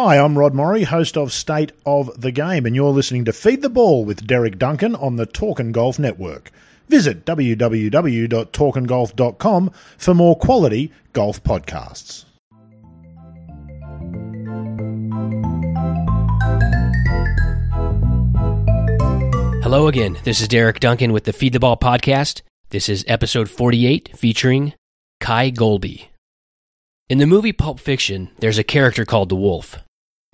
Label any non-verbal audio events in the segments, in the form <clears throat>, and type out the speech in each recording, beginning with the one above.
Hi, I'm Rod Morri, host of State of the Game, and you're listening to Feed the Ball with Derek Duncan on the Talkin' Golf Network. Visit www.talkingolf.com for more quality golf podcasts. Hello again. This is Derek Duncan with the Feed the Ball podcast. This is episode 48 featuring Kye Goalby. In the movie Pulp Fiction, there's a character called the Wolf.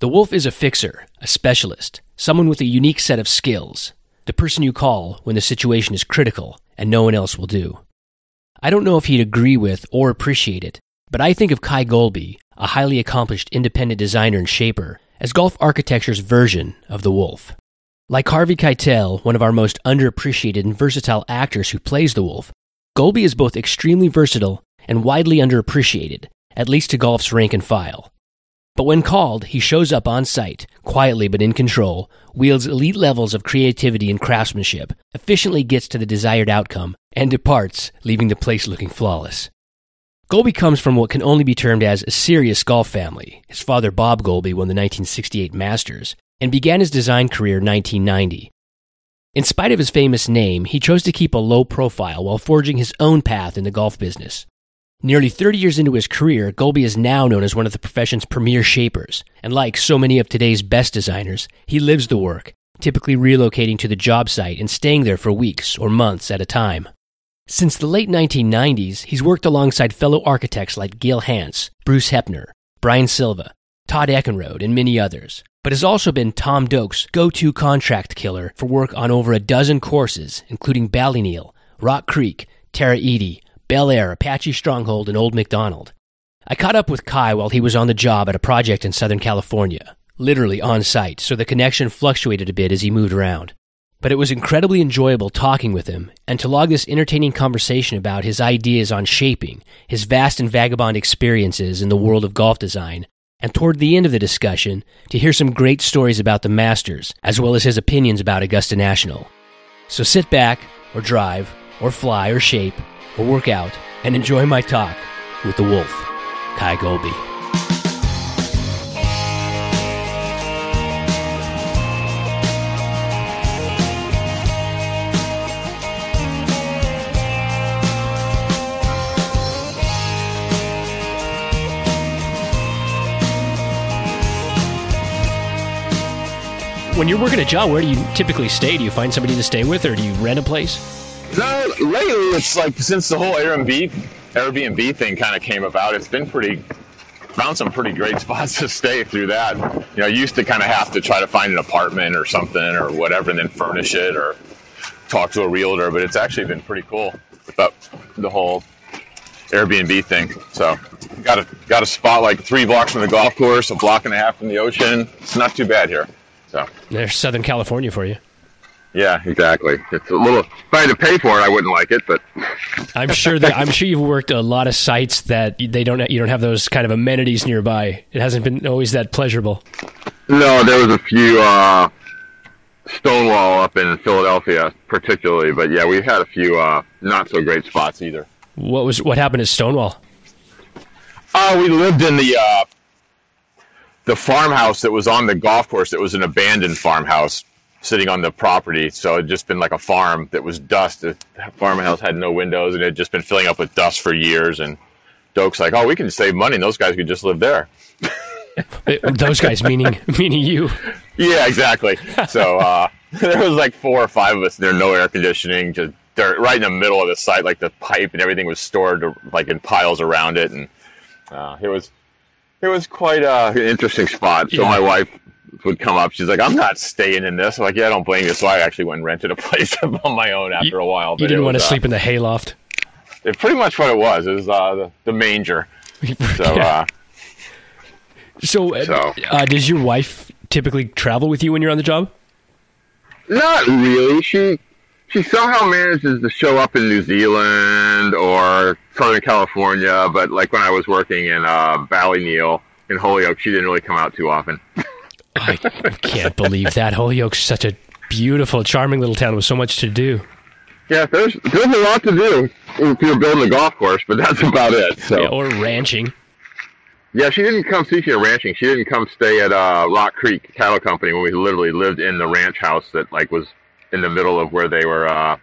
The Wolf is a fixer, a specialist, someone with a unique set of skills, the person you call when the situation is critical and no one else will do. I don't know if he'd agree with or appreciate it, but I think of Kye Goalby, a highly accomplished independent designer and shaper, as golf architecture's version of the Wolf. Like Harvey Keitel, one of our most underappreciated and versatile actors who plays the wolf, Goalby is both extremely versatile and widely underappreciated, at least to golf's rank and file. But when called, he shows up on site, quietly but in control, wields elite levels of creativity and craftsmanship, efficiently gets to the desired outcome, and departs, leaving the place looking flawless. Goalby comes from what can only be termed as a serious golf family. His father, Bob Goalby, won the 1968 Masters, and began his design career in 1990. In spite of his famous name, he chose to keep a low profile while forging his own path in the golf business. Nearly 30 years into his career, Goalby is now known as one of the profession's premier shapers, and like so many of today's best designers, he lives the work, typically relocating to the job site and staying there for weeks or months at a time. Since the late 1990s, he's worked alongside fellow architects like Gil Hanse, Bruce Hepner, Brian Silva, Todd Eckenrode, and many others, but has also been Tom Doak's go to contract killer for work on over a dozen courses, including Ballyneal, Rock Creek, Tara Iti, Bel Air, Apache Stronghold, and Old Macdonald. I caught up with Kye while he was on the job at a project in Southern California, literally on site, so the connection fluctuated a bit as he moved around. But it was incredibly enjoyable talking with him and to log this entertaining conversation about his ideas on shaping, his vast and vagabond experiences in the world of golf design, and toward the end of the discussion, to hear some great stories about the Masters, as well as his opinions about Augusta National. So sit back, or drive, or fly, or shape, or work out, and enjoy my talk with the Wolf, Kye Goalby. When you're working a job, where do you typically stay? Do you find somebody to stay with, or do you rent a place? No, lately it's like since the whole Airbnb Airbnb thing kind of came about, it's been pretty found some pretty great <laughs> spots to stay through that. You know, used to kind of have to try to find an apartment or something or whatever, and then furnish it or talk to a realtor. But it's actually been pretty cool about the whole Airbnb thing. So got a got a spot like three blocks from the golf course, a block and a half from the ocean. It's not too bad here. So There's Southern California for you. Yeah, exactly. It's a little. If I had to pay for it, I wouldn't like it, but <laughs> I'm sure that I'm sure you've worked a lot of sites that they don't you don't have those kind of amenities nearby. It hasn't been always that pleasurable. No, there was a few uh, Stonewall up in Philadelphia, particularly, but yeah, we had a few uh, not so great spots either. What was what happened at Stonewall? Uh, we lived in the uh, the farmhouse that was on the golf course. It was an abandoned farmhouse sitting on the property, so it just been like a farm that was dust. The farmhouse had no windows, and it had just been filling up with dust for years. And Doak's like, "Oh, we can save money. and Those guys could just live there." <laughs> Those guys meaning <laughs> meaning you. Yeah, exactly. So uh, <laughs> there was like four or five of us there, no air conditioning, just dirt right in the middle of the site. Like the pipe and everything was stored like in piles around it, and uh, it was it was quite uh, an interesting spot. So Yeah. my wife would come up. She's like, "I'm not staying in this." I'm like, "Yeah, I don't blame you." So I actually went and rented a <laughs> place on my own after a while. You didn't want to uh, sleep in the hayloft. It pretty much what it was. It was uh, the, the manger. <laughs> So Yeah. uh, So, uh, so- Uh, does your wife typically travel with you when you're on the job? Not really. She she somehow manages to show up in New Zealand or Southern California, but like when I was working in uh, Ballyneal in Holyoke, she didn't really come out too often. <laughs> I can't believe that Holyoke's such a beautiful, charming little town with so much to do. Yeah, there's there's a lot to do if you're building a golf course, but that's about it. So Yeah, or ranching. Yeah, she didn't come see you ranching. She didn't come stay at uh, Rock Creek Cattle Company when we literally lived in the ranch house that like was in the middle of where they were uh,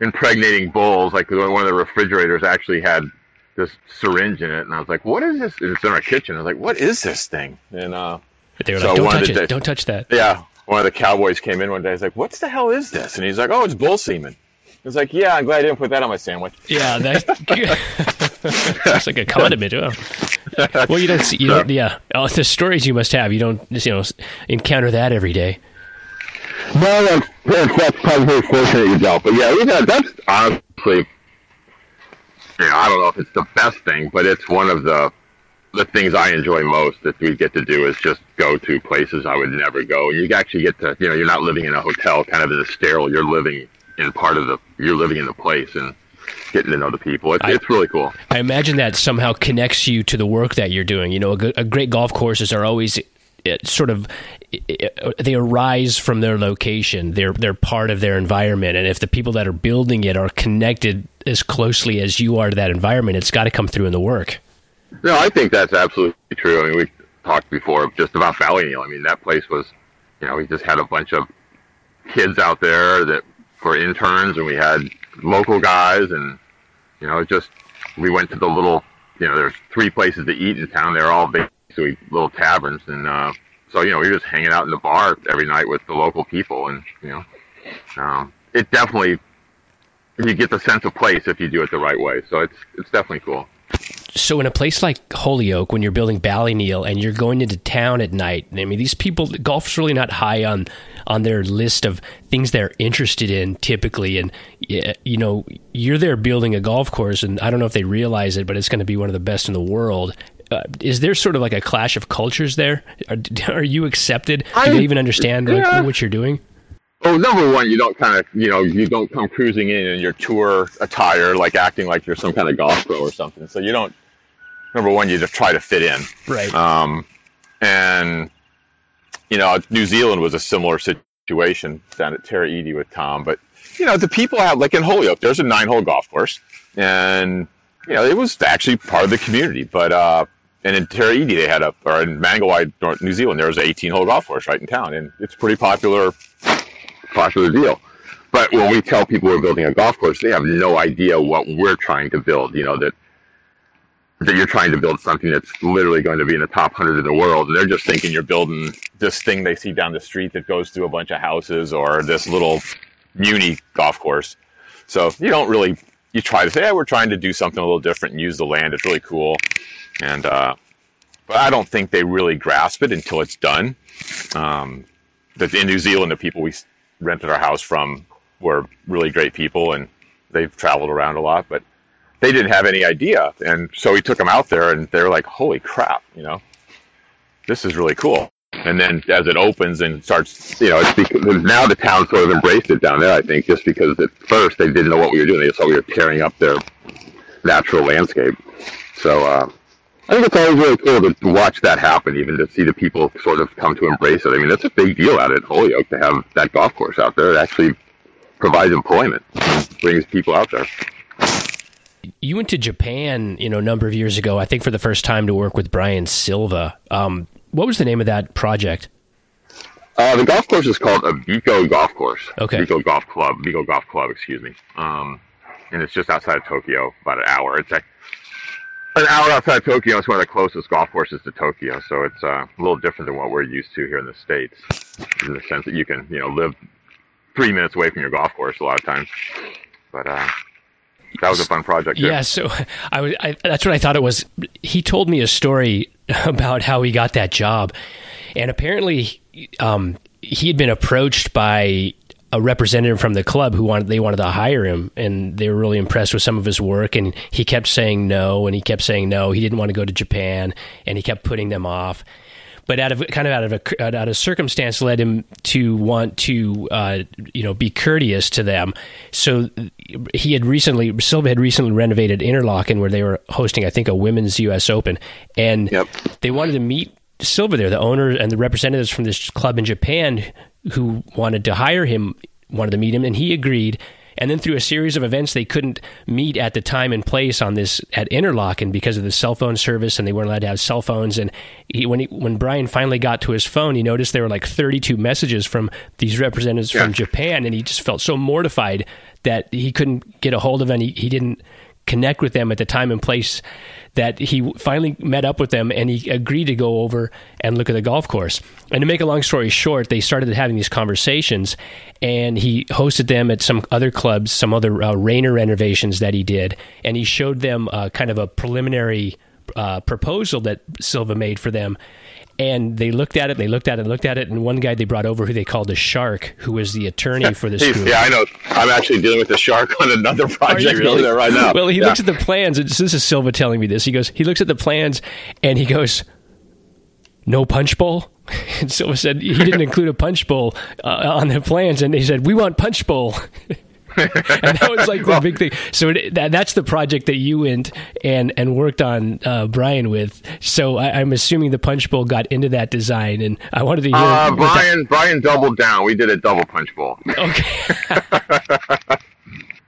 impregnating bulls. Like one of the refrigerators actually had this syringe in it, and I was like, "What is this?" And it's in our kitchen. I was like, "What is this thing?" And uh, they were so like, "Don't touch it! Days, don't touch that!" Yeah, one of the cowboys came in one day. He's like, "What the hell is this?" And he's like, "Oh, it's bull semen." It's like, "Yeah, I'm glad I didn't put that on my sandwich." Yeah, that's, <laughs> that's like a condiment. Oh. Well, you don't see, you don't, yeah. Oh, the stories you must have, you don't, you know, encounter that every day. No, that's, that's, probably fortunate you don't. But yeah, got, that's honestly, you know, I don't know if it's the best thing, but it's one of the the things I enjoy most that we get to do is just go to places I would never go. You actually get to, you know, you're not living in a hotel, kind of in a sterile. You're living in part of the, you're living in the place and getting to know the people. It's, I, it's really cool. I imagine that somehow connects you to the work that you're doing. You know, a, a great golf courses are always it sort of it, they arise from their location. They're they're part of their environment, and if the people that are building it are connected as closely as you are to that environment, it's got to come through in the work. No, I think that's absolutely true. I mean, we talked before just about Ballyneal. I mean, that place was, you know, we just had a bunch of kids out there that were interns, and we had local guys, and you know, just we went to the little, you know, there's three places to eat in town. They're all basically little taverns, and uh, so you know, we were just hanging out in the bar every night with the local people, and you know, um, it definitely you get the sense of place if you do it the right way. So it's it's definitely cool. So in a place like Holyoke, when you're building Ballyneal and you're going into town at night, I mean, these people, golf's really not high on on their list of things they're interested in typically. And you know, you're there building a golf course, and I don't know if they realize it, but it's going to be one of the best in the world. Uh, is there sort of like a clash of cultures there? Are, <laughs> are you accepted? Do I, they even understand like, yeah. what you're doing? Oh, number one, you don't kind of, you know, you don't come cruising in in your tour attire, like acting like you're some kind of golf pro or something. So you don't. Number one, you just try to fit in. Right. Um, and you know, New Zealand was a similar situation down at Tara Iti with Tom, but you know, the people out like in Holyoke, there's a nine-hole golf course, and you know, it was actually part of the community. But uh, and in Tara Iti, they had a, or in Mangawhai, New Zealand, there was an 18-hole golf course right in town, and it's pretty popular popular deal. But when we tell people we're building a golf course, they have no idea what we're trying to build. You know that that you're trying to build something that's literally going to be in the top hundred in the world, and they're just thinking you're building this thing they see down the street that goes through a bunch of houses or this little muni golf course. So you don't really you try to say, hey, we're trying to do something a little different and use the land. It's really cool, and uh, but I don't think they really grasp it until it's done. Um, that in New Zealand, the people we rented our house from were really great people and they've traveled around a lot, but they didn't have any idea. And so we took them out there and they're like, holy crap, you know, this is really cool. And then as it opens and starts, you know, it's because now the town sort of embraced it down there, I think, just because at first they didn't know what we were doing. They just thought we were tearing up their natural landscape. So, uh, I think it's always really cool to watch that happen, even to see the people sort of come to embrace it. I mean, that's a big deal out at Holyoke to have that golf course out there. It actually provides employment, brings people out there. You went to Japan, you know, a number of years ago. I think for the first time to work with Brian Silva. Um, what was the name of that project? Uh, the golf course is called Abiko Golf Course. Okay. Abiko Golf Club. Abiko Golf Club, excuse me. Um, and it's just outside of Tokyo, about an hour. It's like an hour outside Tokyo. It's one of the closest golf courses to Tokyo, so it's uh, a little different than what we're used to here in the states, in the sense that you can, you know, live three minutes away from your golf course a lot of times. But uh, that was a fun project. Too. Yeah, so <laughs> I, I, that's what I thought it was. He told me a story <laughs> about how he got that job, and apparently, um, he had been approached by a representative from the club who wanted they wanted to hire him and they were really impressed with some of his work and he kept saying no and he kept saying no. He didn't want to go to Japan and he kept putting them off. But out of kind of out of a out of circumstance led him to want to uh, you know be courteous to them. So he had recently Silva had recently renovated Interlaken where they were hosting I think a women's US Open and yep. they wanted to meet Silva there the owner and the representatives from this club in Japan who wanted to hire him wanted to meet him, and he agreed. And then through a series of events, they couldn't meet at the time and place on this at Interlaken because of the cell phone service, and they weren't allowed to have cell phones. And he, when he, when Brian finally got to his phone, he noticed there were like 32 messages from these representatives yeah. from Japan, and he just felt so mortified that he couldn't get a hold of. He, he didn't connect with them at the time and place that he finally met up with them and he agreed to go over and look at the golf course. And to make a long story short, they started having these conversations and he hosted them at some other clubs, some other uh, Raynor renovations that he did. And he showed them uh, kind of a preliminary uh, proposal that Silva made for them and they looked at it, they looked at it, and looked at it, and one guy they brought over who they called the Shark, who was the attorney <laughs> for the school. Yeah, I know. I'm actually dealing with the Shark on another project really? there right now. Well, he yeah. looks at the plans, and this is Silva telling me this. He goes, he looks at the plans, and he goes, "No punch bowl." <laughs> And Silva said he didn't include a punch bowl uh, on the plans, and they said, "We want punch bowl." <laughs> <laughs> and that was like the big thing. So it, that, that's the project that you went and and worked on uh, Brian with. So I, am assuming the punch bowl got into that design, and I wanted to hear. Uh, Brian that. Brian doubled down. We did a double punch bowl. Okay. <laughs>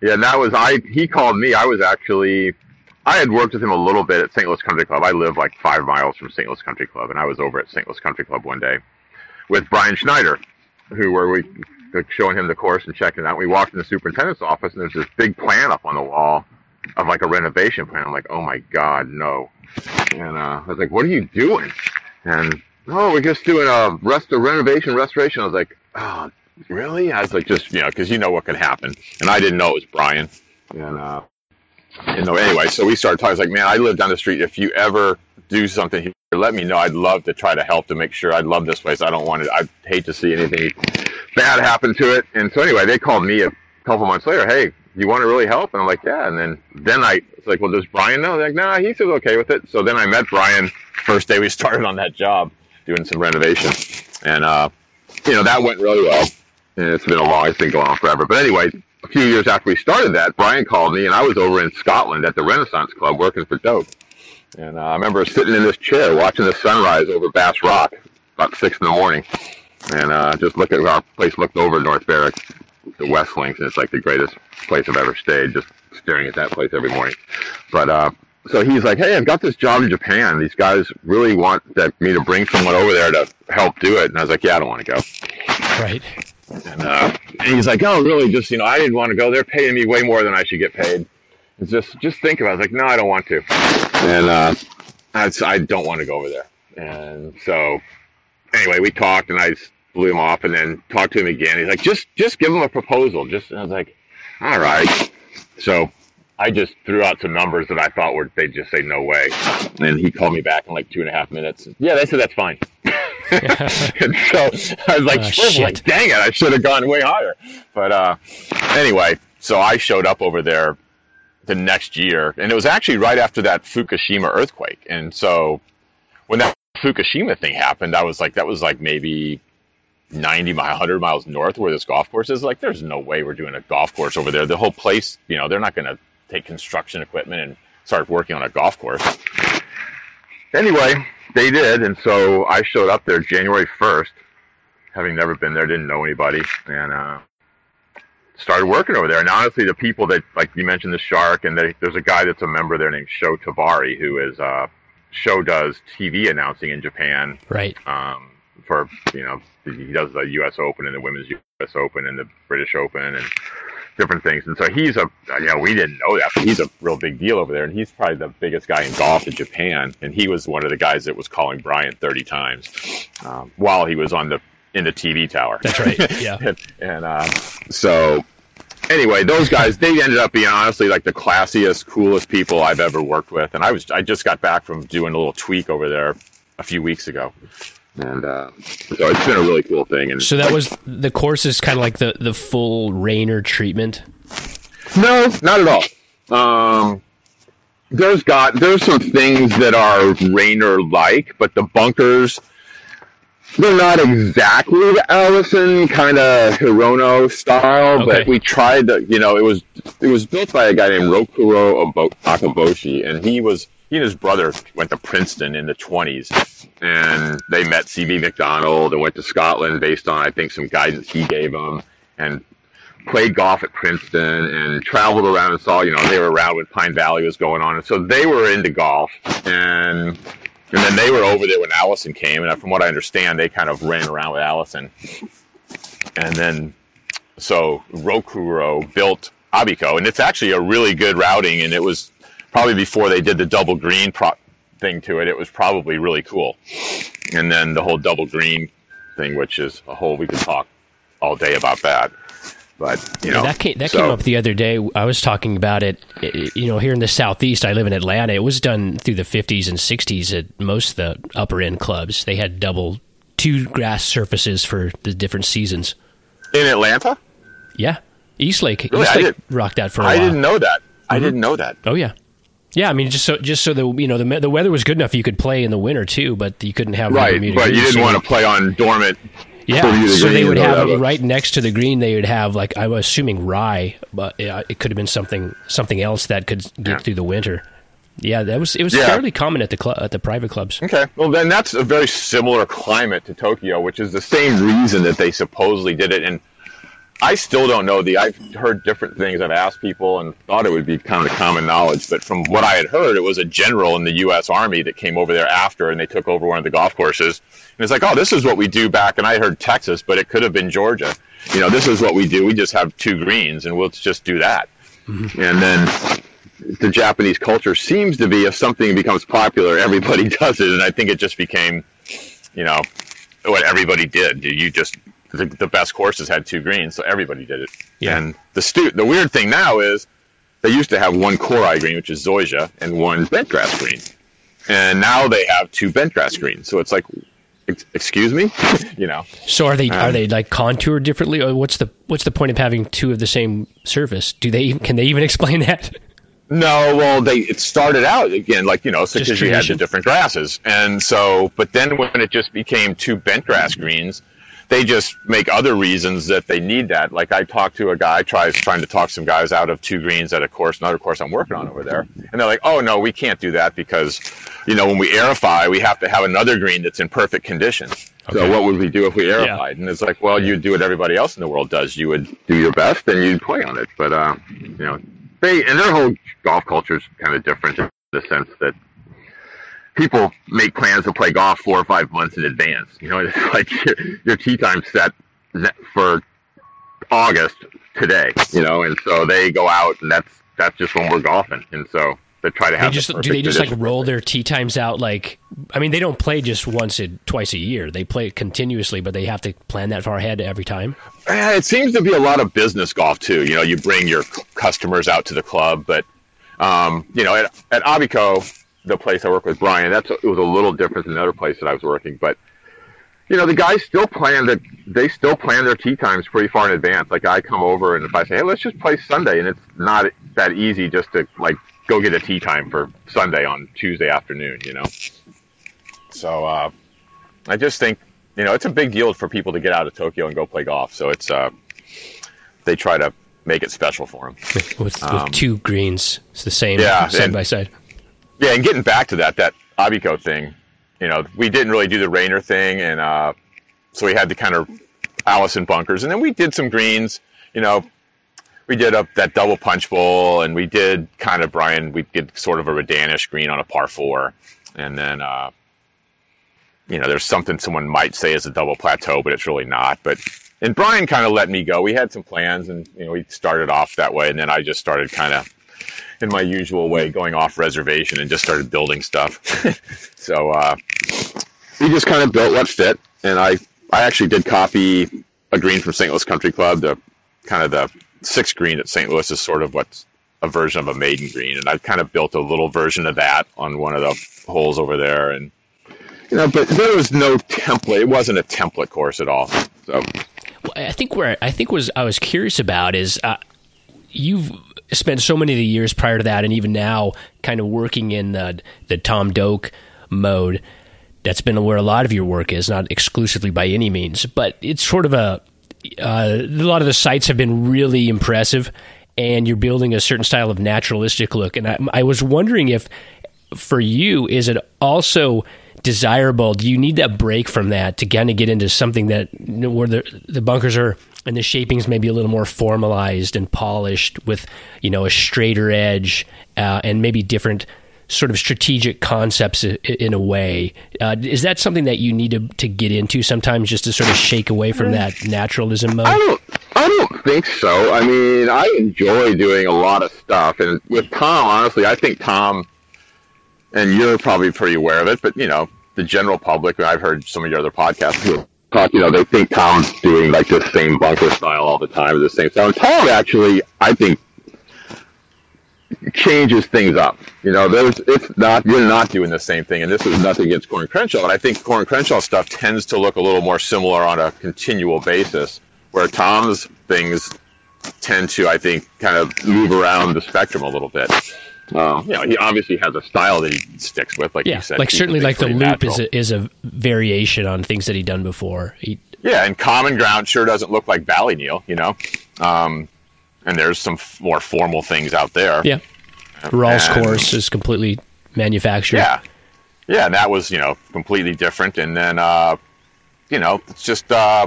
yeah, that was I. He called me. I was actually. I had worked with him a little bit at St. Louis Country Club. I live like five miles from St. Louis Country Club, and I was over at St. Louis Country Club one day with Brian Schneider, who were we showing him the course and checking it out. We walked in the superintendent's office and there's this big plan up on the wall of like a renovation plan. I'm like, oh my god, no. And uh, I was like, what are you doing? And oh, we're just doing a rest a renovation restoration. I was like, oh, really? I was like, just you know, because you know what could happen. And I didn't know it was Brian. And uh, you know, anyway, so we started talking. I was like, man, I live down the street. If you ever do something here, let me know. I'd love to try to help to make sure. I love this place. I don't want it. I'd hate to see anything bad happened to it. And so anyway, they called me a couple months later. Hey, you want to really help? And I'm like, yeah. And then then I it's like, well, does Brian know? They're like, nah, he says okay with it. So then I met Brian first day we <laughs> started on that job doing some renovation, and uh, you know that went really well. And it's been a long, it's been going on forever. But anyway, a few years after we started that, Brian called me, and I was over in Scotland at the Renaissance Club working for Doak. And uh, I remember sitting in this chair watching the sunrise over Bass Rock about six in the morning and uh, just look at our place looked over North Berwick, the West Links, and it's like the greatest place I've ever stayed. Just staring at that place every morning. But uh, so he's like, "Hey, I've got this job in Japan. These guys really want that me to bring someone over there to help do it." And I was like, "Yeah, I don't want to go." Right. And, uh, and he's like, "Oh, really? Just you know, I didn't want to go. They're paying me way more than I should get paid." It's just just think about. it. I was like, "No, I don't want to." And uh, I, I don't want to go over there. And so anyway, we talked, and I blew him off, and then talked to him again. He's like, just just give him a proposal. Just and I was like, all right. So I just threw out some numbers that I thought were they'd just say no way. And he called me back in like two and a half minutes. Yeah, they said that's fine. <laughs> and so I was like, like, dang it, I should have gone way higher. But uh, anyway, so I showed up over there the next year, and it was actually right after that Fukushima earthquake. And so when that Fukushima thing happened, I was like, that was like maybe 90 mile, 100 miles north where this golf course is. Like, there's no way we're doing a golf course over there. The whole place, you know, they're not going to take construction equipment and start working on a golf course. Anyway, they did, and so I showed up there January 1st, having never been there, didn't know anybody, and uh, started working over there. And honestly, the people that, like you mentioned, the Shark, and they, there's a guy that's a member there named Sho Tobari, who is uh, Sho does TV announcing in Japan. Right. Um, for you know he does the U.S. Open and the Women's U.S. Open and the British Open and different things. And so he's a you know we didn't know that, but he's a real big deal over there, and he's probably the biggest guy in golf in Japan. And he was one of the guys that was calling Brian 30 times um, while he was on the in the TV tower. That's right. <laughs> Yeah. and, and uh, so anyway, those guys they ended up being honestly like the classiest, coolest people I've ever worked with. And I was I just got back from doing a little tweak over there a few weeks ago. And uh, so it's been a really cool thing. And so that like, was the course is kind of like the the full Raynor treatment. No, not at all. Um, there's got there's some things that are Raynor like, but the bunkers they're not exactly the Allison kind of Hirono style, okay. but we tried to. You know, it was it was built by a guy named Rokuro Akaboshi, and he was he and his brother went to Princeton in the 20s, and they met C.B. Macdonald and went to Scotland based on, I think, some guidance he gave them. And played golf at Princeton and traveled around and saw, you know, they were around when Pine Valley was going on. And so they were into golf and and then they were over there when Allison came, and from what I understand, they kind of ran around with Allison. And then, so Rokuro built Abiko, and it's actually a really good routing, and it was probably before they did the double green pro- thing to it. It was probably really cool. And then the whole double green thing, which is a whole, we could talk all day about that. But you know that came that so, came up the other day. I was talking about it. You know, here in the southeast, I live in Atlanta. It was done through the fifties and sixties at most of the upper end clubs. They had double two grass surfaces for the different seasons. in Atlanta. Yeah, Eastlake. Really? I Eastlake didn't- rocked out for a I while. I didn't know that. I mm-hmm. didn't know that. Oh yeah, yeah. I mean, just so just so the you know the the weather was good enough, you could play in the winter too, but you couldn't have Right, Bermuda but you didn't so want to play on dormant. Yeah, so they would have right next to the green. They would have like I'm assuming rye, but it could have been something something else that could get Yeah. through the winter. Yeah, that was it was Yeah. fairly common at the club at the private clubs. Okay, well then that's a very similar climate to Tokyo, which is the same reason that they supposedly did it. And I still don't know the. I've heard different things. I've asked people and thought it would be kind of common knowledge, but from what I had heard, it was a general in the U.S. Army that came over there after, and they took over one of the golf courses. And it's like, oh, this is what we do back. And I heard Texas, but it could have been Georgia. You know, this is what we do. We just have two greens, and we'll just do that. Mm-hmm. And then the Japanese culture seems to be if something becomes popular, everybody <laughs> does it, and I think it just became, you know, what everybody did. You just the, the best courses had two greens, so everybody did it. Yeah. And the stu- the weird thing now is they used to have one Korai green, which is Zoysia, and one bentgrass green, and now they have two bentgrass greens. So it's like, ex- excuse me, <laughs> you know. So are they are Um, they like contoured differently, or what's the what's the point of having two of the same surface? Do they can they even <laughs> explain that? No, well, they it started out again like you know, because you had the different grasses, and so, but then when it just became two bent grass greens, they just make other reasons that they need that. Like I talked to a guy, I tries trying to talk some guys out of two greens at a course, another course I'm working on over there, and they're like, oh no, we can't do that because, you know, when we aerify, we have to have another green that's in perfect condition. So what would we do if we Yeah. aerified? And it's like, well, you'd do what everybody else in the world does. You would do your best and you'd play on it. But uh, you know, they and their whole golf culture is kind of different in the sense that people make plans to play golf four or five months in advance. You know, <laughs> it's like your, your tee time set for August today. You know, and so they go out and that's that's just when we're golfing. And so they try to They have. the do they just like roll their tee times out like I mean they don't play just once a twice a year. They play it continuously, but they have to plan that far ahead every time. Eh, It seems to be a lot of business golf too. You know, you bring your customers out to the club, but um, you know, at, at Abiko, the place I work with Brian, that's it was a little different than the other place that I was working. But you know, the guys still plan that they still plan their tea times pretty far in advance. Like I come over and if I say, hey, let's just play Sunday, and it's not that easy just to like go get a tea time for Sunday on Tuesday afternoon. You know, so uh, I just think you know it's a big deal for people to get out of Tokyo and go play golf. So it's uh, they try to make it special for them. <laughs> with, with Um, two greens. It's the same yeah, side and- by side. Yeah, and getting back to that, that Abiko thing, you know, we didn't really do the Raynor thing, and uh, so we had the kind of Allison bunkers, and then we did some greens, you know, we did up that double punch bowl, and we did kind of Brian, we did sort of a Redanish green on a par four, and then, uh, you know, there's something someone might say is a double plateau, but it's really not. But and Brian kind of let me go. We had some plans, and you know, we started off that way, and then I just started kind of in my usual way, going off reservation and just started building stuff. <laughs> so uh, we just kind of built what fit, and I I actually did copy a green from St. Louis Country Club. The kind of the sixth green at St. Louis is sort of what's a version of a maiden green, and I kind of built a little version of that on one of the holes over there, and you know, but there was no template. It wasn't a template course at all. So I think where I think was I was curious about is uh, you've spent so many of the years prior to that, and even now, kind of working in the the Tom Doak mode. That's been where a lot of your work is, not exclusively by any means, but it's sort of a uh, a lot of the sites have been really impressive, and you're building a certain style of naturalistic look. And I, I was wondering if, for you, is it also desirable? Do you need that break from that to kind of get into something that where the the bunkers are and the shaping's maybe a little more formalized and polished with you know a straighter edge uh, and maybe different sort of strategic concepts in a way. Uh, is that something that you need to, to get into sometimes just to sort of shake away from that naturalism mode? I don't, I don't think so. I mean, I enjoy doing a lot of stuff. And with Tom, honestly, I think Tom, and you're probably pretty aware of it, but, you know, the general public, I've heard some of your other podcasts talk, you know, they think Tom's doing like the same bunker style all the time, the same style. And Tom actually, I think, changes things up. You know, there's it's not you're not doing the same thing, and this is nothing against Coore and Crenshaw, but I think Coore and Crenshaw stuff tends to look a little more similar on a continual basis, where Tom's things tend to, I think, kind of move around the spectrum a little bit. Know, he obviously has a style that he sticks with, like yeah, you said. Like certainly, like the loop natural. is a, is a variation on things that he'd done before. He, yeah, and Common Ground sure doesn't look like Ballyneal, you know. Um, and there's some f- more formal things out there. Yeah, Rawls And- course is completely manufactured. Yeah, yeah, and that was you know completely different. And then uh, you know it's just uh,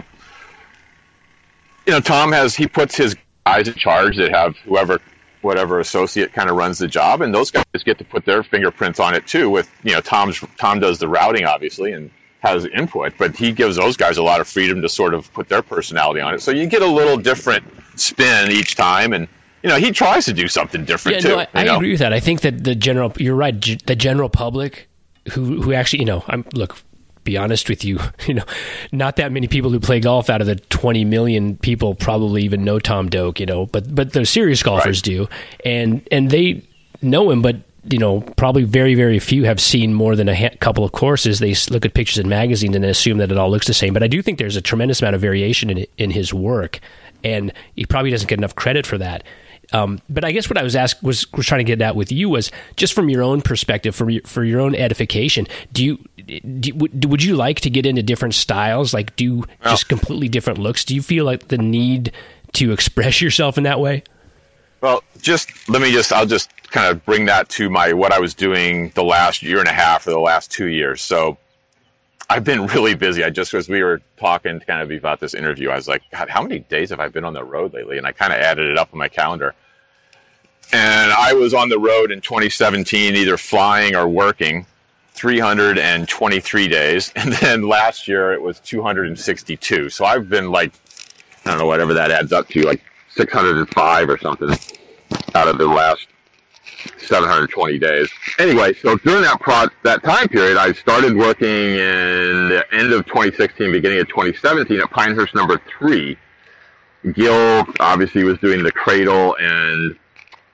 you know Tom has he puts his guys in charge that have whoever whatever associate kind of runs the job, and those guys get to put their fingerprints on it too. With you know Tom's Tom does the routing obviously and has input, but he gives those guys a lot of freedom to sort of put their personality on it. So you get a little different spin each time, and you know he tries to do something different Yeah, too. no, I, I agree with that. I think that the general, you're right. g- The general public, who who actually, you know, I'm look. Be honest with you, <laughs> you know, not that many people who play golf out of the 20 million people probably even know Tom Doak, you know, but but the serious golfers Right. do, and and they know him, but you know, probably very very few have seen more than a ha- couple of courses. They look at pictures in magazines and assume that it all looks the same. But I do think there's a tremendous amount of variation in in his work, and he probably doesn't get enough credit for that. Um, but I guess what I was asked was was trying to get at with you was just from your own perspective, for your, for your own edification. Do you do, would, would you like to get into different styles, like do just completely different looks? Do you feel like the need to express <laughs> yourself in that way? Well, just let me just I'll just kind of bring that to my what I was doing the last year and a half or the last two years. So I've been <laughs> really busy. I just as we were talking kind of about this interview, I was like, God, how many days have I been on the road lately? And I kind of added it up on my calendar. And I was on the road in 2017, either flying or working, 323 days. <laughs> And then last year it was 262. So I've been like, I don't know, whatever that adds up to, like 605 or something out of the last 720 days. Anyway, so during that pro- that time period, I started working in the end of 2016, beginning of 2017 at Pinehurst number three. Gil obviously was doing the cradle and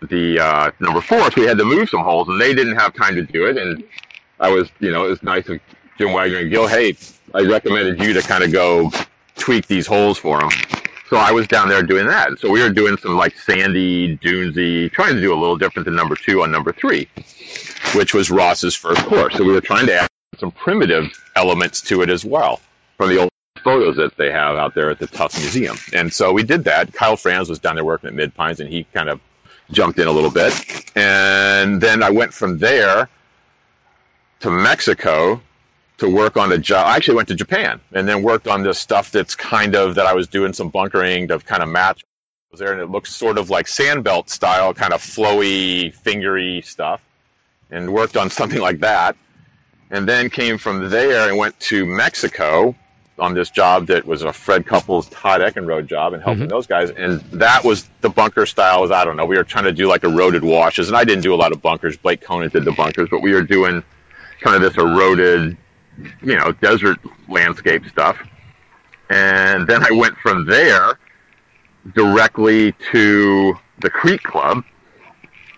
the uh, number four, so we had to move some holes, and they didn't have time to do it. And I was, you know, it was nice of Jim Wagner and Gil. Hey, I recommended you to kind of go tweak these holes for them. So I was down there doing that. So we were doing some like sandy, dunesy, trying to do a little different than number two on number three, which was Ross's first course. So we were trying to add some primitive elements to it as well from the old photos that they have out there at the Tufts Museum. And so we did that. Kyle Franz was down there working at Mid Pines and he kind of jumped in a little bit. And then I went from there to Mexico to work on a job. I actually went to Japan and then worked on this stuff that's kind of that I was doing some bunkering to kind of match was there and it looks sort of like sandbelt style, kind of flowy, fingery stuff. And worked on <laughs> something like that. And then came from there and went to Mexico on this job that was a Fred Couples Todd Eckenrode job and helping mm-hmm. those guys. And that was the bunker style was I don't know. We were trying to do like eroded washes and I didn't do a lot of bunkers. Blake Conant did the bunkers, but we were doing kind of this eroded you know, desert landscape stuff. And then I went from there directly to the Creek Club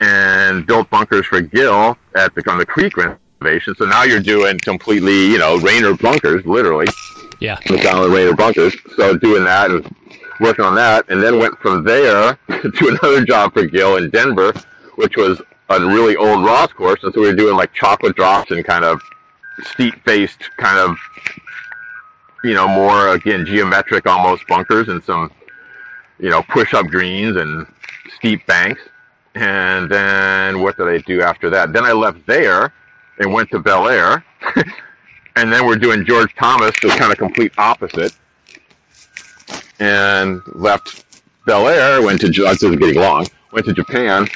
and built bunkers for Gil at the on the Creek renovation. So now you're doing completely, you know, Raynor bunkers, literally, Yeah, the Raynor bunkers. So doing that and working on that, and then went from there <laughs> to another job for Gil in Denver, which was a really old Ross course. And so we were doing like chocolate drops and kind of steep faced kind of you know more again geometric almost bunkers and some you know push up greens and steep banks. And then what did i do after that? Then i left there and went to bel air. <laughs> And then we're doing george thomas the kind of complete opposite. And left Bel Air, went to, this is getting long, went to Japan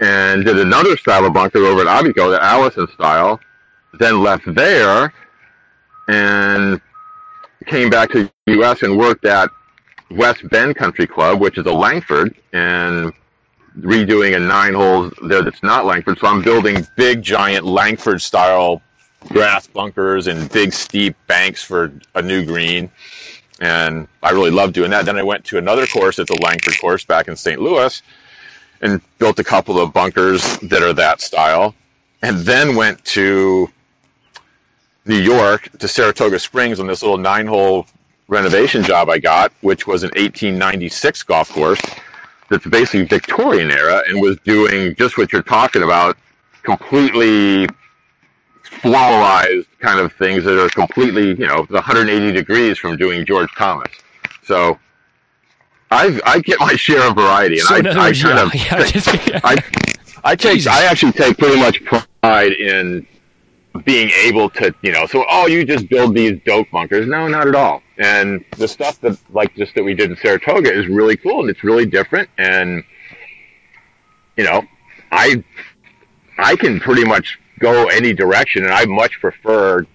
and did another style of bunker over at Abiko, the Allison style, then left there and came back to the U.S. and worked at West Bend Country Club, which is a Langford, and redoing a nine holes there that's not Langford. So I'm building big, giant Langford style grass bunkers and big, steep banks for a new green. And I really love doing that. Then I went to another course at the Langford course back in St. Louis and built a couple of bunkers that are that style. And then went to New York to Saratoga Springs on this little nine hole renovation job I got, which was an 1896 golf course that's basically Victorian era and was doing just what you're talking about, completely floralized kind of things that are completely, you know, 180 degrees from doing George Thomas. So I I get my share of variety, and So I, I words, kind yeah, of yeah, just- <laughs> I I take Jesus. I actually take pretty much pride in being able to you know so oh you just build these dope bunkers. No not at all. And the stuff that like just that we did in Saratoga is really cool and it's really different and you know I I can pretty much go any direction and I much prefer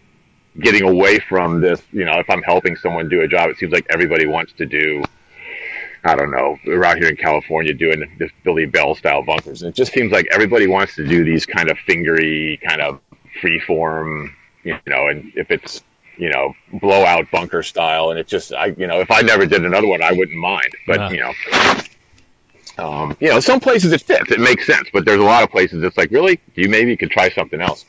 getting away from this you know if I'm helping someone do a job it seems like everybody wants to do I don't know, we're out here in California doing this Billy Bell style bunkers. And it just seems like everybody wants to do these kind of fingery, kind of free form, you know, and if it's, you know, blowout bunker style. And it just, I, you know, if I never did another one, I wouldn't mind. But, Yeah. you know, um, you know, some places it fits, it makes sense. But there's a lot of places it's like, really? You maybe could try something else.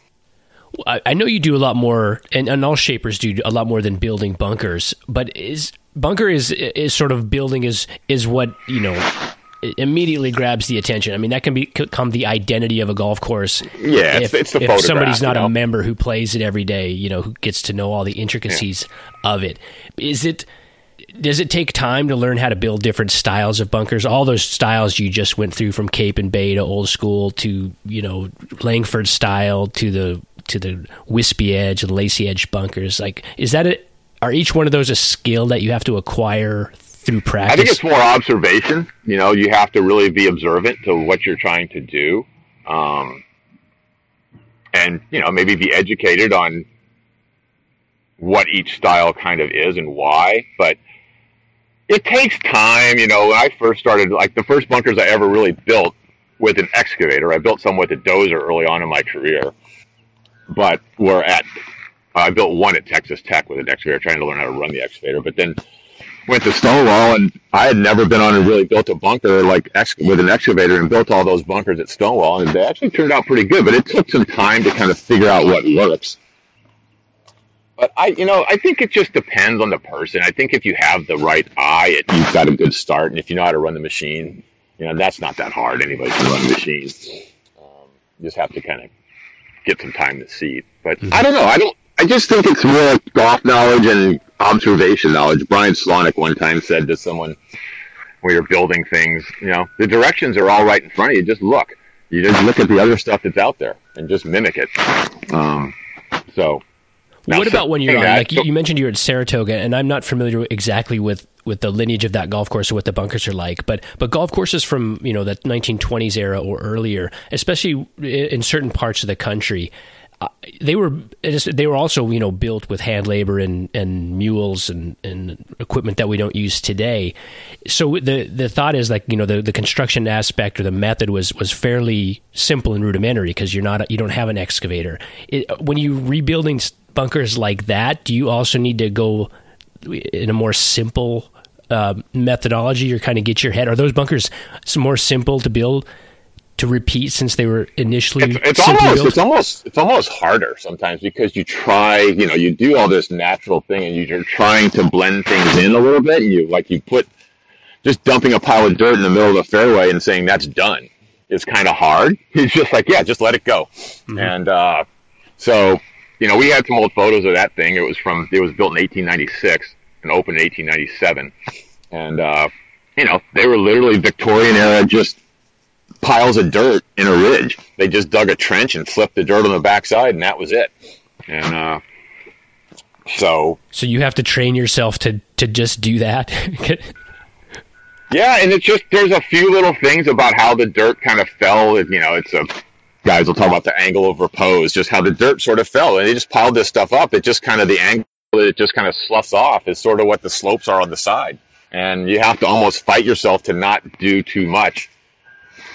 I, I know you do a lot more, and, and all shapers do a lot more than building bunkers. But is bunker is is sort of building is is what you know immediately grabs the attention. I mean, that can be- become the identity of a golf course. Yeah, if, it's, it's the if somebody's not you know? a member who plays it every day, you know, who gets to know all the intricacies of it. Is it? Does it take time to learn how to build different styles of bunkers? All those styles you just went through, from Cape and Bay to old school to you know Langford style to the to the wispy edge and lacy edge bunkers. Like, is that it? Are each one of those a skill that you have to acquire through practice? I think it's more observation. You know, you have to really be observant to what you're trying to do, um, and you know maybe be educated on what each style kind of is and why. But it takes time. You know, when I first started, like the first bunkers I ever really built with an excavator, I built some with a dozer early on in my career, but were at I built one at Texas Tech with an excavator, trying to learn how to run the excavator. But then went to Stonewall, and I had never been on and really built a bunker like ex- with an excavator, and built all those bunkers at Stonewall, and they actually turned out pretty good. But it took some time to kind of figure out what works. But I, you know, I think it just depends on the person. I think if you have the right eye, it, you've got a good start, and if you know how to run the machine, you know, that's not that hard. Anybody can run a machine. Um, you just have to kind of get some time to see. But I don't know. I don't. I just think it's more golf knowledge and observation knowledge. Brian Slawnik one time said to someone, "When you're building things, you know, the directions are all right in front of you. Just look. You just look at the other stuff that's out there and just mimic it." Um, so. What about when you're on? Like you, you mentioned, you're at Saratoga, and I'm not familiar exactly with with the lineage of that golf course or what the bunkers are like. But but golf courses from you know that 1920s era or earlier, especially in certain parts of the country, they were they were also you know built with hand labor and, and mules and, and equipment that we don't use today. So the the thought is like you know the, the construction aspect or the method was was fairly simple and rudimentary because you're not you don't have an excavator. It, when you're rebuilding bunkers like that, do you also need to go in a more simple uh, methodology or kind of get your head? Are those bunkers more simple to build? To repeat since they were initially it's, it's almost built? it's almost it's almost harder sometimes because you try you know you do all this natural thing and you're trying to blend things in a little bit and you like you put just dumping a pile of dirt in the middle of the fairway and saying that's done. Is kind of hard. <laughs> It's just like yeah just let it go. And uh, so you know we had some old photos of that thing. It was from it was built in 1896 and opened in 1897 and uh, you know they were literally Victorian era just piles of dirt in a ridge. They just dug a trench and flipped the dirt on the backside, and that was it. And uh, So, so you have to train yourself to to just do that. <laughs> yeah, and it's just there's a few little things about how the dirt kind of fell. You know, it's a guys will talk about the angle of repose, just how the dirt sort of fell, and they just piled this stuff up. It just kind of the angle it just kind of sloughs off is sort of what the slopes are on the side, and you have to almost fight yourself to not do too much.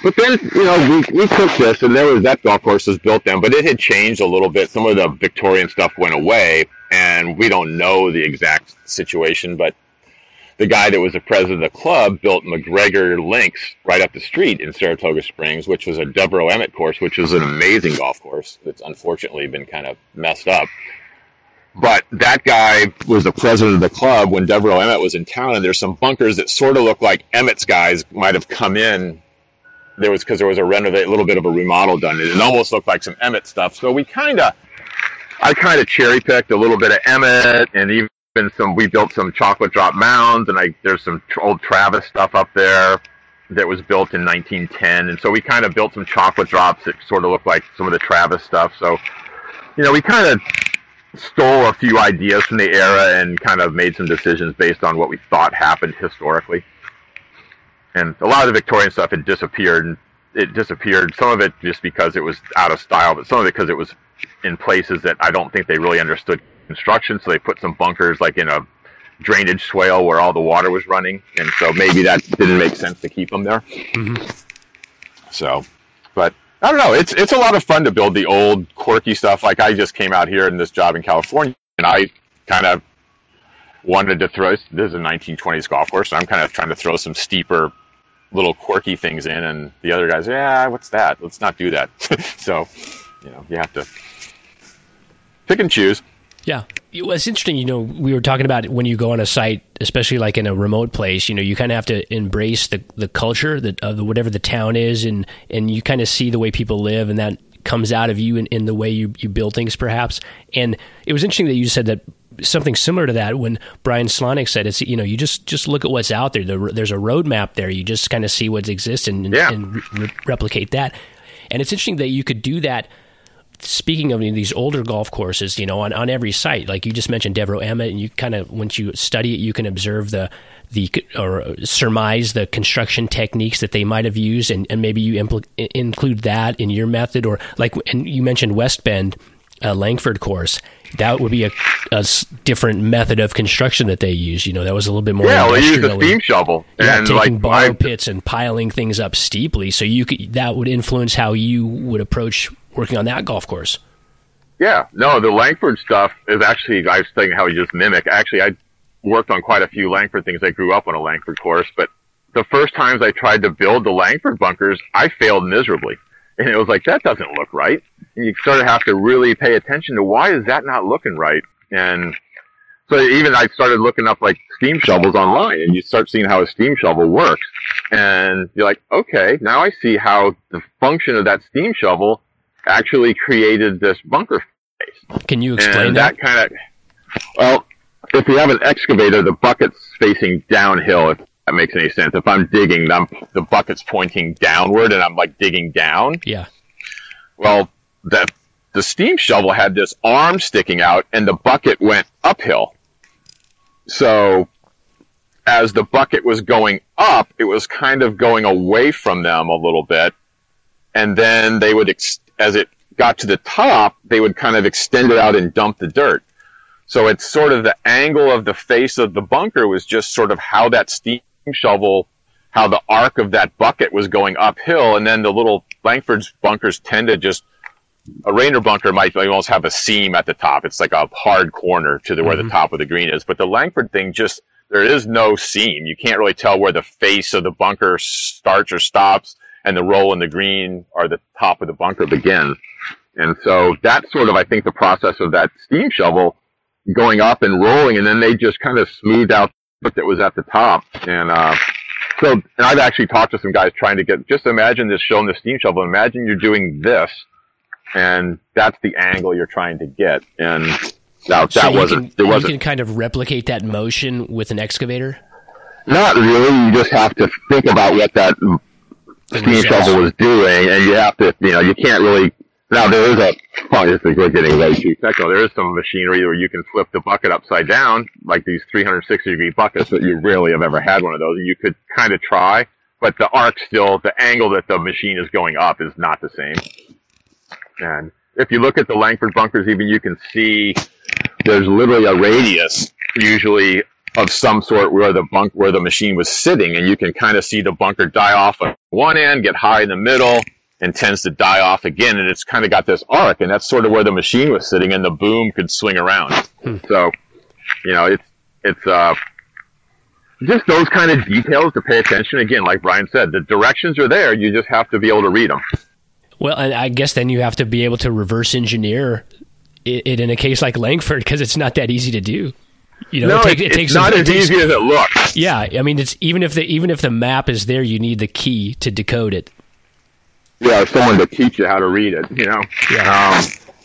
But then, you know, we, we took this, and there was that golf course was built then, but it had changed a little bit. Some of the Victorian stuff went away, and we don't know the exact situation, but the guy that was the president of the club built McGregor Links right up the street in Saratoga Springs, which was a Devereux Emmet course, which was an amazing golf course that's unfortunately been kind of messed up. But that guy was the president of the club when Devereux Emmet was in town, and there's some bunkers that sort of look like Emmet's guys might have come in. There was because there was a renovate, a little bit of a remodel done. It almost looked like some Emmet stuff. So we kind of, I kind of cherry picked a little bit of Emmet, and even some. We built some chocolate drop mounds, and I there's some old Travis stuff up there that was built in 1910, and so we kind of built some chocolate drops that sort of look like some of the Travis stuff. So, you know, we kind of stole a few ideas from the era and kind of made some decisions based on what we thought happened historically. And a lot of the Victorian stuff had disappeared. And it disappeared. Some of it just because it was out of style, but some of it because it was in places that I don't think they really understood construction. So they put some bunkers like in a drainage swale where all the water was running, and so maybe that didn't make sense to keep them there. Mm-hmm. So, but I don't know. It's it's a lot of fun to build the old quirky stuff. Like I just came out here in this job in California, and I kind of wanted to throw. This is a 1920s golf course, so I'm kind of trying to throw some steeper, little quirky things in. And the other guys, yeah, what's that? Let's not do that. <laughs> so, you know, you have to pick and choose. Yeah. It's interesting, you know, we were talking about when you go on a site, especially like in a remote place, you know, you kind of have to embrace the, the culture that, of the, whatever the town is and, and you kind of see the way people live and that comes out of you in, in the way you, you build things perhaps. And it was interesting that you said that something similar to that when Brian Slawnik said it's, you know, you just, just look at what's out there. there's a roadmap there. You just kind of see what exists and, yeah. and re- replicate that. And it's interesting that you could do that – speaking of these older golf courses, you know, on, on every site, like you just mentioned Devereux Emmet, and you kind of once you study it, you can observe the the or surmise the construction techniques that they might have used, and, and maybe you impl- include that in your method, or like and you mentioned West Bend, uh, Langford course. That would be a, a, different method of construction that they use. You know, that was a little bit more. Yeah, well, use the steam shovel. Yeah, and taking like, borrow pits and piling things up steeply. So you could that would influence how you would approach working on that golf course. Yeah, no, the Langford stuff is actually, I was thinking how you just mimic. Actually, I worked on quite a few Langford things. I grew up on a Langford course, but the first times I tried to build the Langford bunkers, I failed miserably. And it was like, that doesn't look right. And you sort of have to really pay attention to why is that not looking right? And so even I started looking up like steam shovels online and you start seeing how a steam shovel works. And you're like, okay, now I see how the function of that steam shovel actually created this bunker face. Can you explain and that? that kind of, well, if you have an excavator, the bucket's facing downhill, if that makes any sense. If I'm digging, I'm, the bucket's pointing downward and I'm like digging down. Yeah. Well, the, the steam shovel had this arm sticking out and the bucket went uphill. So as the bucket was going up, it was kind of going away from them a little bit. And then they would ex- as it got to the top, they would kind of extend it out and dump the dirt. So it's sort of the angle of the face of the bunker was just sort of how that steam shovel, how the arc of that bucket was going uphill. And then the little Langford's bunkers tend to just, a Raynor bunker might almost have a seam at the top. It's like a hard corner to the, where mm-hmm. the top of the green is. But the Langford thing just, there is no seam. You can't really tell where the face of the bunker starts or stops and the roll and the green are the top of the bunker begins. And so that's sort of, I think, the process of that steam shovel going up and rolling, and then they just kind of smoothed out what that was at the top. And uh, so, and I've actually talked to some guys trying to get, just imagine this showing the steam shovel. Imagine you're doing this, and that's the angle you're trying to get. And now so that wasn't, can, wasn't. You can kind of replicate that motion with an excavator? Not really. You just have to think about what that steam shovel was doing, and you have to, you know, you can't really Now there is a, well, this is we're getting way too technical. There is some machinery where you can flip the bucket upside down, like these 360 degree buckets that you rarely have ever had one of those. You could kind of try, but the arc still, the angle that the machine is going up is not the same. And if you look at the Langford bunkers, even you can see there's literally a radius, usually of some sort where the bunk where the machine was sitting, and you can kind of see the bunker die off at one end, get high in the middle, and tends to die off again, and it's kind of got this arc, and that's sort of where the machine was sitting, and the boom could swing around. Hmm. So, you know, it's it's uh, just those kind of details to pay attention. Again, like Brian said, the directions are there. You just have to be able to read them. Well, and I guess then you have to be able to reverse engineer it, in a case like Langford because it's not that easy to do. You know, no, it, take, it, takes not some, as takes, easy as it looks. Yeah, I mean, it's even if the even if the map is there, you need the key to decode it. Yeah, someone to teach you how to read it. You know. Yeah. Um,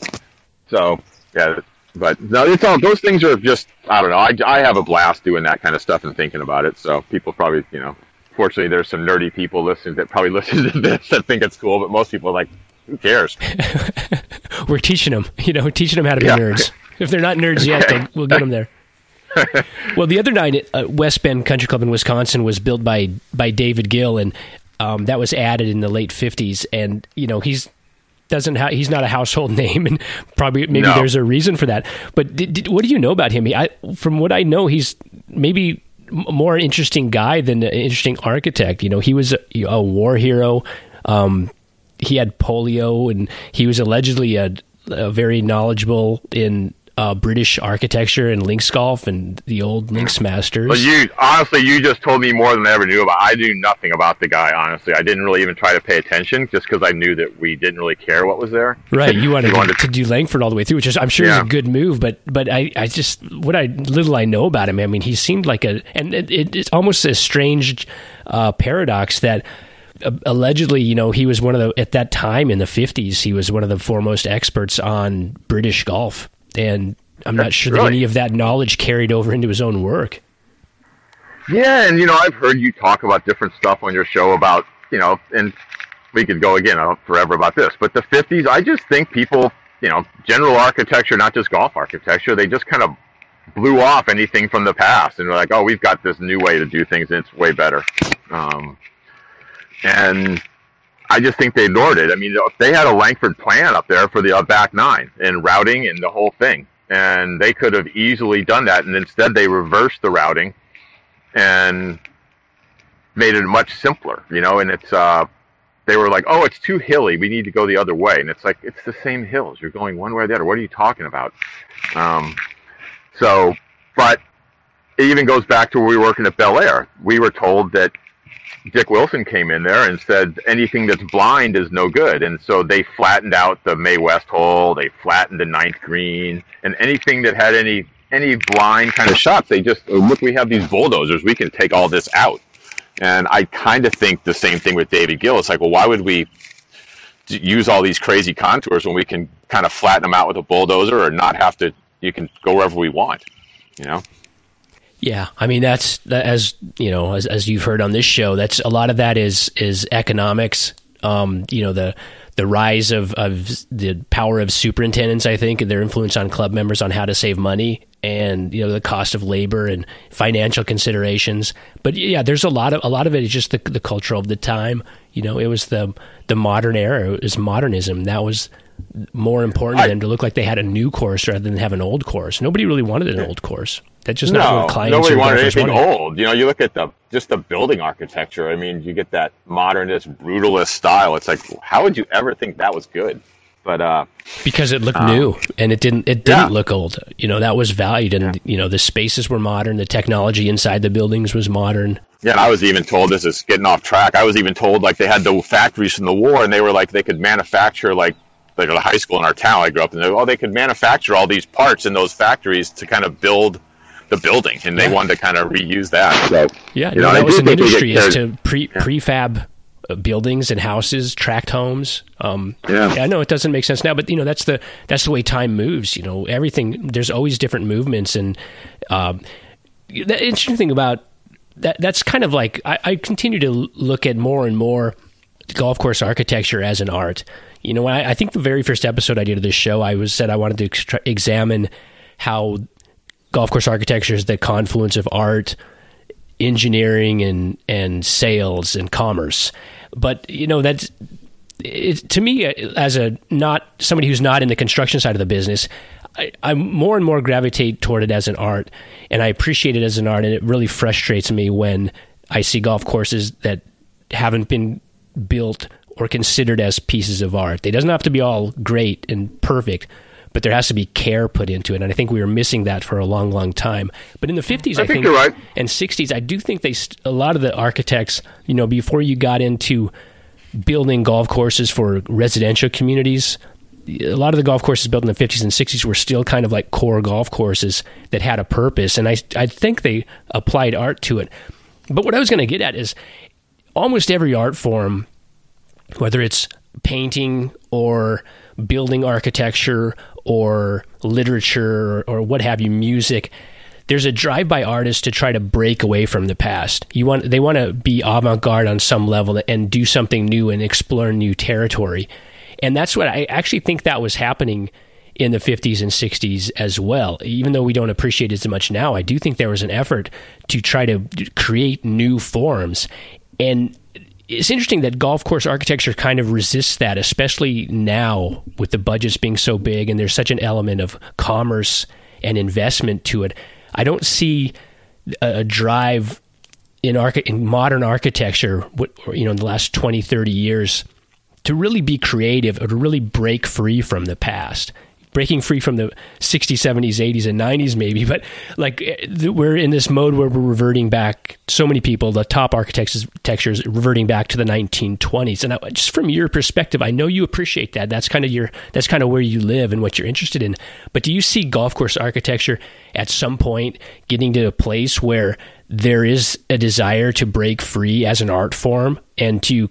so yeah, but no, it's all those things are just I don't know. I I have a blast doing that kind of stuff and thinking about it. So people probably you know. Fortunately, there's some nerdy people listening that probably <laughs> listen to this that think it's cool, but most people are like, who cares? <laughs> We're teaching them, you know, teaching them how to be yeah. nerds. <laughs> If they're not nerds yet, we'll get them there. well, the other night, uh, West Bend Country Club in Wisconsin was built by by David Gill, and um, that was added in the late '50s. And you know, he's doesn't ha- he's not a household name, and probably maybe no. there's a reason for that. But did, did, what do you know about him? I, from what I know, he's maybe more interesting guy than an interesting architect. You know, he was a, a war hero. Um, he had polio, and he was allegedly a, a very knowledgeable in uh, British architecture and links golf and the old links masters. Well, you honestly, you just told me more than I ever knew about. I knew nothing about the guy. Honestly, I didn't really even try to pay attention, just because I knew that we didn't really care what was there. Right, you wanted, <laughs> wanted to, to, do Langford all the way through, which is I'm sure yeah. is a good move. But but I, I just what I little I know about him. I mean, he seemed like a and it, it, it's almost a strange uh, paradox that uh, allegedly, you know, he was one of the at that time in the 50s, he was one of the foremost experts on British golf and I'm not sure really? that any of that knowledge carried over into his own work. Yeah, and you know, I've heard you talk about different stuff on your show about, you know, and we could go again forever about this, but the 50s, I just think people, you know, general architecture, not just golf architecture, they just kind of blew off anything from the past and were like, oh, we've got this new way to do things and it's way better. Um, and I just think they ignored it. I mean, they had a Langford plan up there for the uh, back nine and routing and the whole thing, and they could have easily done that, and instead they reversed the routing and made it much simpler. You know, and it's uh, they were like, oh, it's too hilly. We need to go the other way, and it's like it's the same hills. You're going one way or the other. What are you talking about? Um, so, but it even goes back to where we were working at Bel Air. We were told that Dick Wilson came in there and said anything that's blind is no good, and so they flattened out the Mae West hole, they flattened the ninth green, and anything that had any any blind kind of shots, they just oh, look. We have these bulldozers, we can take all this out. And I kind of think the same thing with David Gill. It's like, well, why would we use all these crazy contours when we can kind of flatten them out with a bulldozer, or not have to? You can go wherever we want, you know. Yeah, I mean that's as you know as as you've heard on this show. That's a lot of that is is economics. Um, you know the the rise of of the power of superintendents. I think and their influence on club members on how to save money and you know the cost of labor and financial considerations. But yeah, there's a lot of a lot of it is just the the culture of the time. You know, it was the the modern era. It was modernism. That was more important I, to them to look like they had a new course rather than have an old course. Nobody really wanted an old course. That's just no, not what clients nobody wanted anything wanted. old. You know, you look at the just the building architecture. I mean, you get that modernist, brutalist style. It's like, how would you ever think that was good? But uh, because it looked um, new and it didn't it didn't yeah. look old. You know, that was valued, and yeah. you know the spaces were modern. The technology inside the buildings was modern. Yeah, and I was even told this is getting off track. I was even told like they had the factories from the war, and they were like they could manufacture like like a high school in our town I grew up in. Oh, they could manufacture all these parts in those factories to kind of build the building, and they yeah. wanted to kind of reuse that. So, yeah, you know, that was an industry is to pre yeah. prefab uh, buildings and houses, tract homes. Um, yeah. I know it doesn't make sense now, but you know that's the that's the way time moves. You know, everything there's always different movements, and um, the interesting thing about that that's kind of like I, I continue to look at more and more golf course architecture as an art. You know, I, I think the very first episode I did of this show, I was said I wanted to ex- examine how golf course architecture is the confluence of art, engineering, and and sales and commerce. But you know that's it, to me as a not somebody who's not in the construction side of the business. I, I more and more gravitate toward it as an art, and I appreciate it as an art. And it really frustrates me when I see golf courses that haven't been built or considered as pieces of art. They doesn't have to be all great and perfect, but there has to be care put into it. And I think we were missing that for a long, long time. But in the 50s, I, I think, think right. and 60s, I do think they a lot of the architects, you know, before you got into building golf courses for residential communities, a lot of the golf courses built in the 50s and 60s were still kind of like core golf courses that had a purpose. And I, I think they applied art to it. But what I was going to get at is almost every art form, whether it's painting or building architecture or literature or, what have you, music, there's a drive by artist to try to break away from the past. You want they want to be avant garde on some level and do something new and explore new territory. And that's what I actually think that was happening in the 50s and 60s as well. Even though we don't appreciate it as much now, I do think there was an effort to try to create new forms. And it's interesting that golf course architecture kind of resists that, especially now with the budgets being so big and there's such an element of commerce and investment to it. I don't see a, drive in, archi- in modern architecture, you know, in the last 20, 30 years to really be creative or to really break free from the past breaking free from the 60s 70s 80s and 90s maybe but like eh, we're in this mode where we're reverting back. So many people the top architects textures reverting back to the 1920s and I, just from your perspective i know you appreciate that. That's kind of your that's kind of where you live and what you're interested in. But do you see golf course architecture at some point getting to a place where there is a desire to break free as an art form and to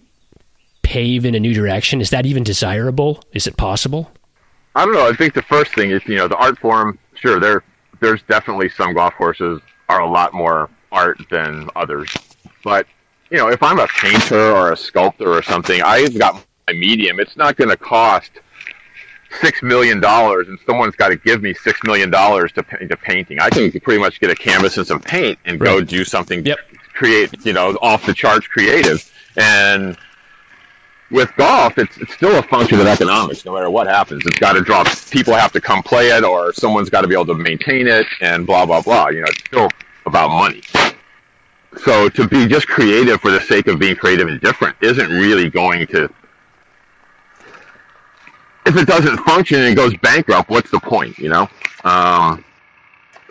pave in a new direction? Is that even desirable? Is it possible I don't know. I think the first thing is, you know, the art form. Sure, there, there's definitely some golf courses are a lot more art than others. But you know, if I'm a painter or a sculptor or something, I've got my medium. It's not going to cost six million dollars, and someone's got to give me six million dollars to to painting. I can pretty much get a canvas and some paint and right. go do something. Yep. Create, you know, off the charts creative, and with golf, it's, it's still a function of economics. No matter what happens, it's got to drop. People have to come play it, or someone's got to be able to maintain it, and blah blah blah. You know, it's still about money. So to be just creative for the sake of being creative and different isn't really going to. If it doesn't function and it goes bankrupt, what's the point? You know. Um,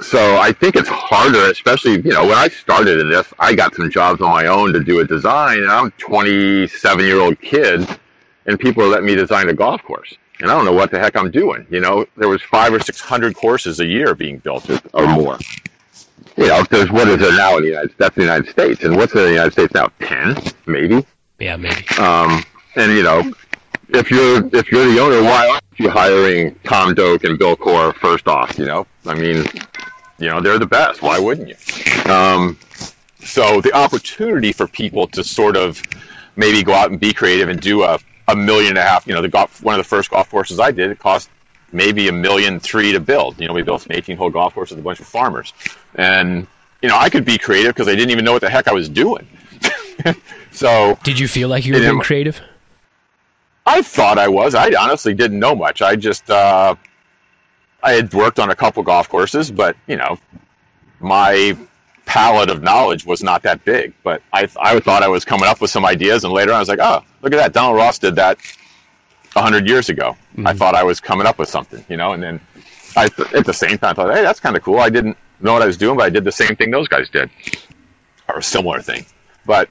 so I think it's harder, especially you know when I started in this, I got some jobs on my own to do a design, and I'm a 27 year old kid, and people are letting me design a golf course, and I don't know what the heck I'm doing. You know, there was five or six hundred courses a year being built or more. You know, there's what is there now in the United that's the United States, and what's in the United States now? Ten, maybe. Yeah, maybe. Um, and you know, if you're if you're the owner, why aren't you hiring Tom Doak and Bill Coore first off? You know, I mean, you know, they're the best. Why wouldn't you? Um, so the opportunity for people to sort of maybe go out and be creative and do a, a million and a half, you know, the golf, one of the first golf courses I did, it cost maybe a million three to build. You know, we built an 18 hole golf course with a bunch of farmers. And, you know, I could be creative because I didn't even know what the heck I was doing. <laughs> so. Did you feel like you were being creative? I thought I was. I honestly didn't know much. I just, uh, I had worked on a couple golf courses, but you know, my palette of knowledge was not that big. But I, I thought I was coming up with some ideas, and later on I was like, oh, look at that, Donald Ross did that hundred years ago. Mm-hmm. I thought I was coming up with something, you know, and then I, at the same time, I thought, hey, that's kind of cool. I didn't know what I was doing, but I did the same thing those guys did, or a similar thing. But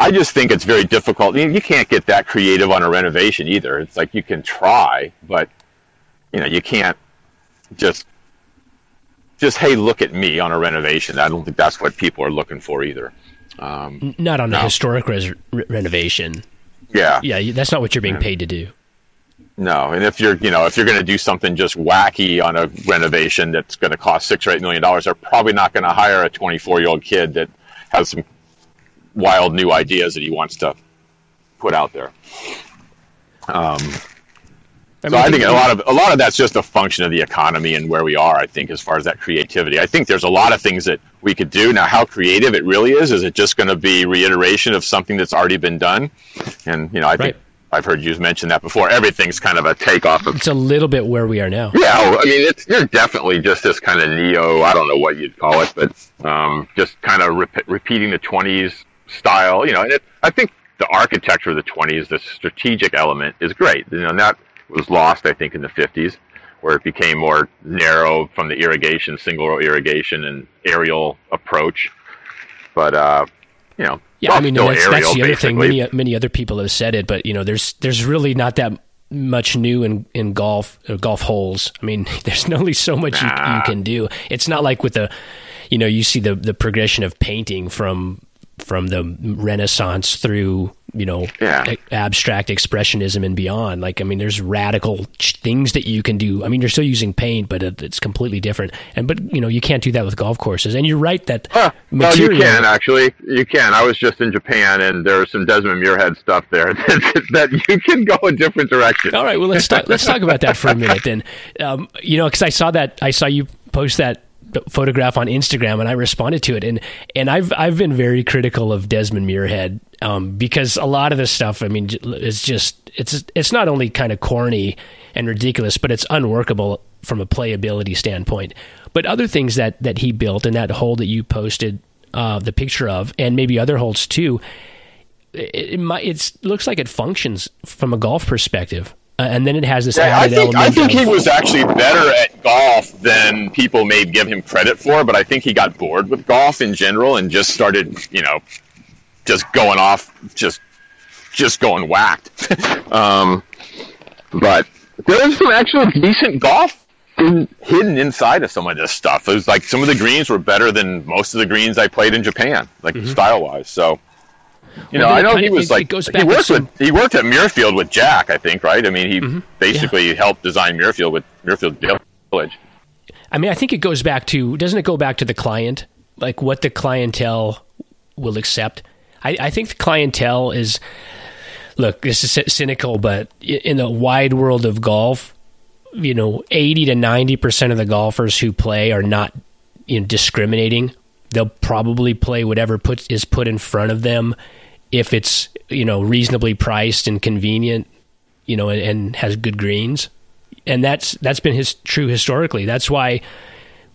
I just think it's very difficult. You can't get that creative on a renovation either. It's like you can try, but you know, you can't just just hey, look at me on a renovation. I don't think that's what people are looking for either. Um, not on no. a historic res- renovation. Yeah, yeah, that's not what you're being paid to do. No, and if you're, you know, if you're going to do something just wacky on a renovation that's going to cost six or eight million dollars, they're probably not going to hire a 24 year old kid that has some wild new ideas that he wants to put out there. Um, I so I think a lot of a lot of that's just a function of the economy and where we are. I think as far as that creativity, I think there's a lot of things that we could do now. How creative it really is? Is it just going to be reiteration of something that's already been done? And you know, I think Right. I've heard you mention that before. Everything's kind of a takeoff of it's a little bit where we are now. yeah, I mean, it's you're definitely just this kind of neo. I don't know what you'd call it, but um, just kind of rep- repeating the '20s style. You know, and it, I think the architecture of the '20s, the strategic element, is great. You know, that was lost, I think, in the '50s, where it became more narrow from the irrigation, single row irrigation, and aerial approach. But uh, you know, Yeah, I mean still that's, that's aerial, the other thing. Many many other people have said it, but you know, there's there's really not that much new in in golf uh, golf holes. I mean, <laughs> there's only so much you, you can do. It's not like with the, you know, you see the the progression of painting from from the Renaissance through you know Yeah. abstract expressionism and beyond. Like, I mean, there's radical ch- things that you can do. I mean, you're still using paint, but it, it's completely different. And but you know, you can't do that with golf courses. And you're right that Huh. Well, you can actually. You can. I was just in Japan, and there's some Desmond Muirhead stuff there <laughs> that, that you can go a different direction. All right, well let's talk. Let's talk about that for a minute. Then, um, you know, because I saw that I saw you post that photograph on Instagram, and I responded to it, and and I've I've been very critical of Desmond Muirhead um, because a lot of this stuff, I mean, is just it's it's not only kind of corny and ridiculous, but it's unworkable from a playability standpoint. But other things that that he built and that hole that you posted uh, the picture of, and maybe other holes too it, it might it's looks like it functions from a golf perspective, uh, and then it has this Yeah, I think I think he was actually better at golf than people may give him credit for. But I think he got bored with golf in general and just started, you know, just going off, just just going whacked. <laughs> um, but there's some actually decent golf in, hidden inside of some of this stuff. It was like some of the greens were better than most of the greens I played in Japan, like style wise. So. You know, Well, I know he was like goes he worked some- with he worked at Muirfield with Jack, I think, right? I mean, he Mm-hmm. basically helped design Muirfield with Muirfield Village. I mean, I think it goes back to doesn't it go back to the client, like what the clientele will accept. I, I think the clientele is look. This is cynical, but in the wide world of golf, you know, eighty to ninety percent of the golfers who play are not you know, discriminating. They'll probably play whatever put is put in front of them if it's you know reasonably priced and convenient, you know, and, and has good greens. And that's that's been his true historically. That's why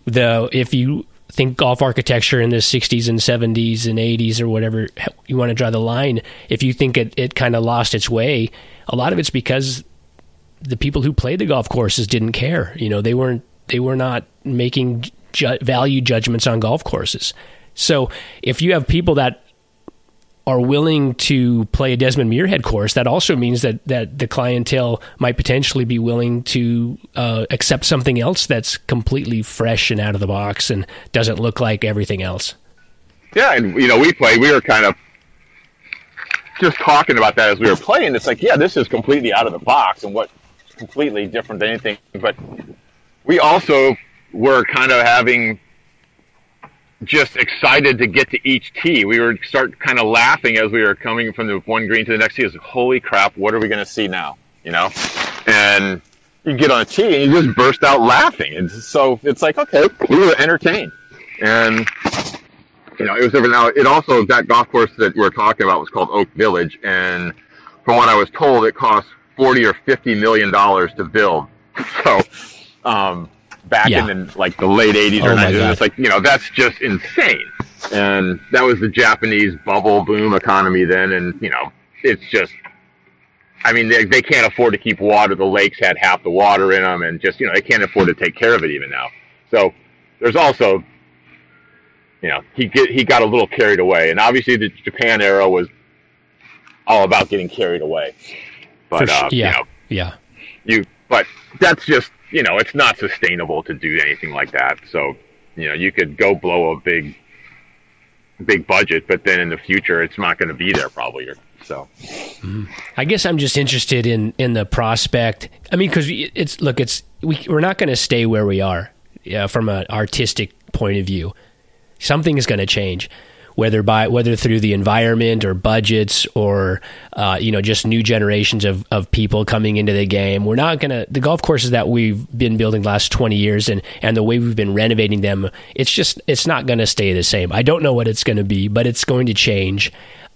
the if you think golf architecture in the 60s and 70s and 80s or whatever you want to draw the line, if you think it, it kind of lost its way, a lot of it's because the people who played the golf courses didn't care. You know, they weren't they were not making ju- value judgments on golf courses. So if you have people that are willing to play a Desmond Muirhead course, that also means that that the clientele might potentially be willing to uh, accept something else that's completely fresh and out of the box and doesn't look like everything else. Yeah, and you know, we play. We were kind of just talking about that as we were playing. It's like, yeah, this is completely out of the box and what completely different than anything. But we also were kind of having just excited to get to each tee. We were start kind of laughing as we were coming from the one green to the next tee. It's like, holy crap, what are we going to see now? You know, and you get on a tee and you just burst out laughing. And so it's like, okay, we were entertained. And you know, it was over now. It also that golf course that we're talking about was called Oak Village, and from what I was told, it cost forty or fifty million dollars to build. <laughs> So, um, back Yeah. in the, like the late eighties Oh or my nineties, God. it's like you know that's just insane. And that was the Japanese bubble boom economy then, and you know it's just. I mean, they, they can't afford to keep water. The lakes had half the water in them, and just you know they can't afford to take care of it even now. So there's also you know, he get he got a little carried away, and obviously the Japan era was all about getting carried away. But For uh, yeah, you know, yeah. you but that's just you know, it's not sustainable to do anything like that. So you know, you could go blow a big big budget, but then in the future, it's not going to be there probably. So mm-hmm. I guess I'm just interested in in the prospect. I mean, because it's look, it's we we're not going to stay where we are yeah, from an artistic point of view. Something is going to change. Whether by whether through the environment or budgets or uh, you know just new generations of, of people coming into the game. We're not gonna the golf courses that we've been building the last twenty years and and the way we've been renovating them. It's just it's not going to stay the same. I don't know what it's going to be, but it's going to change,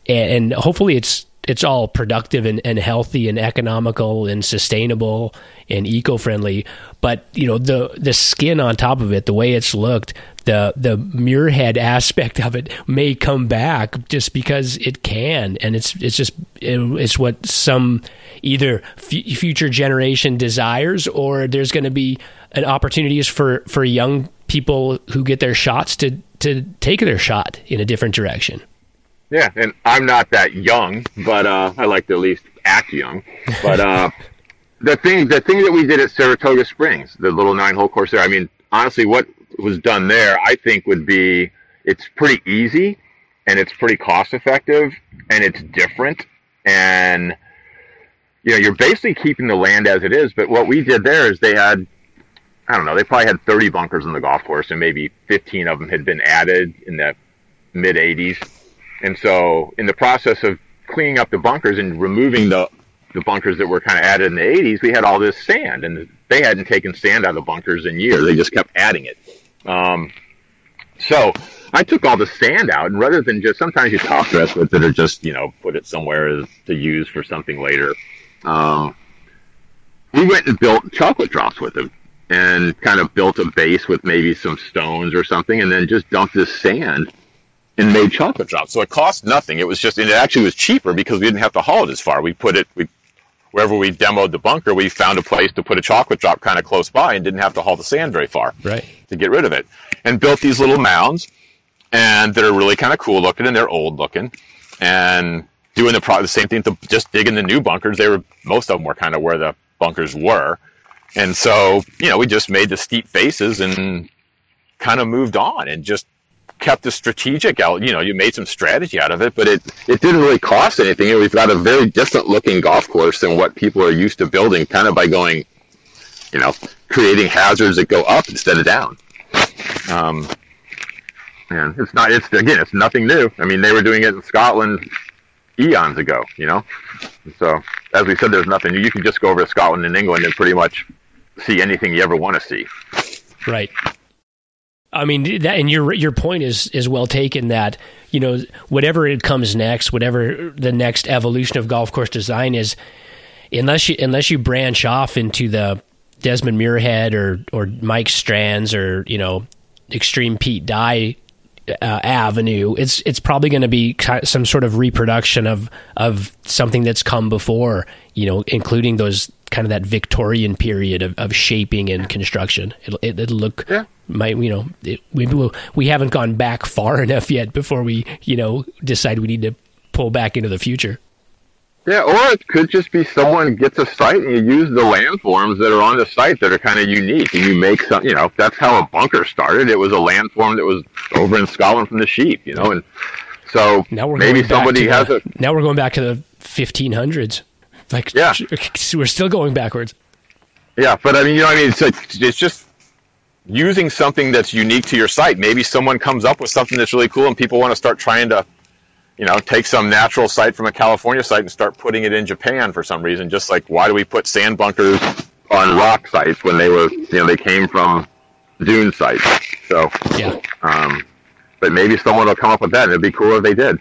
and, and hopefully it's it's all productive and, and healthy and economical and sustainable and eco-friendly. But you know the the skin on top of it the way it's looked the the muirhead <laughs> aspect of it may come back just because it can. And it's it's just it, it's what some either f- future generation desires or there's going to be an opportunities for for young people who get their shots to to take their shot in a different direction yeah, and I'm not that young, but uh, I like to at least act young. But uh, <laughs> the thing, the thing that we did at Saratoga Springs, the little nine-hole course there. I mean, honestly, what was done there, I think would be it's pretty easy, and it's pretty cost-effective, and it's different, and you know, you're basically keeping the land as it is. But what we did there is they had I don't know, they probably had 30 bunkers in the golf course, and maybe 15 of them had been added in the mid 80s. And so, in the process of cleaning up the bunkers and removing the the bunkers that were kind of added in the 80s, we had all this sand, and they hadn't taken sand out of the bunkers in years. They just kept adding it. Um, so I took all the sand out, and rather than just sometimes you top dress with it or just you know put it somewhere to use for something later, um, we went and built chocolate drops with them, and kind of built a base with maybe some stones or something, and then just dumped this sand and made chocolate drops. So it cost nothing. It was just, and it actually was cheaper because we didn't have to haul it as far. We put it, we, wherever we demoed the bunker, we found a place to put a chocolate drop kind of close by and didn't have to haul the sand very far right. to get rid of it. And built these little mounds and they're really kind of cool looking and they're old looking and doing the, pro- the same thing to just digging the new bunkers. They were, most of them were kind of where the bunkers were. And so, you know, we just made the steep faces and kind of moved on and just kept the strategic out. You know, you made some strategy out of it, but it it didn't really cost anything. We've got a very different looking golf course than what people are used to building, kind of by going, you know, creating hazards that go up instead of down. Um, and it's not. It's again, it's nothing new. I mean, they were doing it in Scotland eons ago. You know, so as we said, there's nothing. You can just go over to Scotland and England and pretty much see anything you ever want to see. Right. I mean that, and your your point is is well taken. That you know whatever it comes next, whatever the next evolution of golf course design is, unless you unless you branch off into the Desmond Muirhead or or Mike Strantz or you know Extreme Pete Dye uh, avenue, it's it's probably going to be some sort of reproduction of of something that's come before. You know, including those kind of that Victorian period of, of shaping and construction. It'll, it, will look, yeah. Might you know, it, we we haven't gone back far <laughs> enough yet before we you know decide we need to pull back into the future. Yeah, or it could just be someone gets a site and you use the landforms that are on the site that are kind of unique, and you make some. You know, that's how a bunker started. It was a landform that was over in Scotland from the sheep. You know, and so now we're maybe somebody has the, a. Now we're going back to the 1500s. Like, yeah, <laughs> we're still going backwards. Yeah, but I mean, you know, I mean, it's, it's just using something that's unique to your site. Maybe someone comes up with something that's really cool, and people want to start trying to, you know, take some natural site from a California site and start putting it in Japan for some reason. Just like, why do we put sand bunkers on rock sites when they were, you know, they came from dune sites? So, yeah. Um, but maybe someone will come up with that, and it'd be cool if they did.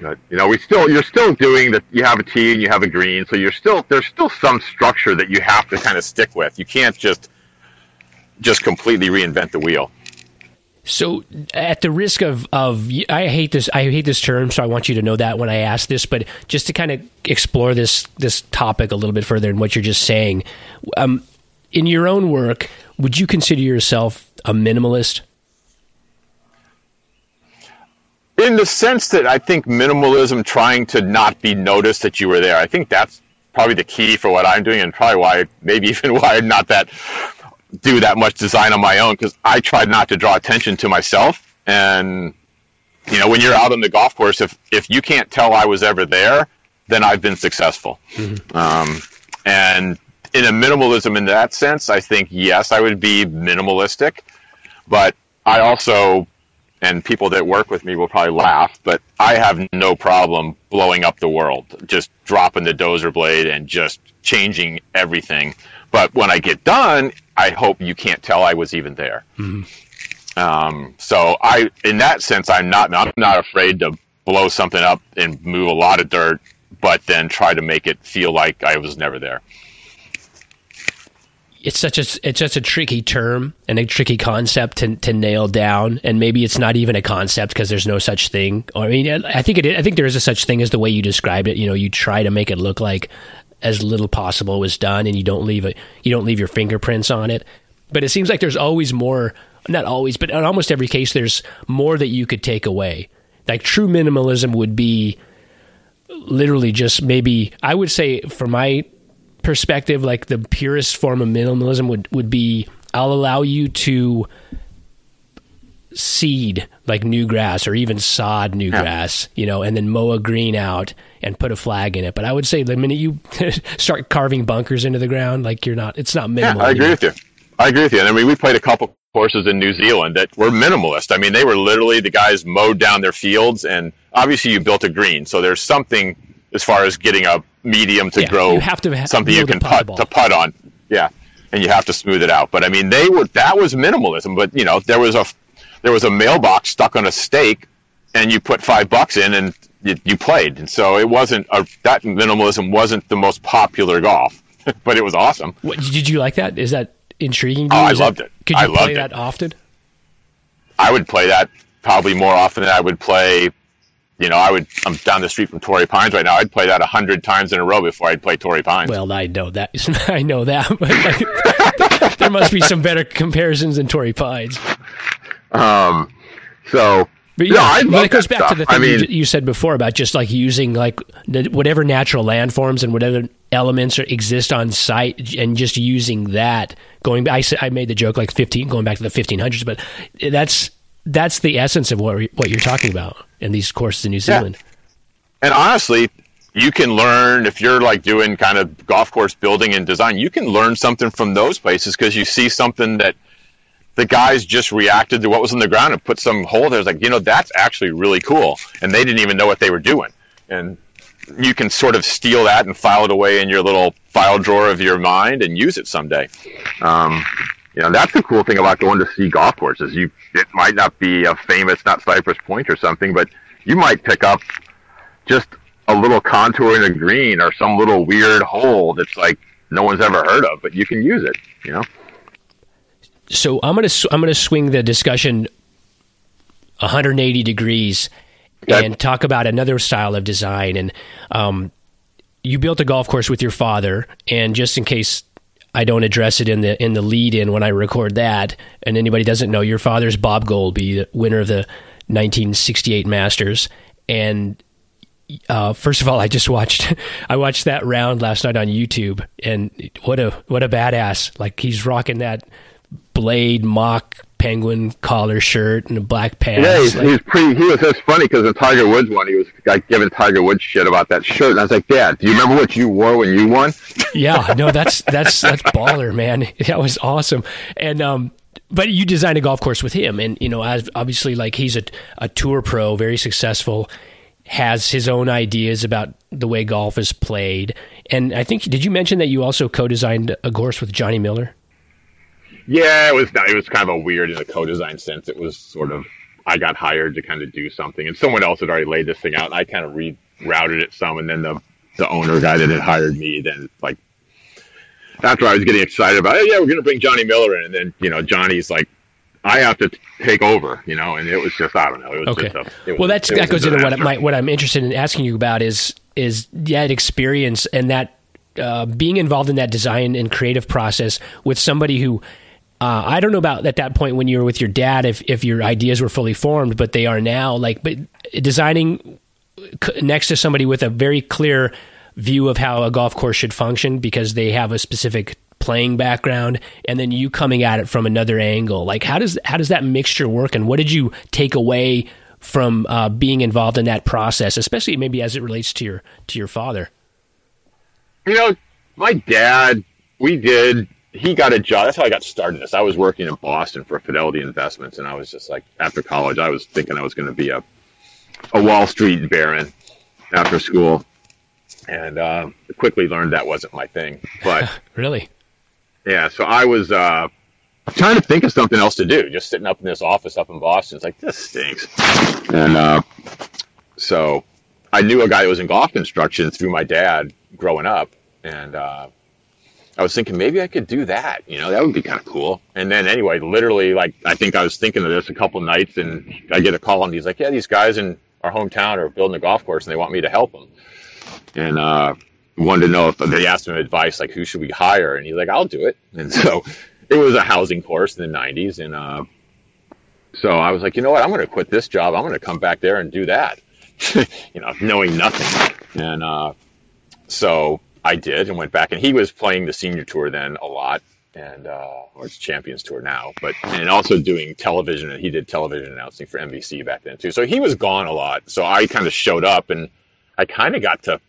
But, you know, we still you're still doing that. You have a tee and you have a green, so you're still there's still some structure that you have to kind of stick with. You can't just just completely reinvent the wheel. So, at the risk of of I hate this I hate this term, so I want you to know that when I ask this, but just to kind of explore this this topic a little bit further and what you're just saying, um, in your own work, would you consider yourself a minimalist? in the sense that I think minimalism, trying to not be noticed that you were there, I think that's probably the key for what I'm doing, and probably why, maybe <laughs> even why I'm not that do that much design on my own because I tried not to draw attention to myself. And you know, when you're out on the golf course, if if you can't tell I was ever there, then I've been successful. Mm-hmm. Um, and in a minimalism in that sense, I think yes, I would be minimalistic, but I also and people that work with me will probably laugh, but I have no problem blowing up the world, just dropping the dozer blade and just changing everything. But when I get done, I hope you can't tell I was even there. Mm-hmm. Um, so I, in that sense, I'm not, I'm not afraid to blow something up and move a lot of dirt, but then try to make it feel like I was never there it's such a it's just a tricky term and a tricky concept to, to nail down and maybe it's not even a concept because there's no such thing i mean i think it i think there is a such thing as the way you described it you know you try to make it look like as little possible was done and you don't leave it you don't leave your fingerprints on it. But it seems like there's always more not always but in almost every case there's more that you could take away. Like true minimalism would be literally just maybe i would say for my perspective, like the purest form of minimalism would, would be I'll allow you to seed like new grass or even sod new yeah. grass, you know, and then mow a green out and put a flag in it. But I would say the minute you <laughs> start carving bunkers into the ground, like you're not, it's not minimal. Yeah, I agree with you. I agree with you. And I mean, we played a couple courses in New Zealand that were minimalist. I mean, they were literally the guys mowed down their fields and obviously you built a green. So there's something as far as getting a medium to yeah, grow you have to ha- something you can putt to putt on. Yeah, and you have to smooth it out. But I mean, they were that was minimalism. But you know, there was a there was a mailbox stuck on a stake, and you put five bucks in, and you, you played. And so it wasn't a, that minimalism wasn't the most popular golf, <laughs> but it was awesome. What, did you like that? Is that intriguing? Oh, I loved that, it. Could you I play that often? I would play that probably more often than I would play you know, I would. I'm down the street from Torrey Pines right now. I'd play that a hundred times in a row before I'd play Torrey Pines. Well, I know that. <laughs> I know that, but like, <laughs> there must be some better comparisons than Torrey Pines. Um. So. But yeah, no, well, it goes back stuff. to the thing I mean, you, you, said before about just like using like whatever natural landforms and whatever elements are, exist on site and just using that. Going, I I made the joke like fifteen, going back to the fifteen hundreds, but that's that's the essence of what what you're talking about in these courses in New Zealand. Yeah. And honestly, you can learn if you're like doing kind of golf course building and design. You can learn something from those places because you see something that the guys just reacted to what was on the ground and put some hole there. It's like you know that's actually really cool, and they didn't even know what they were doing. And you can sort of steal that and file it away in your little file drawer of your mind and use it someday. Um, you know, that's the cool thing about going to see golf courses. You, it might not be a famous, not Cypress Point or something, but you might pick up just a little contour in a green or some little weird hole that's like no one's ever heard of, but you can use it. You know. So I'm gonna I'm gonna swing the discussion 180 degrees okay. and talk about another style of design. And um, you built a golf course with your father, and just in case I don't address it in the in the lead in when I record that. And anybody doesn't know, your father's Bob Goalby, the winner of the 1968 Masters. And uh, first of all, I just watched <laughs> I watched that round last night on YouTube, and what a what a badass! Like he's rocking that blade mock penguin collar shirt and a black pants. Yeah, he's, like, he's pretty. He was just funny because the Tiger Woods one, he was like giving Tiger Woods shit about that shirt, and I was like, Dad, do you remember what you wore when you won? yeah, <laughs> no, that's that's that's baller, man. <laughs> That was awesome, and um, but you designed a golf course with him, and you know, as obviously, like he's a a tour pro, very successful, has his own ideas about the way golf is played, and I think did you mention that you also co-designed a course with Johnny Miller? Yeah, it was it was kind of a weird in a co-design sense. It was sort of I got hired to kind of do something, and someone else had already laid this thing out, and I kind of rerouted it some, and then the the owner guy that had hired me then like after I was getting excited about it, yeah, we're gonna bring Johnny Miller in, and then you know Johnny's like. I have to take over, you know, and it was just I don't know. It was okay. just a, was, well, that's that goes into what my, what I'm interested in asking you about is is that experience and that uh, being involved in that design and creative process with somebody who uh, I don't know about at that point when you were with your dad if if your ideas were fully formed, but they are now. Like, but designing next to somebody with a very clear view of how a golf course should function because they have a specific playing background and then you coming at it from another angle like how does how does that mixture work and what did you take away from uh, being involved in that process especially maybe as it relates to your to your father you know my dad we did he got a job. That's how I got started. This I was working in Boston for Fidelity Investments, and I was just like, after college, I was thinking I was going to be a a Wall Street baron after school, and uh, quickly learned that wasn't my thing. But <laughs> really, yeah. So I was uh, trying to think of something else to do. Just sitting up in this office up in Boston. It's like this stinks, and uh, so I knew a guy that was in golf construction through my dad growing up, and uh, I was thinking maybe I could do that. You know, that would be kind of cool. And then anyway, literally, like I think I was thinking of this a couple nights, and I get a call, and he's like, "Yeah, these guys in our hometown are building a golf course, and they want me to help them." And uh, wanted to know if they asked him advice, like who should we hire, and he's like, "I'll do it." And so it was a housing course in the '90s, and uh, so I was like, you know what, I'm going to quit this job. I'm going to come back there and do that. <laughs> you know, knowing nothing, and uh, so I did and went back, and he was playing the senior tour then a lot, and uh, or it's Champions Tour now, but and also doing television, and he did television announcing for NBC back then too. So he was gone a lot. So I kind of showed up, and I kind of got to,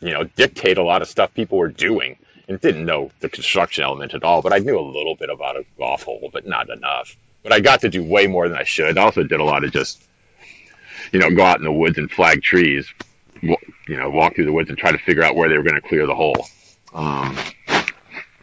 you know, dictate a lot of stuff people were doing, and didn't know the construction element at all, but I knew a little bit about a golf hole, but not enough. But I got to do way more than I should. I also did a lot of just, you know, go out in the woods and flag trees you know, walk through the woods and try to figure out where they were going to clear the hole, um,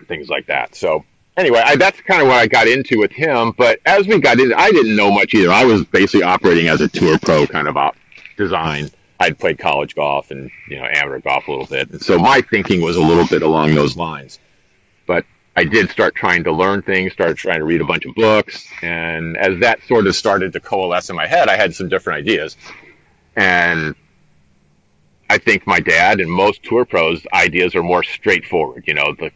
things like that. So anyway, I, that's kind of what I got into with him. But as we got in, I didn't know much either. I was basically operating as a tour pro kind of op design. I'd played college golf and you know amateur golf a little bit, and so my thinking was a little bit along those lines. But I did start trying to learn things, started trying to read a bunch of books, and as that sort of started to coalesce in my head, I had some different ideas. And I think my dad and most tour pros ideas are more straightforward. You know, the,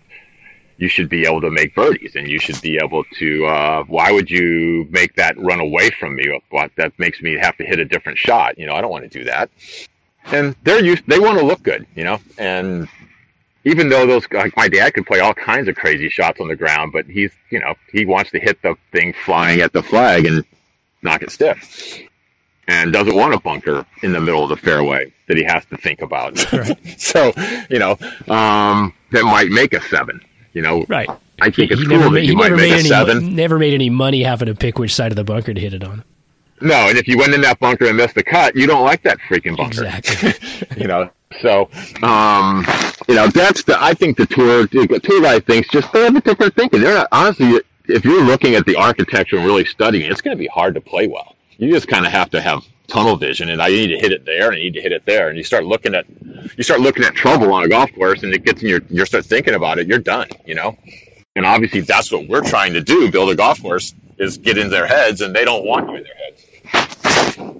you should be able to make birdies and you should be able to, uh, why would you make that run away from me? What that makes me have to hit a different shot. You know, I don't want to do that. And they're used, they want to look good, you know, and even though those, like my dad could play all kinds of crazy shots on the ground, but he's, you know, he wants to hit the thing flying at the flag and knock it stiff and doesn't want a bunker in the middle of the fairway that he has to think about. Right. <laughs> so, you know, um, that might make a seven. You know, right? I think it's he cool that you might make a any, seven. Never made any money having to pick which side of the bunker to hit it on. No, and if you went in that bunker and missed the cut, you don't like that freaking bunker. Exactly. <laughs> you know, so um, you know that's the. I think the tour the tour guide thinks just they have a different thinking. They're not honestly. If you're looking at the architecture and really studying, it's going to be hard to play well you just kind of have to have tunnel vision and I need to hit it there and I need to hit it there and you start looking at you start looking at trouble on a golf course and it gets in your you start thinking about it you're done you know? And obviously that's what we're trying to do build a golf course is get in their heads and they don't want you in their heads.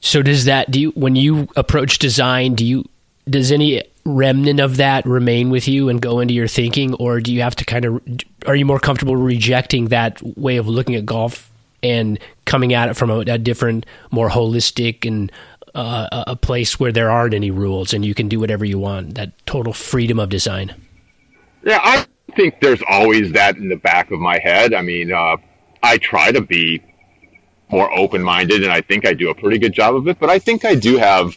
So does that do you when you approach design do you does any remnant of that remain with you and go into your thinking or do you have to kind of are you more comfortable rejecting that way of looking at golf and coming at it from a, a different, more holistic and uh, a place where there aren't any rules and you can do whatever you want. That total freedom of design. Yeah, I think there's always that in the back of my head. I mean, uh, I try to be more open minded, and I think I do a pretty good job of it. But I think I do have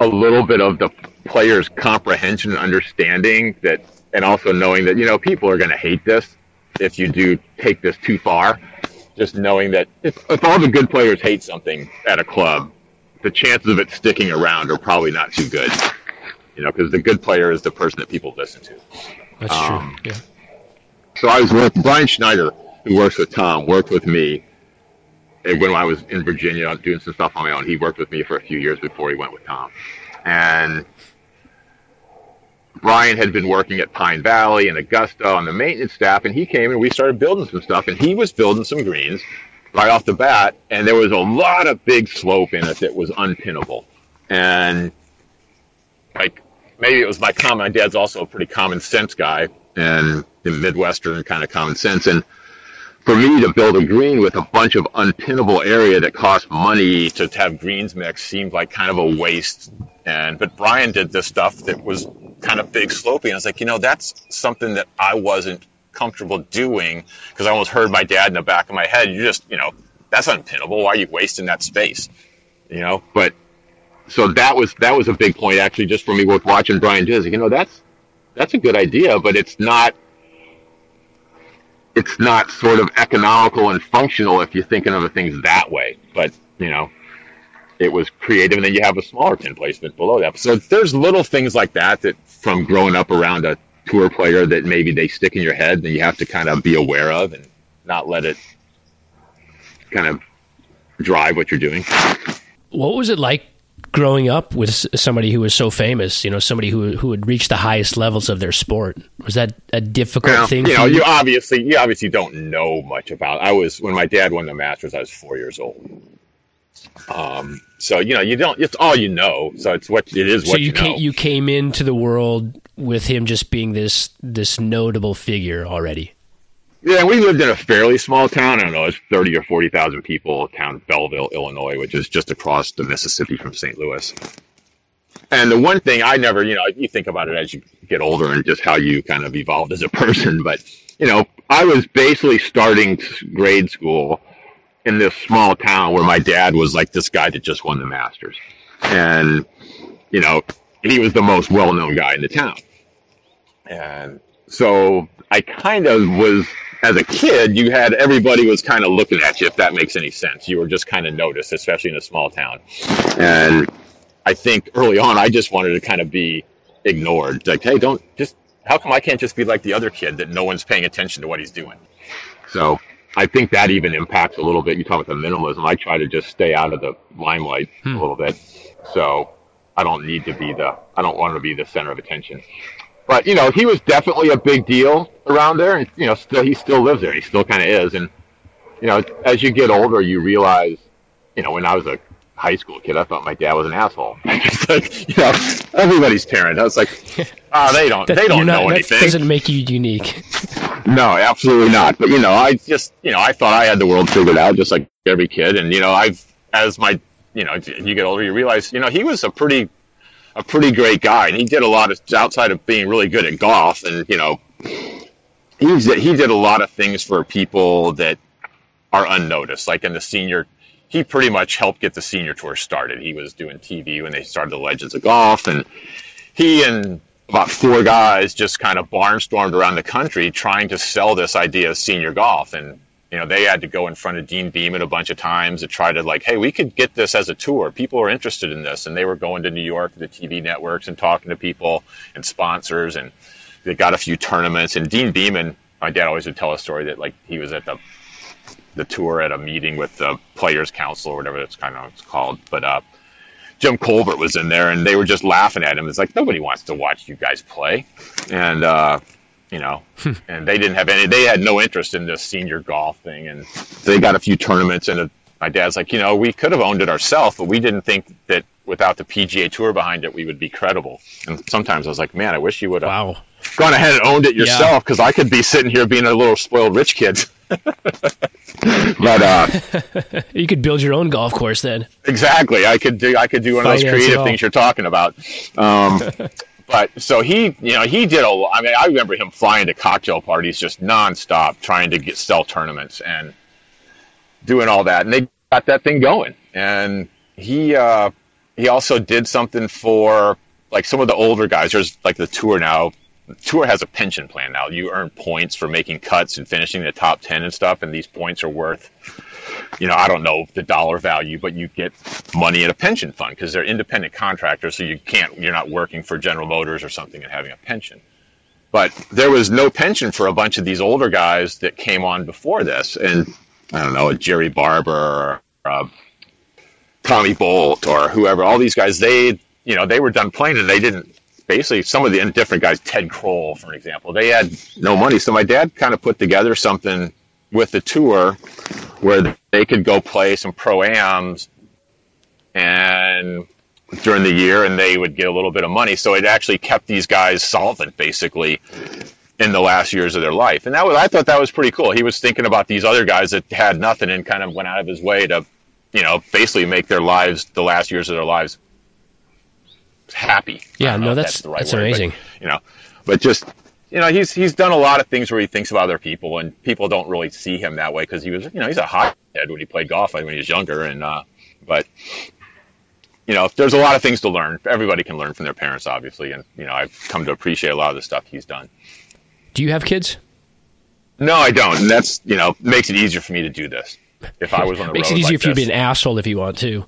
a little bit of the player's comprehension and understanding that, and also knowing that you know people are going to hate this if you do take this too far just knowing that if, if all the good players hate something at a club, the chances of it sticking around are probably not too good. You know, because the good player is the person that people listen to. That's um, true. Yeah. So I was with Brian Schneider, who works with Tom, worked with me when I was in Virginia doing some stuff on my own. He worked with me for a few years before he went with Tom, and Brian had been working at Pine Valley and Augusta on the maintenance staff, and he came and we started building some stuff. And he was building some greens right off the bat, and there was a lot of big slope in it that was unpinnable. And like maybe it was my common. My dad's also a pretty common sense guy and the Midwestern kind of common sense. And for me to build a green with a bunch of unpinnable area that cost money to have greens mix seemed like kind of a waste. And but Brian did this stuff that was kind of big sloping. I was like, you know, that's something that I wasn't comfortable doing because I almost heard my dad in the back of my head. You just, you know, that's unpinnable. Why are you wasting that space? You know, but so that was that was a big point actually just for me with watching Brian do. Like, you know, that's that's a good idea, but it's not it's not sort of economical and functional if you're thinking of the things that way. But you know, it was creative, and then you have a smaller pin placement below that. So there's little things like that that from growing up around a tour player that maybe they stick in your head, and you have to kind of be aware of and not let it kind of drive what you're doing. What was it like growing up with somebody who was so famous? You know, somebody who who had reached the highest levels of their sport. Was that a difficult Well, thing? you know, you obviously you obviously don't know much about. I was when my dad won the Masters. I was four years old. Um, so you know, you don't. It's all you know. So it's what it is. so What you you, know. came, you came into the world with him just being this this notable figure already. Yeah, we lived in a fairly small town. I don't know, it's thirty or forty thousand people. Town of Belleville, Illinois, which is just across the Mississippi from St. Louis. And the one thing I never, you know, you think about it as you get older and just how you kind of evolved as a <laughs> person. But you know, I was basically starting grade school in this small town where my dad was like this guy that just won the Masters, and you know, he was the most well-known guy in the town. And so I kind of was, as a kid, you had everybody was kind of looking at you, if that makes any sense. You were just kind of noticed, especially in a small town. And I think early on, I just wanted to kind of be ignored. Like, hey, don't just, how come I can't just be like the other kid that no one's paying attention to what he's doing? So I think that even impacts a little bit. You talk about the minimalism. I try to just stay out of the limelight a hmm. little bit. So I don't need to be the, I don't want to be the center of attention. But you know, he was definitely a big deal around there, and you know, still he still lives there. He still kind of is, and you know, as you get older, you realize, you know, when I was a high school kid, I thought my dad was an asshole. <laughs> It's like, you know, everybody's parent. I was like, oh, they don't, they don't not- know that anything. doesn't make you unique. <laughs> No, absolutely not. But you know, I just you know, I thought I had the world figured out, just like every kid. And you know, I've as my you know, you get older, you realize you know he was a pretty a pretty great guy, and he did a lot of outside of being really good at golf, and you know, he's he did a lot of things for people that are unnoticed, like in the senior. He pretty much helped get the senior tour started. He was doing TV when they started the Legends of Golf, and he and about four guys just kind of barnstormed around the country trying to sell this idea of senior golf. And, you know, they had to go in front of Deane Beman a bunch of times to try to like, hey, we could get this as a tour. People are interested in this. And they were going to New York the TV networks and talking to people and sponsors. And they got a few tournaments. And Deane Beman, my dad always would tell a story that like he was at the the tour at a meeting with the players council or whatever it's kind of it's called. But uh Jim Colbert was in there, and they were just laughing at him. It's like nobody wants to watch you guys play, and uh, you know, and they didn't have any. They had no interest in this senior golf thing, and they got a few tournaments. And uh my dad's like, you know, we could have owned it ourselves, but we didn't think that without the PGA Tour behind it, we would be credible. And sometimes I was like, man, I wish you would have Wow. gone ahead and owned it yourself, because I could be sitting here being a little spoiled rich kid. <laughs> <laughs> but uh, <laughs> You could build your own golf course then. Exactly. I could do I could do one of those creative things you're talking about. Um, <laughs> but so he, you know, he did a. I mean, I remember him flying to cocktail parties just nonstop, trying to get sell tournaments and doing all that, and they got that thing going. And he uh, he also did something for like some of the older guys. There's like the tour now. Tour has a pension plan now. You earn points for making cuts and finishing the top ten and stuff, and these points are worth you know, I don't know the dollar value, but you get money in a pension fund because they're independent contractors, so you can't, you're not working for General Motors or something and having a pension. But there was no pension for a bunch of these older guys that came on before this, and I don't know, Jerry Barber or uh, Tommy Bolt or whoever, all these guys, they, you know, they were done playing and they didn't. Basically, some of the different guys, Ted Kroll, for example, they had no money. So my dad kind of put together something with the tour where they could go play some pro-ams and during the year and they would get a little bit of money. So it actually kept these guys solvent basically in the last years of their life. And that was i thought that was pretty cool. He was thinking about these other guys that had nothing and kind of went out of his way to you know basically make their lives the last years of their lives happy Yeah, no, if that's the right that's word, but, amazing. you know but just you know he's he's done a lot of things where he thinks about other people and people don't really see him that way because he was you know he's a hothead when he played golf when he was younger and uh but you know, there's a lot of things to learn. Everybody can learn from their parents, obviously, and you know, I've come to appreciate a lot of the stuff he's done. Do you have kids? No, I don't, and that's you know makes it easier for me to do this. If I was on the <laughs> makes road it easier like to this. be an asshole if you want to.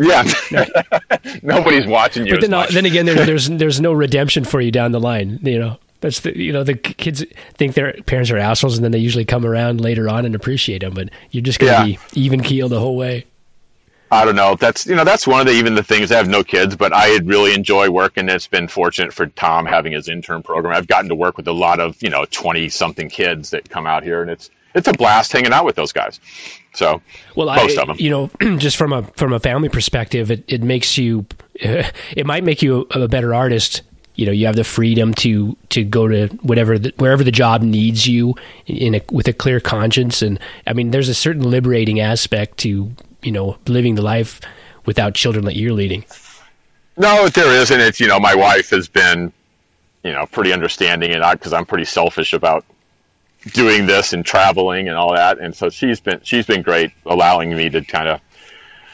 Yeah, <laughs> nobody's watching you. But then, uh, then again, there, <laughs> there's there's no redemption for you down the line. You know, that's the you know the kids think their parents are assholes, and then they usually come around later on and appreciate them. But you're just gonna Yeah. be even keel the whole way. I don't know. That's you know that's one of the even the things. I have no kids, but I really enjoy working. And it's been fortunate for Tom having his intern program. I've gotten to work with a lot of you know twenty something kids that come out here, and it's it's a blast hanging out with those guys. So Well, most I, of them. you know, <clears throat> just from a from a family perspective, it, it makes you, <laughs> it might make you a, a better artist. You know, you have the freedom to to go to whatever the, wherever the job needs you in a, with a clear conscience, and I mean, there's a certain liberating aspect to you know living the life without children that you're leading. No, there isn't. It's you know my wife has been, you know, pretty understanding, and I because I'm pretty selfish about doing this and traveling and all that, and so she's been she's been great, allowing me to kind of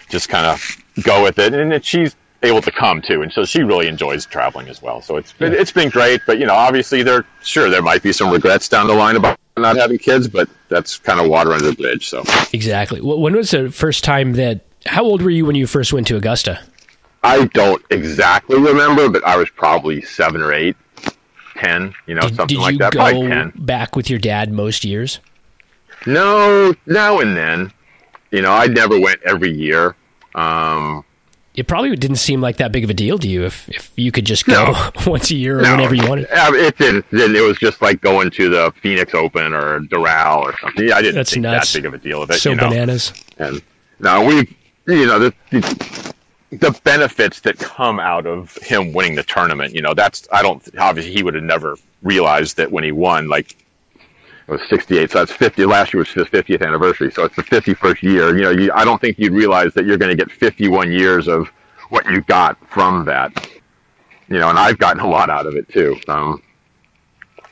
just kind of go with it, and she's able to come too, and so she really enjoys traveling as well. So it's been, it's been great, but you know, obviously there sure there might be some regrets down the line about not having kids, but that's kind of water under the bridge. So Exactly. Wh- When was the first time that? How old were you when you first went to Augusta? I don't exactly remember, but I was probably seven or eight, ten, you know, Did, something did like you that. Probably ten. back with your dad most years? No, now and then. You know, I never went every year. Um, It probably didn't seem like that big of a deal to you if, if you could just go <laughs> once a year or no, whenever you wanted. It didn't. It was just like going to the Phoenix Open or Doral or something. I didn't That's think nuts. that big of a deal of it. So you know? bananas. And now we, you know, the, the benefits that come out of him winning the tournament. You know, that's I don't obviously he would have never realized that when he won, like it was 68, so that's 50. Last year was his 50th anniversary, so it's the 51st year. You know, you, I don't think you'd realize that you're going to get 51 years of what you got from that. You know, and I've gotten a lot out of it too. Um,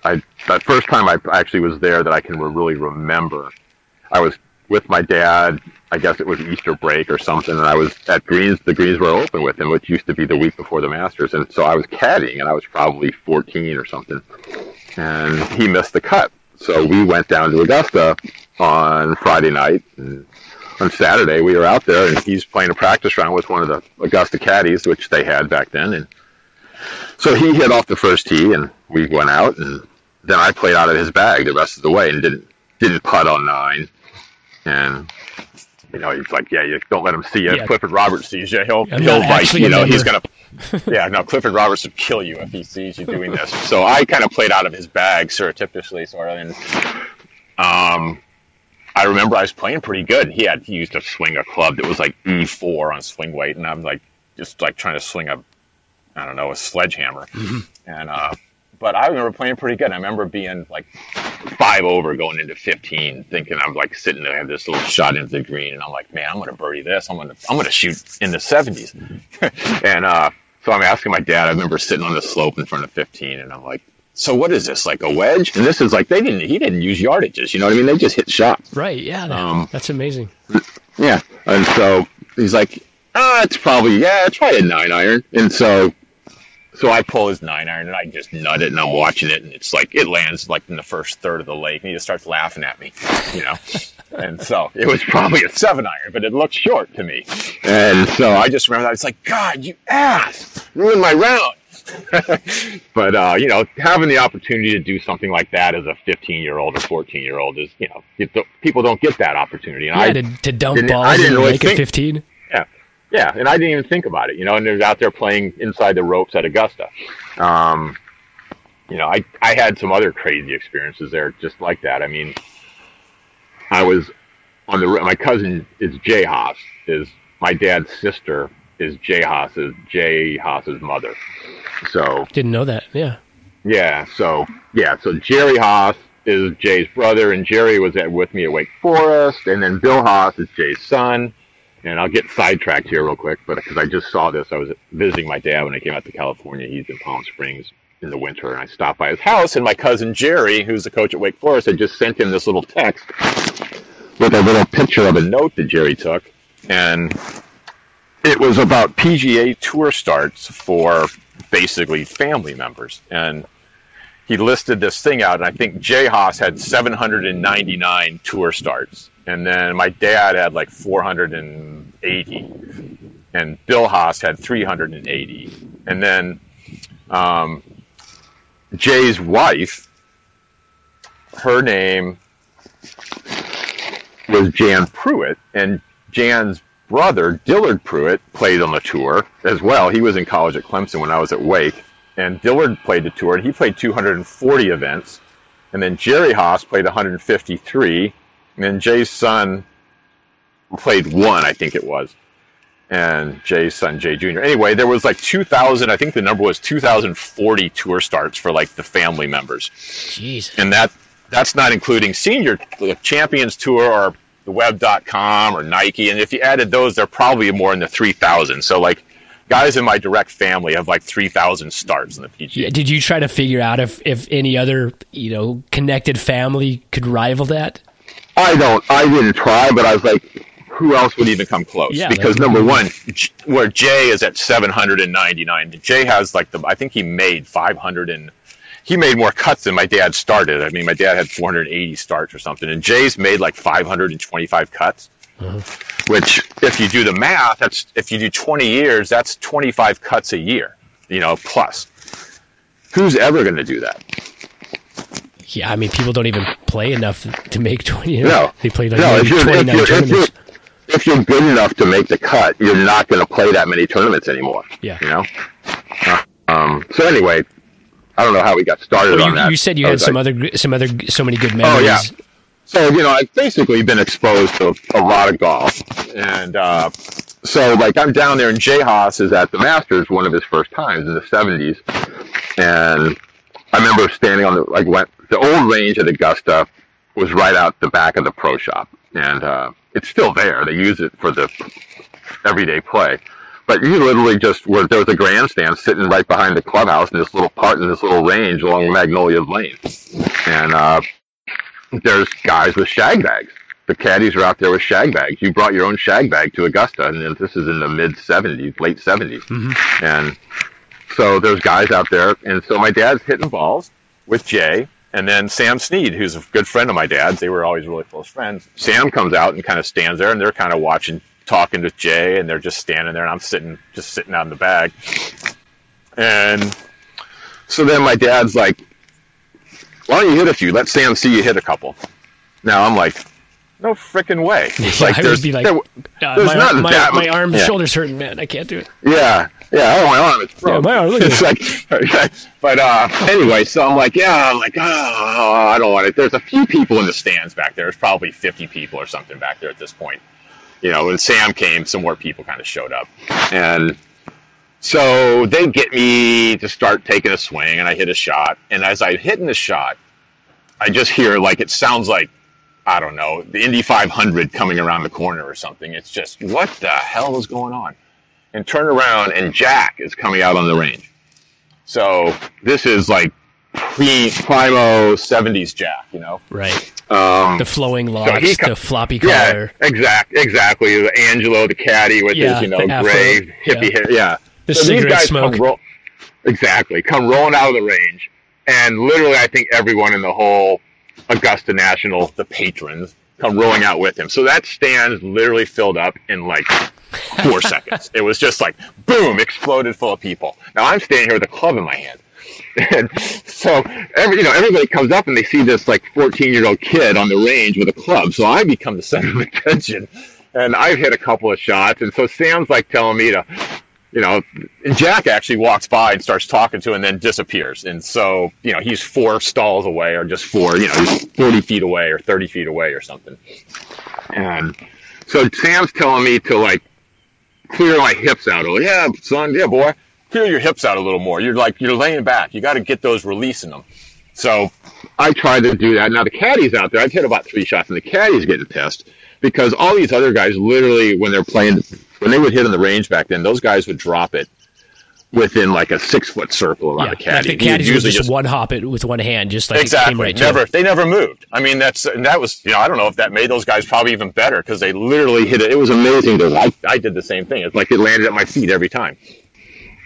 I that first time I actually was there that I can really remember, I was with my dad. I guess it was Easter break or something, and I was at Greens, the Greensboro Open with him, which used to be the week before the Masters, and so I was caddying, and I was probably 14 or something, and he missed the cut, so we went down to Augusta on Friday night, and on Saturday we were out there, and he's playing a practice round with one of the Augusta caddies, which they had back then, and so he hit off the first tee, and we went out, and then I played out of his bag the rest of the way, and didn't didn't putt on nine, and you know he's like, yeah, you don't let him see you. Yeah. If Clifford Roberts sees you, he'll I'm he'll bite. You know, he's gonna. <laughs> yeah, no, Clifford Roberts would kill you if he sees you doing this. So I kind of played out of his bag surreptitiously, sort of, and um. I remember I was playing pretty good. He had he used to swing a club that was like E four on swing weight, and I'm like just like trying to swing a I don't know, a sledgehammer. And uh, but I remember playing pretty good. I remember being like five over going into 15, thinking I'm like sitting there, I have this little shot into the green, and I'm like, man, I'm gonna birdie this. I'm gonna I'm gonna shoot in the 70s. <laughs> and uh, so I'm asking my dad. I remember sitting on the slope in front of 15, and I'm like. So what is this like a wedge? And this is like they didn't he didn't use yardages, you know what I mean? They just hit shots. Right. Yeah. that- Um, that's amazing. Yeah. And so he's like, ah, it's probably, yeah, probably a nine iron. And so, so I pull his nine iron and I just nut it and I'm watching it and it's like, it lands like in the first third of the lake and he just starts laughing at me, you know? <laughs> and so it was probably a seven iron, but it looked short to me. And so I just remember that. It's like, God, you ass, ruined my round. <laughs> but uh, you know, having the opportunity to do something like that as a 15 year old or 14 year old is, you know, people don't get that opportunity. And Yeah, I, to, to I balls didn't and really make it think- 15. Yeah, and I didn't even think about it, you know. And they're out there playing inside the ropes at Augusta. Um, you know, I I had some other crazy experiences there, just like that. I mean, I was on the my cousin is Jay Haas, is my dad's sister is Jay Haas's Jay Haas's mother. So Didn't know that. Yeah. yeah, so yeah, so Jerry Haas is Jay's brother, and Jerry was at, with me at Wake Forest, and then Bill Haas is Jay's son. And I'll get sidetracked here real quick, but because I just saw this, I was visiting my dad when I came out to California. He's in Palm Springs in the winter, and I stopped by his house, and my cousin Jerry, who's the coach at Wake Forest, had just sent him this little text with a little picture of a note that Jerry took, and it was about PGA Tour starts for basically family members, and he listed this thing out, and I think Jay Haas had 799 tour starts, and then my dad had like 480, and Bill Haas had 380, and then um, Jay's wife, her name was Jan Pruitt, and Jan's brother, Dillard Pruitt, played on the tour as well. He was in college at Clemson when I was at Wake. And Dillard played the tour, and he played 240 events. And then Jerry Haas played 153. And then Jay's son played one, I think it was. And Jay's son, Jay Jr. Anyway, there was like 2,000, I think the number was 2,040 tour starts for like the family members. Jeez. And that that's not including senior Champions Tour or the web.com or Nike. And if you added those, they're probably more in the 3,000. So, like, guys in my direct family have like 3,000 starts in the PGA. Yeah, did you try to figure out if, if any other, you know, connected family could rival that? I don't. I didn't try, but I was like, who else would even come close? Yeah, because number one, J- where Jay is at 799, Jay has like the, I think he made 500 and, he made more cuts than my dad started. I mean, my dad had 480 starts or something, and Jay's made like 525 cuts. Mm-hmm. Which, if you do the math, that's if you do 20 years, that's 25 cuts a year. You know, plus. Who's ever going to do that? Yeah, I mean, people don't even play enough to make 20. You know, No. They played like no, if you're, if, 29 you're, if, you're, tournaments. if you're good enough to make the cut, you're not going to play that many tournaments anymore. Yeah. You know? Uh, um, so, anyway, I don't know how we got started Well, on you, that. you said you had some like- other, some other, so many good memories. Oh, yeah. So, you know, I've basically been exposed to a lot of golf. And uh, so, like, I'm down there, and Jay Haas is at the Masters one of his first times in the 70s. And I remember standing on the, like, went, the old range at Augusta was right out the back of the pro shop. And uh, it's still there. They use it for the everyday play. But you literally just were, there was a grandstand sitting right behind the clubhouse in this little part in this little range along Magnolia Lane. And, uh, there's guys with shag bags. The caddies are out there with shag bags. You brought your own shag bag to Augusta, and this is in the mid 70s, late 70s. And so there's guys out there. And so my dad's hitting balls with Jay. And then Sam Snead, who's a good friend of my dad's, they were always really close friends. Sam comes out and kind of stands there, and they're kind of watching, talking to Jay, and they're just standing there, and I'm sitting, just sitting out in the bag. And so then my dad's like, why don't you hit a few? Let Sam see you hit a couple. Now I'm like, no freaking way. It's <laughs> Yeah, like I would there's, be like, there- Uh, there's my, not my, that my arm, yeah. shoulders hurting, man. I can't do it. Yeah, yeah. Oh, my arm is broke. Yeah, my arm, look at <laughs> it's like, but uh, anyway, so I'm like, yeah, I'm like, oh, I don't want it. There's a few people in the stands back there. There's probably 50 people or something back there at this point. You know, when Sam came, some more people kind of showed up, and so they get me to start taking a swing, and I hit a shot, and as I'm hitting the shot, I just hear like it sounds like I don't know the Indy 500 coming around the corner or something. It's just what the hell is going on? And turn around and Jack is coming out on the range. So this is like pre primo seventies Jack, you know. Right. Um, The flowing locks, he co- the floppy collar. yeah, exact, exactly. The Angelo, the caddy with Yeah, his you know gray yeah. hippie hair, yeah. the so these guys smoke. come roll, exactly come rolling out of the range, and literally, I think everyone in the whole Augusta National, the patrons, come rolling out with him. So that stand literally filled up in like four seconds. It was just like boom, exploded full of people. Now I'm standing here with a club in my hand. And so every you know everybody comes up and they see this like 14 year old kid on the range with a club. So I become the center of attention, and I've hit a couple of shots. And so Sam's like telling me to, you know, Jack actually walks by and starts talking to, him and then disappears. And so you know he's four stalls away, or just four, you know, he's 40 feet away or 30 feet away or something. And so Sam's telling me to like clear my hips out. a little. yeah, son, yeah, boy, clear your hips out a little more. You're like you're laying back. You got to get those releasing them. So I tried to do that. Now the caddies out there, I've hit about three shots, and the caddies getting pissed because all these other guys, literally, when they're playing, when they would hit on the range back then, those guys would drop it within like a six foot circle around yeah, the caddy. like the caddies usually just, one hop it with one hand, just like exactly right never they never moved. I mean that's and that was you know I don't know if that made those guys probably even better because they literally hit it. It was amazing. To, I I did the same thing. It's like it landed at my feet every time.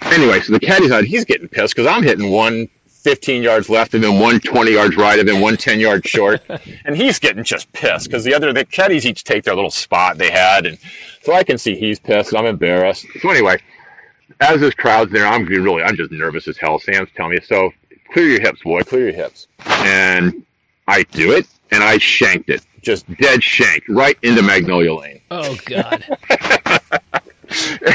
Anyway, so the caddy's out. He's getting pissed because I'm hitting one 15 yards left and then one 20 yards right and then one 10 yards short. <laughs> and he's getting just pissed because the other, the caddies each take their little spot they had. And so I can see he's pissed. I'm embarrassed. So anyway, as this crowd's there, I'm really, I'm just nervous as hell. Sam's telling me, so clear your hips, boy, clear your hips. And I do it and I shanked it, just dead shanked right into Magnolia Lane. Oh God! <laughs>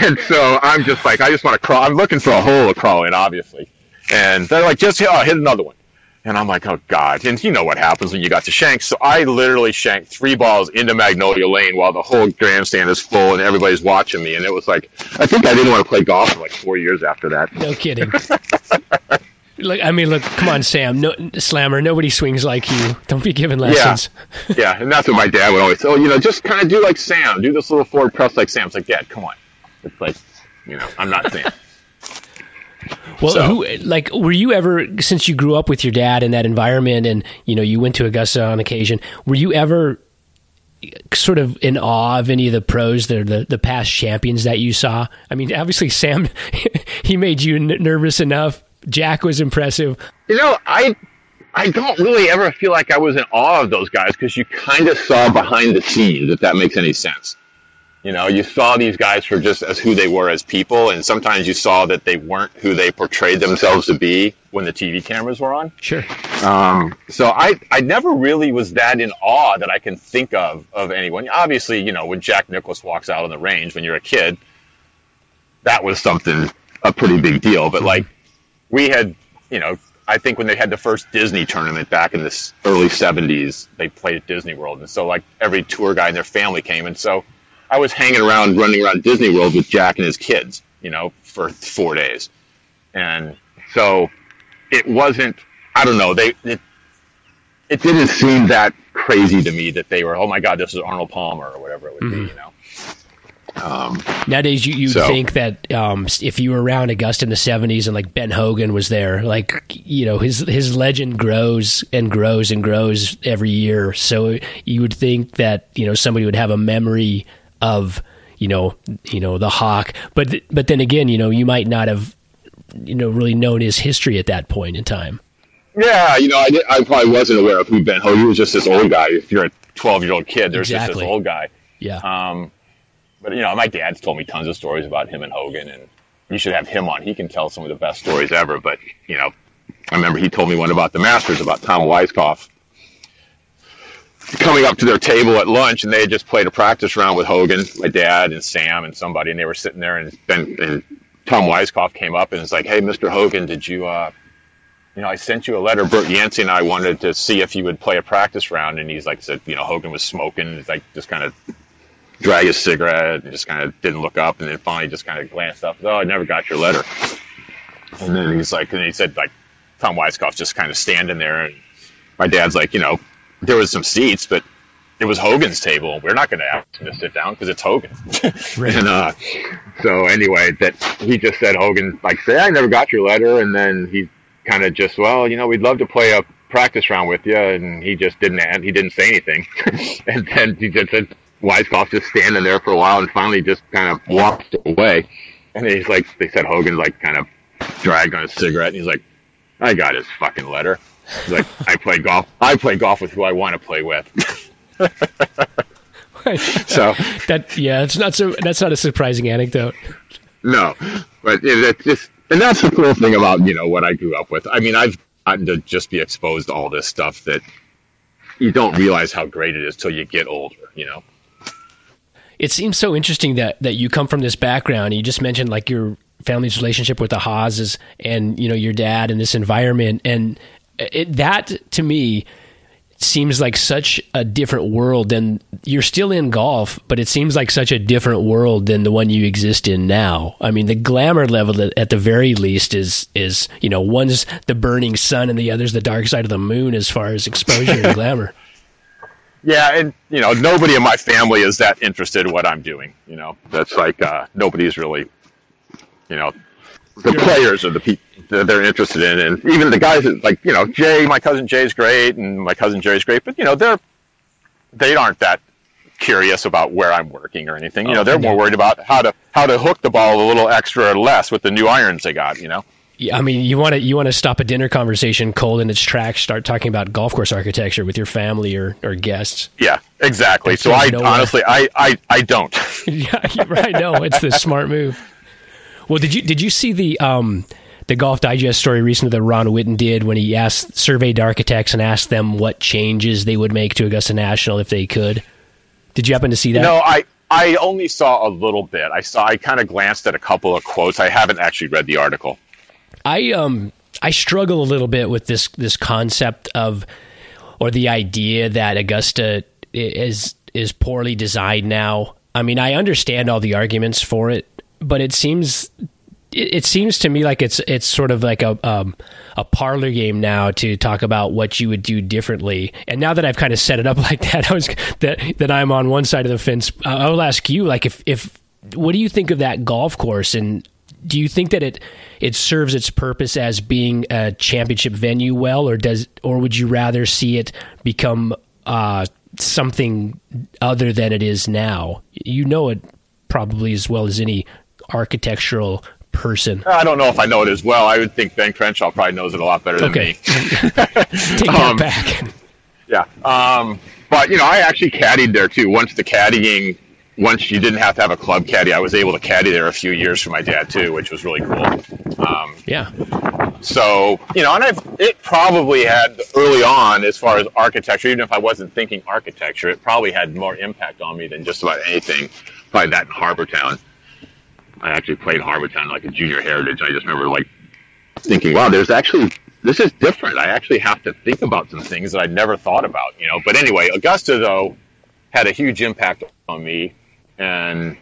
and so I'm just like, I just want to crawl. I'm looking for a hole to crawl in, obviously. And they're like, just oh, hit another one. And I'm like, oh God. And you know what happens when you got to shank. So I literally shanked three balls into Magnolia Lane while the whole grandstand is full and everybody's watching me. And it was like, I think I didn't want to play golf for like four years after that. No kidding. <laughs> look, I mean, look, come on, Sam, no, Slammer. Nobody swings like you. Don't be giving lessons. <laughs> Yeah, and that's what my dad would always say. Oh, you know, just kind of do like Sam. Do this little forward press like Sam. It's like, Dad, come on. It's like, you know, I'm not Sam. Well, So- who like were you ever since you grew up with your dad in that environment, and you know you went to Augusta on occasion? Were you ever sort of in awe of any of the pros, the the, the past champions that you saw? I mean, obviously Sam, <laughs> he made you n- nervous enough. Jack was impressive. You know, I I don't really ever feel like I was in awe of those guys because you kind of saw behind the scenes, if that makes any sense. You know, you saw these guys for just as who they were as people, and sometimes you saw that they weren't who they portrayed themselves to be when the TV cameras were on. Sure. Um, so I, I never really was that in awe that I can think of of anyone. Obviously, you know, when Jack Nicklaus walks out on the range when you're a kid, that was something a pretty big deal. But like, we had, you know, I think when they had the first Disney tournament back in the early '70s, they played at Disney World, and so like every tour guy and their family came, and so I was hanging around, running around Disney World with Jack and his kids, you know, for four days, and so it wasn't. I don't know. They it, it didn't seem that crazy to me that they were. Oh my God, this is Arnold Palmer or whatever it would be. You know. Um, Nowadays, you you So- think that um, if you were around Augusta in the '70s and like Ben Hogan was there, like you know his his legend grows and grows and grows every year. So you would think that you know somebody would have a memory of you know you know the Hawk, but but then again, you know you might not have you know really known his history at that point in time. yeah, you know, I, did, I probably wasn't aware of who Ben Hogan. He was just this old guy. If you're a 12 year old kid, there's just this old guy. Yeah, Um, but you know, my dad's told me tons of stories about him and Hogan, and you should have him on. He can tell some of the best stories ever. But you know, I remember he told me one about the Masters about Tom Weiskopf coming up to their table at lunch, and they had just played a practice round with Hogan, my dad, and Sam, and somebody, and they were sitting there, and Ben and Tom Weiskopf came up and was like, "Hey, Mr. Hogan, did you?" Uh, you know, I sent you a letter. Bert Yancey and I wanted to see if you would play a practice round, and he's like said, you know, Hogan was smoking, He's like just kind of drag his cigarette and just kind of didn't look up and then finally just kind of glanced up. Oh, I never got your letter. And then he's like, and he said like Tom Weiskopf just kind of standing there and my dad's like, you know, there was some seats, but it was Hogan's table. We're not going to ask him to sit down because it's Hogan. <laughs> and uh, so anyway, that he just said Hogan like say I never got your letter, and then he kind of just well, you know, we'd love to play a practice round with you, and he just didn't and he didn't say anything, <laughs> and then he just said Weiskopf just standing there for a while, and finally just kind of walked away, and he's like they said Hogan like kind of dragged on his cigarette, and he's like, I got his fucking letter. He's like, I play golf. I play golf with who I want to play with. <laughs> so that yeah, it's not so that's not a surprising anecdote. no, but it, it's just, and that's the cool thing about you know what I grew up with. I mean, I've gotten to just be exposed to all this stuff that you don't realize how great it is till you get older. You know. it seems so interesting that that you come from this background. You just mentioned like your family's relationship with the Haases and you know your dad and this environment, and it, that to me seems like such a different world than you're still in golf, but it seems like such a different world than the one you exist in now. I mean, the glamour level at- the very least is is you know one's the burning sun and the other's the dark side of the moon as far as exposure and <laughs> glamour. Yeah, and you know, nobody in my family is that interested in what I'm doing. You know, that's like uh, nobody's really, you know, the players are the people they're interested in, and even the guys that like you know Jay, my cousin Jay's great, and my cousin Jerry's great, but you know they're they aren't that curious about where I'm working or anything. You know, they're more worried about how to how to hook the ball a little extra or less with the new irons they got. You know. Yeah, I mean, you want to you want to stop a dinner conversation cold in its tracks, start talking about golf course architecture with your family or, or guests. Yeah, exactly. So I honestly, I, I, I don't. <laughs> yeah, right. No, it's the smart move. Well, did you did you see the um, the Golf Digest story recently that Ron Whitten did when he asked surveyed architects and asked them what changes they would make to Augusta National if they could? Did you happen to see that? No, I I only saw a little bit. I saw I kind of glanced at a couple of quotes. I haven't actually read the article. I um I struggle a little bit with this this concept of or the idea that Augusta is is poorly designed now. I mean, I understand all the arguments for it, but it seems it, seems to me like it's it's sort of like a um, a parlor game now to talk about what you would do differently. And now that I've kind of set it up <laughs> like that, I was that that I'm on one side of the fence. I will ask you, like, if if what do you think of that golf course, and do you think that it it serves its purpose as being a championship venue well, or does or would you rather see it become uh, something other than it is now? You know it probably as well as any architectural person? I don't know if I know it as well. I would think Ben Crenshaw probably knows it a lot better than okay. me. <laughs> <laughs> Take that um, back. Yeah. Um, but, you know, I actually caddied there too. Once the caddying, once you didn't have to have a club caddy, I was able to caddy there a few years for my dad too, which was really cool. Um, yeah. So, you know, and I've, it probably had early on, as far as architecture, even if I wasn't thinking architecture, it probably had more impact on me than just about anything. Probably that in Harbour Town. I actually played Harbour Town like a junior heritage. I just remember like thinking, wow, there's actually this is different. I actually have to think about some things that I'd never thought about, you know. But anyway, Augusta though had a huge impact on me, and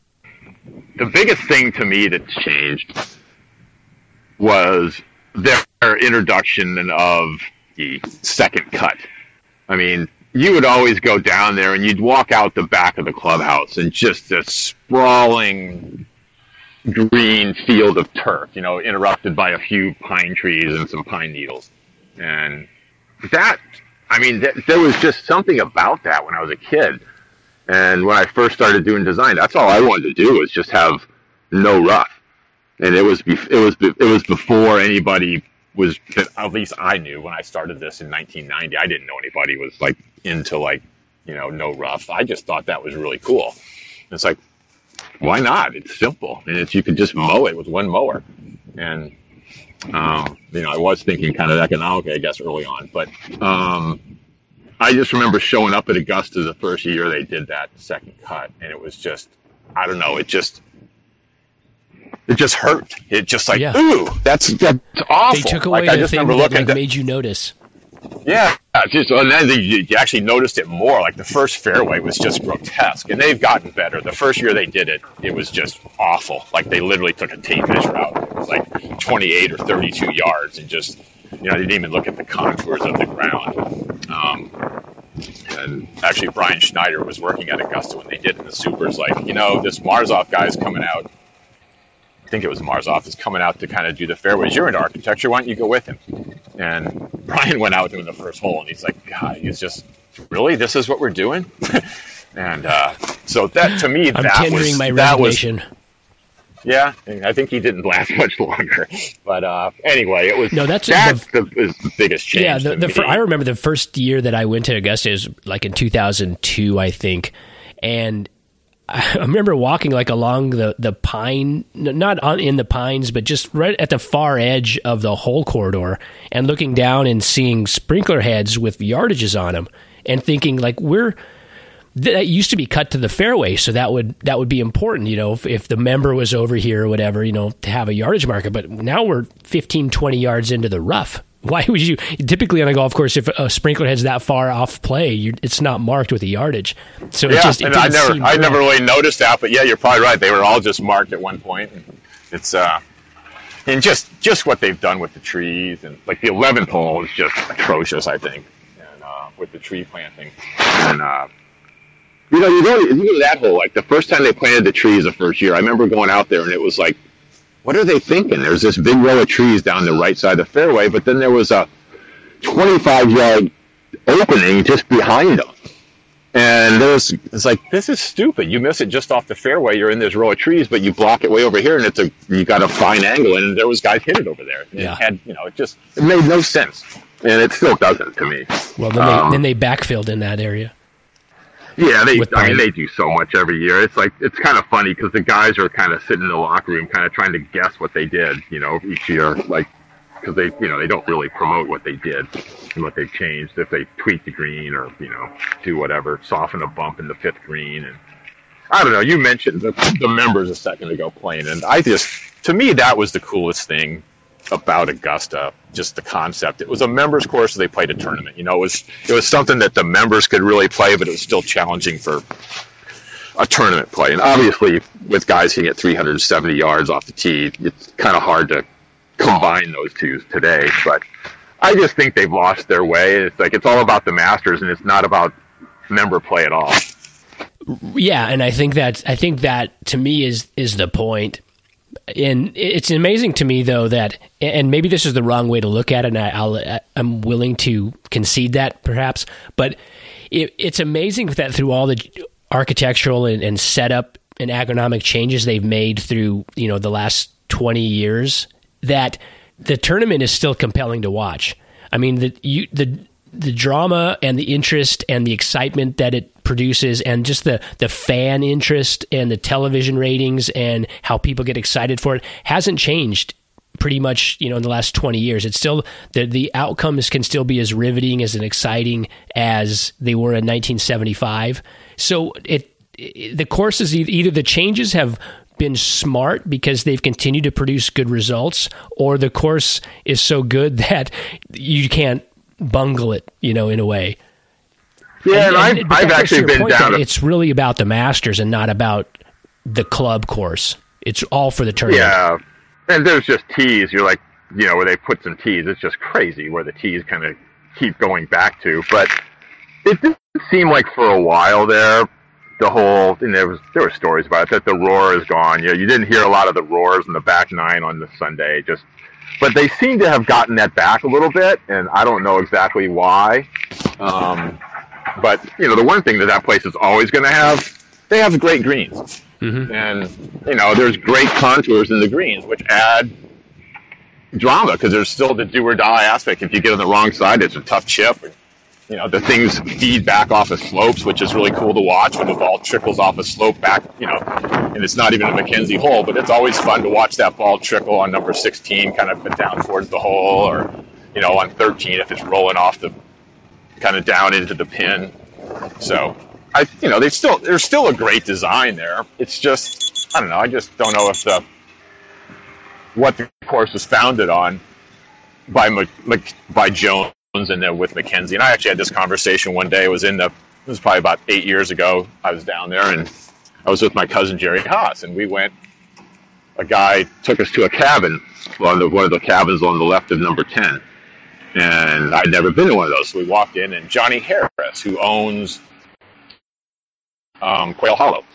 the biggest thing to me that's changed was their introduction of the second cut. I mean, you would always go down there and you'd walk out the back of the clubhouse and just this sprawling green field of turf, you know, interrupted by a few pine trees and some pine needles. And that, I mean, th- there was just something about that when I was a kid. And when I first started doing design, that's all I wanted to do was just have no rough. And it was, it was, be- it was before anybody was, at least I knew when I started this in 1990. I didn't know anybody was like into like, you know, no rough. I just thought that was really cool. And it's like, why not? It's simple, and it's you can just mow it with one mower. And um, you know, I was thinking kind of economically, I guess, early on, but um, I just remember showing up at Augusta the first year they did that second cut, and it was just, I don't know, it just. It just hurt. It just like, yeah. ooh, that's that's awful. They took away like, the thing that like, made you notice. Yeah, just and then you, you actually noticed it more. Like the first fairway was just grotesque, and they've gotten better. The first year they did it, it was just awful. Like they literally took a tape measure out. Like 28 or 32 yards, and just you know they didn't even look at the contours of the ground. Um, and actually, Brian Schneider was working at Augusta when they did it. The supers like, you know, this Marzolf guy's coming out think it was Marzolf, is coming out to kind of do the fairways. You're into architecture. Why don't you go with him? And <laughs> Brian went out doing the first hole, and he's like, God, he's just, really? This is what we're doing? <laughs> and uh, so that, to me, I'm that was, my that resignation. Was, yeah, I think he didn't last <laughs> much longer. But uh, anyway, it was no. That's that's the, the, the biggest change. Yeah, the, the fir- I remember the first year that I went to Augusta is like in 2002, I think, and <laughs> I remember walking like along the the pine, not on, in the pines, but just right at the far edge of the whole corridor, and looking down and seeing sprinkler heads with yardages on them, and thinking like we're that used to be cut to the fairway, so that would that would be important, you know, if, if the member was over here or whatever, you know, to have a yardage marker. But now we're 15, 20 yards into the rough <laughs> why would you? Typically on a golf course, if a sprinkler head's that far off play, you, it's not marked with a yardage. So yeah, it just, it and I never, I never really noticed that. But yeah, you're probably right. They were all just marked at one point. It's uh, and just just what they've done with the trees and like the 11th hole is just atrocious. I think, and uh, with the tree planting and. Uh, you know, you go, you go to that hole. Like the first time they planted the trees the first year, I remember going out there and it was like what are they thinking? There's this big row of trees down the right side of the fairway, but then there was a 25 yard opening just behind them. And there's, it's like, this is stupid. You miss it just off the fairway. You're in this row of trees, but you block it way over here, and it's a, you got a fine angle, and there was guys hit it over there. Yeah. It had, you know, it just, it made no sense. And it still doesn't to me. Well, then they, um, then they backfilled in that area. Yeah, they. I mean, they do so much every year. It's like it's kind of funny because the guys are kind of sitting in the locker room, kind of trying to guess what they did. You know, each year, like because they, you know, they don't really promote what they did and what they've changed. If they tweak the green or you know do whatever, soften a bump in the fifth green, and I don't know. You mentioned the, the members a second ago playing, and I just, to me, that was the coolest thing about Augusta. Just the concept. It was a members course. So they played a tournament. You know, it was it was something that the members could really play, but it was still challenging for a tournament play. And obviously, with guys hitting at 370 yards off the tee, it's kind of hard to combine those two today. But I just think they've lost their way. It's like it's all about the Masters, and it's not about member play at all. Yeah, and I think that I think that to me is is the point. And it's amazing to me though that, and maybe this is the wrong way to look at it, and I, I'm willing to concede that perhaps, but it, it's amazing that through all the architectural and, and setup and agronomic changes they've made through you know the last 20 years that the tournament is still compelling to watch. I mean the you the the drama and the interest and the excitement that it produces and just the the fan interest and the television ratings and how people get excited for it hasn't changed pretty much you know in the last 20 years. It's still the the outcomes can still be as riveting as and exciting as they were in 1975 so it, it the courses either the changes have been smart because they've continued to produce good results or the course is so good <laughs> that you can't bungle it you know in a way Yeah, and, and- I've, I've to actually been point down. To, it's really about the Masters and not about the club course. It's all for the tournament. yeah, and there's just tees. You're like, you know, where they put some tees. It's just crazy where the tees kind of keep going back to. But it did seem like for a while there, the whole and there was there were stories about it that the roar is gone. You know, you didn't hear a lot of the roars in the back nine on the Sunday. Just, but they seem to have gotten that back a little bit, and I don't know exactly why. Um, but you know, the one thing that that place is always going to have, they have great greens, and you know, there's great contours in the greens, which add drama because there's still the do or die aspect. If you get on the wrong side, it's a tough chip. You know, the things feed back off of slopes, which is really cool to watch when the ball trickles off a slope back, you know, and it's not even a Mackenzie hole, but it's always fun to watch that ball trickle on number 16, kind of down towards the hole, or, you know, on 13 if it's rolling off the, kind of down into the pin. So, I, you know, they still, there's still a great design there. It's just, I don't know, I just don't know if the, what the course was founded on by Mc, by Jones and then with Mackenzie. And I actually had this conversation one day. It was in the it was probably about eight years ago. I was down there and I was with my cousin Jerry Haas, and we went. A guy took us to a cabin, on the, one of the cabins on the left of number ten, and I'd never been to one of those. So we walked in, and Johnny Harris, who owns um, Quail Hollow,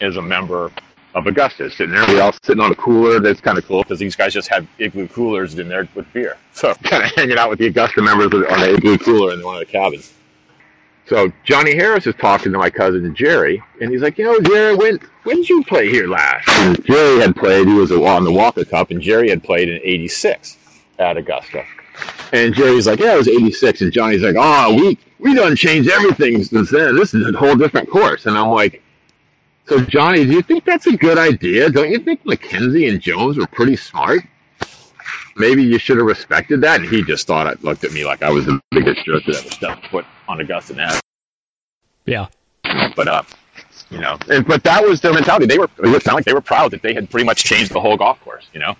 is a member of Augusta sitting there. We all sitting on a cooler. That's kind of cool because these guys just have igloo coolers in there with beer. So <laughs> kind of hanging out with the Augusta members on the igloo cooler in one of the cabins. So Johnny Harris is talking to my cousin Jerry, and he's like, you know, Jerry, when when did you play here last? And Jerry had played. He was on the Walker Cup, and Jerry had played in '86 at Augusta. And Jerry's like, yeah, it was '86, and Johnny's like, oh, we we done changed everything since then. This is a whole different course. And I'm like, so, Johnny, do you think that's a good idea? Don't you think Mackenzie and Jones were pretty smart? Maybe you should have respected that. And he just thought, I looked at me like I was the biggest jerk that ever stepped foot on Augusta Ave. Yeah. But, uh, you know, and, but that was their mentality. They were, it sounded like they were proud that they had pretty much changed the whole golf course, you know?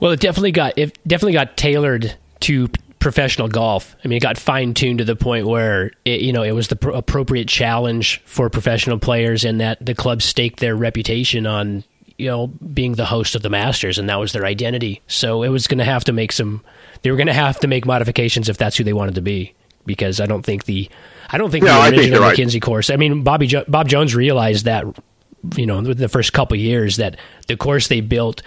Well, it definitely got it definitely got tailored to professional golf. I mean, it got fine tuned to the point where it, you know it was the pr- appropriate challenge for professional players, and that the club staked their reputation on you know being the host of the Masters, and that was their identity. So it was going to have to make some. They were going to have to make modifications if that's who they wanted to be, because I don't think the I don't think No, the I think original you're right. Course. I mean, Bobby jo- Bob Jones realized that you know the first couple years that the course they built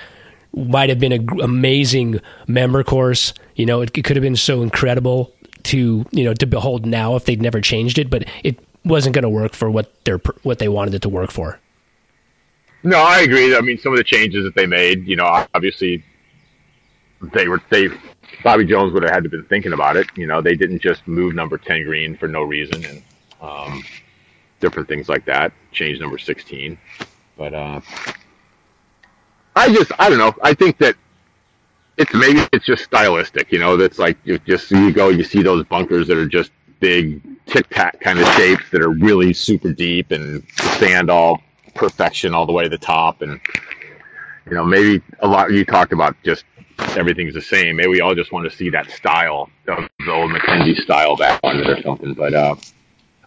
might have been an amazing member course. You know, it, it could have been so incredible to you know to behold now if they'd never changed it, but it wasn't going to work for what they're what they wanted it to work for. No, I agree. I mean, some of the changes that they made, you know, obviously they were they Bobby Jones would have had to been thinking about it. You know, they didn't just move number ten green for no reason and um, different things like that. Change number sixteen, but uh, I just I don't know. I think that it's maybe it's just stylistic. You know, that's like you just you go you see those bunkers that are just big tic tac kind of shapes that are really super deep and sand all perfection all the way to the top and you know maybe a lot you talked about just everything's the same maybe we all just want to see that style of the old Mackenzie style back on it or something but uh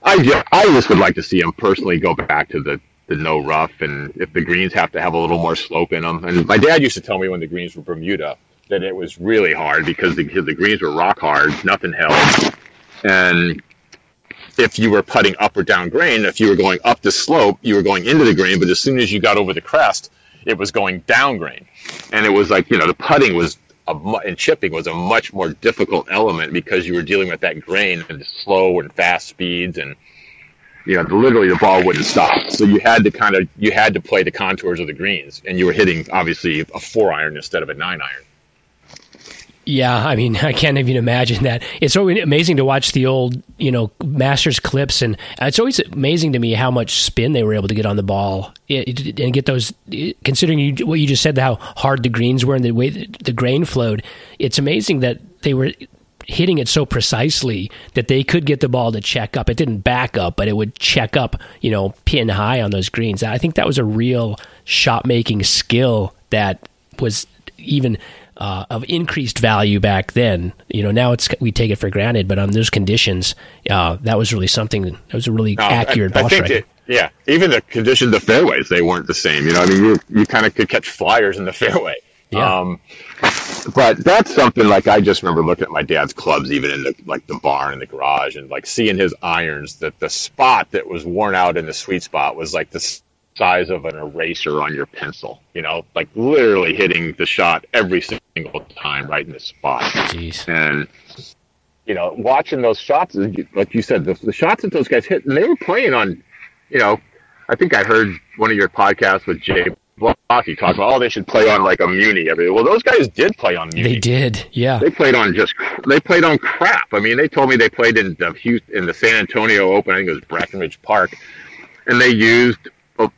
I just I just would like to see him personally go back to the the no rough and if the greens have to have a little more slope in them and my dad used to tell me when the greens were Bermuda that it was really hard because the, the greens were rock hard nothing held and if you were putting up or down grain, if you were going up the slope, you were going into the grain, but as soon as you got over the crest, it was going down grain. And it was like, you know, the putting was a, and chipping was a much more difficult element because you were dealing with that grain and slow and fast speeds and you know, literally the ball wouldn't stop. So you had to kind of you had to play the contours of the greens, and you were hitting obviously a four iron instead of a nine iron. Yeah, I mean, <laughs> I can't even imagine that. It's so amazing to watch the old, you know, Masters clips, and it's always amazing to me how much spin they were able to get on the ball and get those. Considering you, what you just said, how hard the greens were and the way the grain flowed, it's amazing that they were hitting it so precisely that they could get the ball to check up. It didn't back up, but it would check up, you know, pin high on those greens. I think that was a real shot making skill that was even uh, of increased value back then. You know, now it's we take it for granted, but on those conditions, uh, that was really something. That was a really no, accurate I, ball strike. Yeah, even the conditions of fairways they weren't the same. You know, I mean, you you kind of could catch flyers in the fairway. Yeah. Um, but that's something like I just remember looking at my dad's clubs, even in the like the barn in the garage, and like seeing his irons. That the spot that was worn out in the sweet spot was like the size of an eraser on your pencil. You know, like literally hitting the shot every single time right in the spot. Jeez. And you know, watching those shots, like you said, the, the shots that those guys hit, and they were playing on. You know, I think I heard one of your podcasts with Jay Blasi talk about, oh, they should play on like a Muni every. Well, those guys did play on Muni. They did, yeah. They played on just they played on crap. I mean, they told me they played in the Houston, in the San Antonio Open. I think it was Brackenridge Park, and they used a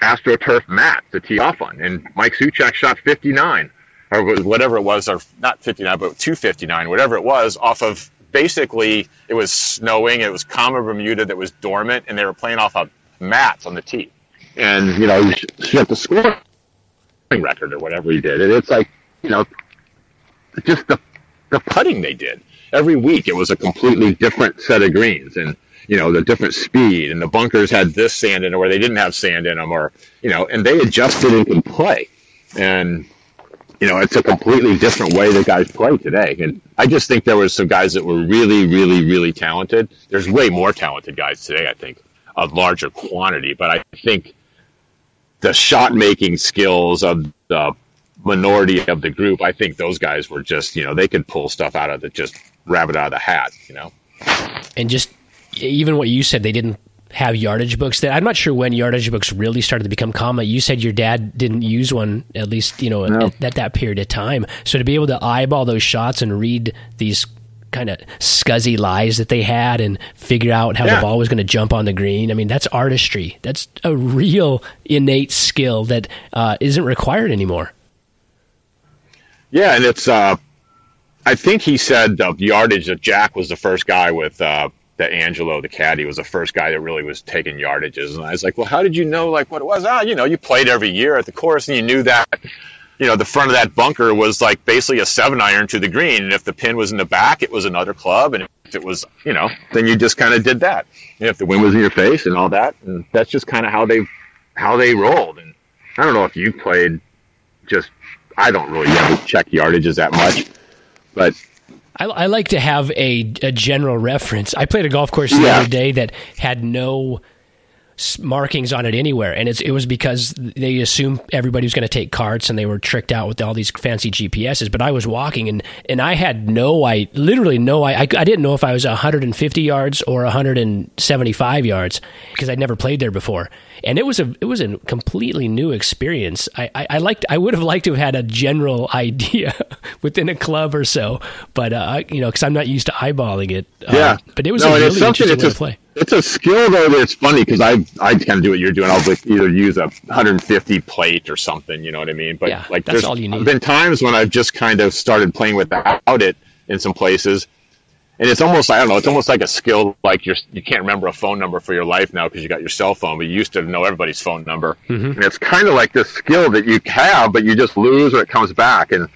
AstroTurf mat to tee off on. And Mike Souchak shot 59, or whatever it was, or not 59, but 259, whatever it was, off of basically it was snowing. It was common Bermuda that was dormant, and they were playing off of mats on the tee. And, you know, he set the scoring record or whatever he did. And it's like, you know, just the, the putting they did. Every week it was a completely different set of greens. And, you know, the different speed and the bunkers had this sand in them or they didn't have sand in them or, you know, and they adjusted and could play. And, you know, it's a completely different way that guys play today. And I just think there were some guys that were really, really, really talented. There's way more talented guys today, I think, a larger quantity. But I think the shot making skills of the minority of the group, I think those guys were just, you know, they could pull stuff out of the just rabbit out of the hat, you know. And just even what you said, they didn't have yardage books. That I'm not sure when yardage books really started to become common. You said your dad didn't use one, at least you know no. at, at, that period of time. So to be able to eyeball those shots and read these kind of scuzzy lies that they had and figure out how yeah. the ball was going to jump on the green. I mean, that's artistry. That's a real innate skill that uh, not required anymore. Yeah, and it's. Uh, I think he said the yardage that Jack was the first guy with uh, that Angelo, the caddy, was the first guy that really was taking yardages. And I was like, well, how did you know like what it was? Ah, you know, you played every year at the course and you knew that, you know, the front of that bunker was like basically a seven iron to the green. And if the pin was in the back, it was another club. And if it was, you know, then you just kind of did that. And if the wind was in your face and all that, and that's just kind of how they, how they rolled. And I don't know if you played just, I don't really ever check yardages that much, but I, I, like to have a, a general reference. I played a golf course the yeah. other day that had no markings on it anywhere, and it was because they assumed everybody was going to take carts, and they were tricked out with all these fancy GPSs. But I was walking, and and I had no, I literally no, I I didn't know if I was 150 yards or 175 yards because I'd never played there before, and it was a it was a completely new experience. I I, I liked I would have liked to have had a general <laughs> idea within a club or so, but uh, you know, because I'm not used to eyeballing it. Yeah, uh, but it was no, a really interesting way to play it's a skill though that's funny because I I kind of do what you're doing. I'll like either use a 150 plate or something. You know what I mean? But yeah, like that's all you need. There's been times when I've just kind of started playing without it in some places, and it's almost I don't know. It's almost like a skill. Like you're you can't remember a phone number for your life now because you got your cell phone, but you used to know everybody's phone number, mm-hmm. and it's kind of like this skill that you have, but you just lose or it comes back and.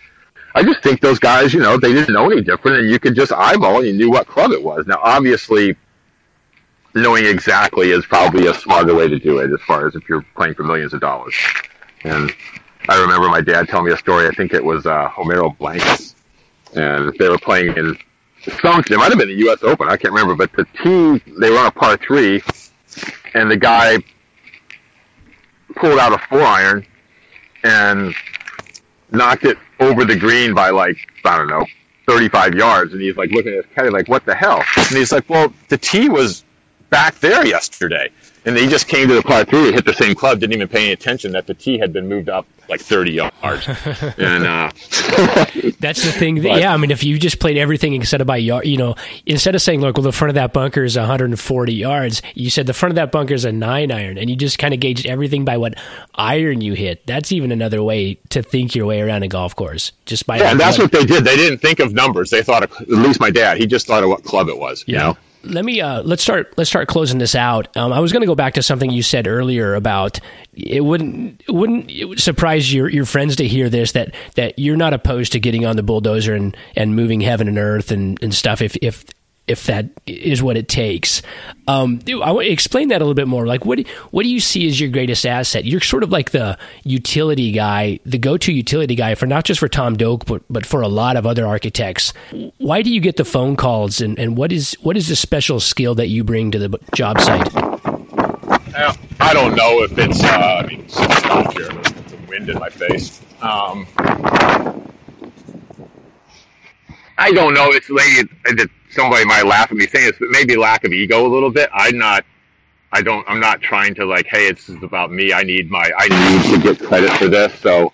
I just think those guys, you know, they didn't know any different, and you could just eyeball and you knew what club it was. Now, obviously, knowing exactly is probably a smarter way to do it as far as if you're playing for millions of dollars. And I remember my dad telling me a story. I think it was uh, Homero Blancas, and they were playing in some. It might have been the U.S. Open. I can't remember, but the team they were on a par three, and the guy pulled out a four iron and knocked it over the green by like I don't know 35 yards, and he's like looking at his caddy like, "What the hell?" And he's like, "Well, the tee was back there yesterday. And they just came to the par three, hit the same club, didn't even pay any attention that the tee had been moved up like 30 yards. <laughs> and uh, <laughs> that's the thing. That, but, yeah, I mean, if you just played everything instead of by yard, you know, instead of saying, look, well, the front of that bunker is 140 yards, you said the front of that bunker is a nine iron, and you just kind of gauged everything by what iron you hit. That's even another way to think your way around a golf course. Just by yeah, and that's what they did. They didn't think of numbers. They thought, of, at least my dad, he just thought of what club it was. Yeah. You know? Let me uh, let's start let's start closing this out. Um, I was going to go back to something you said earlier about it wouldn't it wouldn't it would surprise your your friends to hear this that that you're not opposed to getting on the bulldozer and and moving heaven and earth and and stuff if if if that is what it takes. Um, I want to explain that a little bit more. Like, what what do you see as your greatest asset? You're sort of like the utility guy, the go-to utility guy for not just for Tom Doak, but but for a lot of other architects. Why do you get the phone calls, and, and what is what is the special skill that you bring to the job site? I don't know if it's. Uh, I mean, stop here. The wind in my face. Um, I don't know. It's it, somebody might laugh at me saying this, but maybe lack of ego a little bit. I'm not. I don't. I'm not trying to like, hey, it's about me. I need my. I need to get credit for this. So,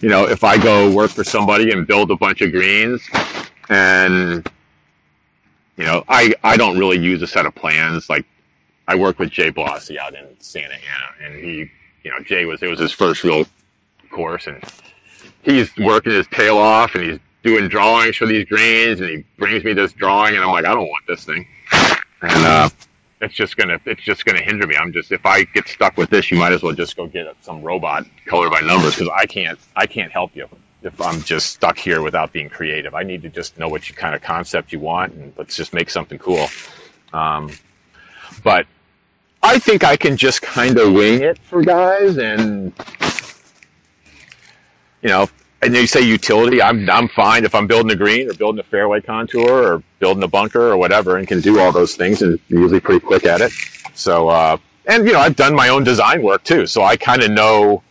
you know, if I go work for somebody and build a bunch of greens, and you know, I I don't really use a set of plans. Like, I work with Jay Blasi out in Santa Ana, and he, you know, Jay was it was his first real course, and he's working his tail off, and he's doing drawings for these greens, and he brings me this drawing, and I'm like, I don't want this thing, and uh, it's just gonna it's just gonna hinder me. I'm just if I get stuck with this, you might as well just go get some robot color by numbers because I can't I can't help you if I'm just stuck here without being creative. I need to just know what you kind of concept you want, and let's just make something cool. Um, but I think I can just kind of wing it for guys, and you know, and you say utility, I'm I'm fine if I'm building a green or building a fairway contour or building a bunker or whatever, and can do all those things and usually pretty quick at it. So, uh, and you know, I've done my own design work too, so I kind of know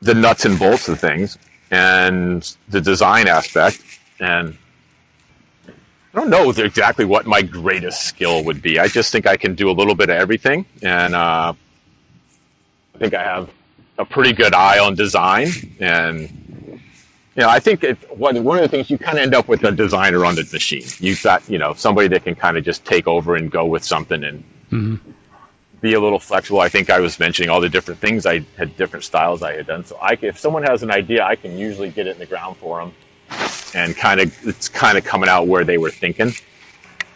the nuts and bolts of things and the design aspect. And I don't know exactly what my greatest skill would be. I just think I can do a little bit of everything, and uh, I think I have a pretty good eye on design and you know, I think it, one, one of the things you kind of end up with a designer on the machine. You've got, you know, somebody that can kind of just take over and go with something and mm-hmm. be a little flexible. I think I was mentioning all the different things I had, different styles I had done. So I, if someone has an idea, I can usually get it in the ground for them and kind of, it's kind of coming out where they were thinking.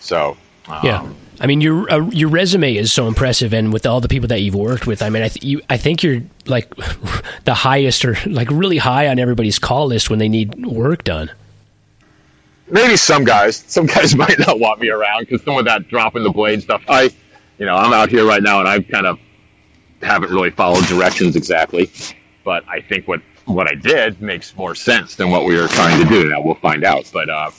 So, um, yeah. I mean, your uh, your resume is so impressive, and with all the people that you've worked with, I mean, I th- you, I think you're like <laughs> the highest or like really high on everybody's call list when they need work done. Maybe some guys, some guys <laughs> might not want me around because some of that dropping the blade stuff. I, you know, I'm out here right now, and I kind of haven't really followed directions exactly, but I think what what I did makes more sense than what we were trying to do. Now we'll find out, but uh,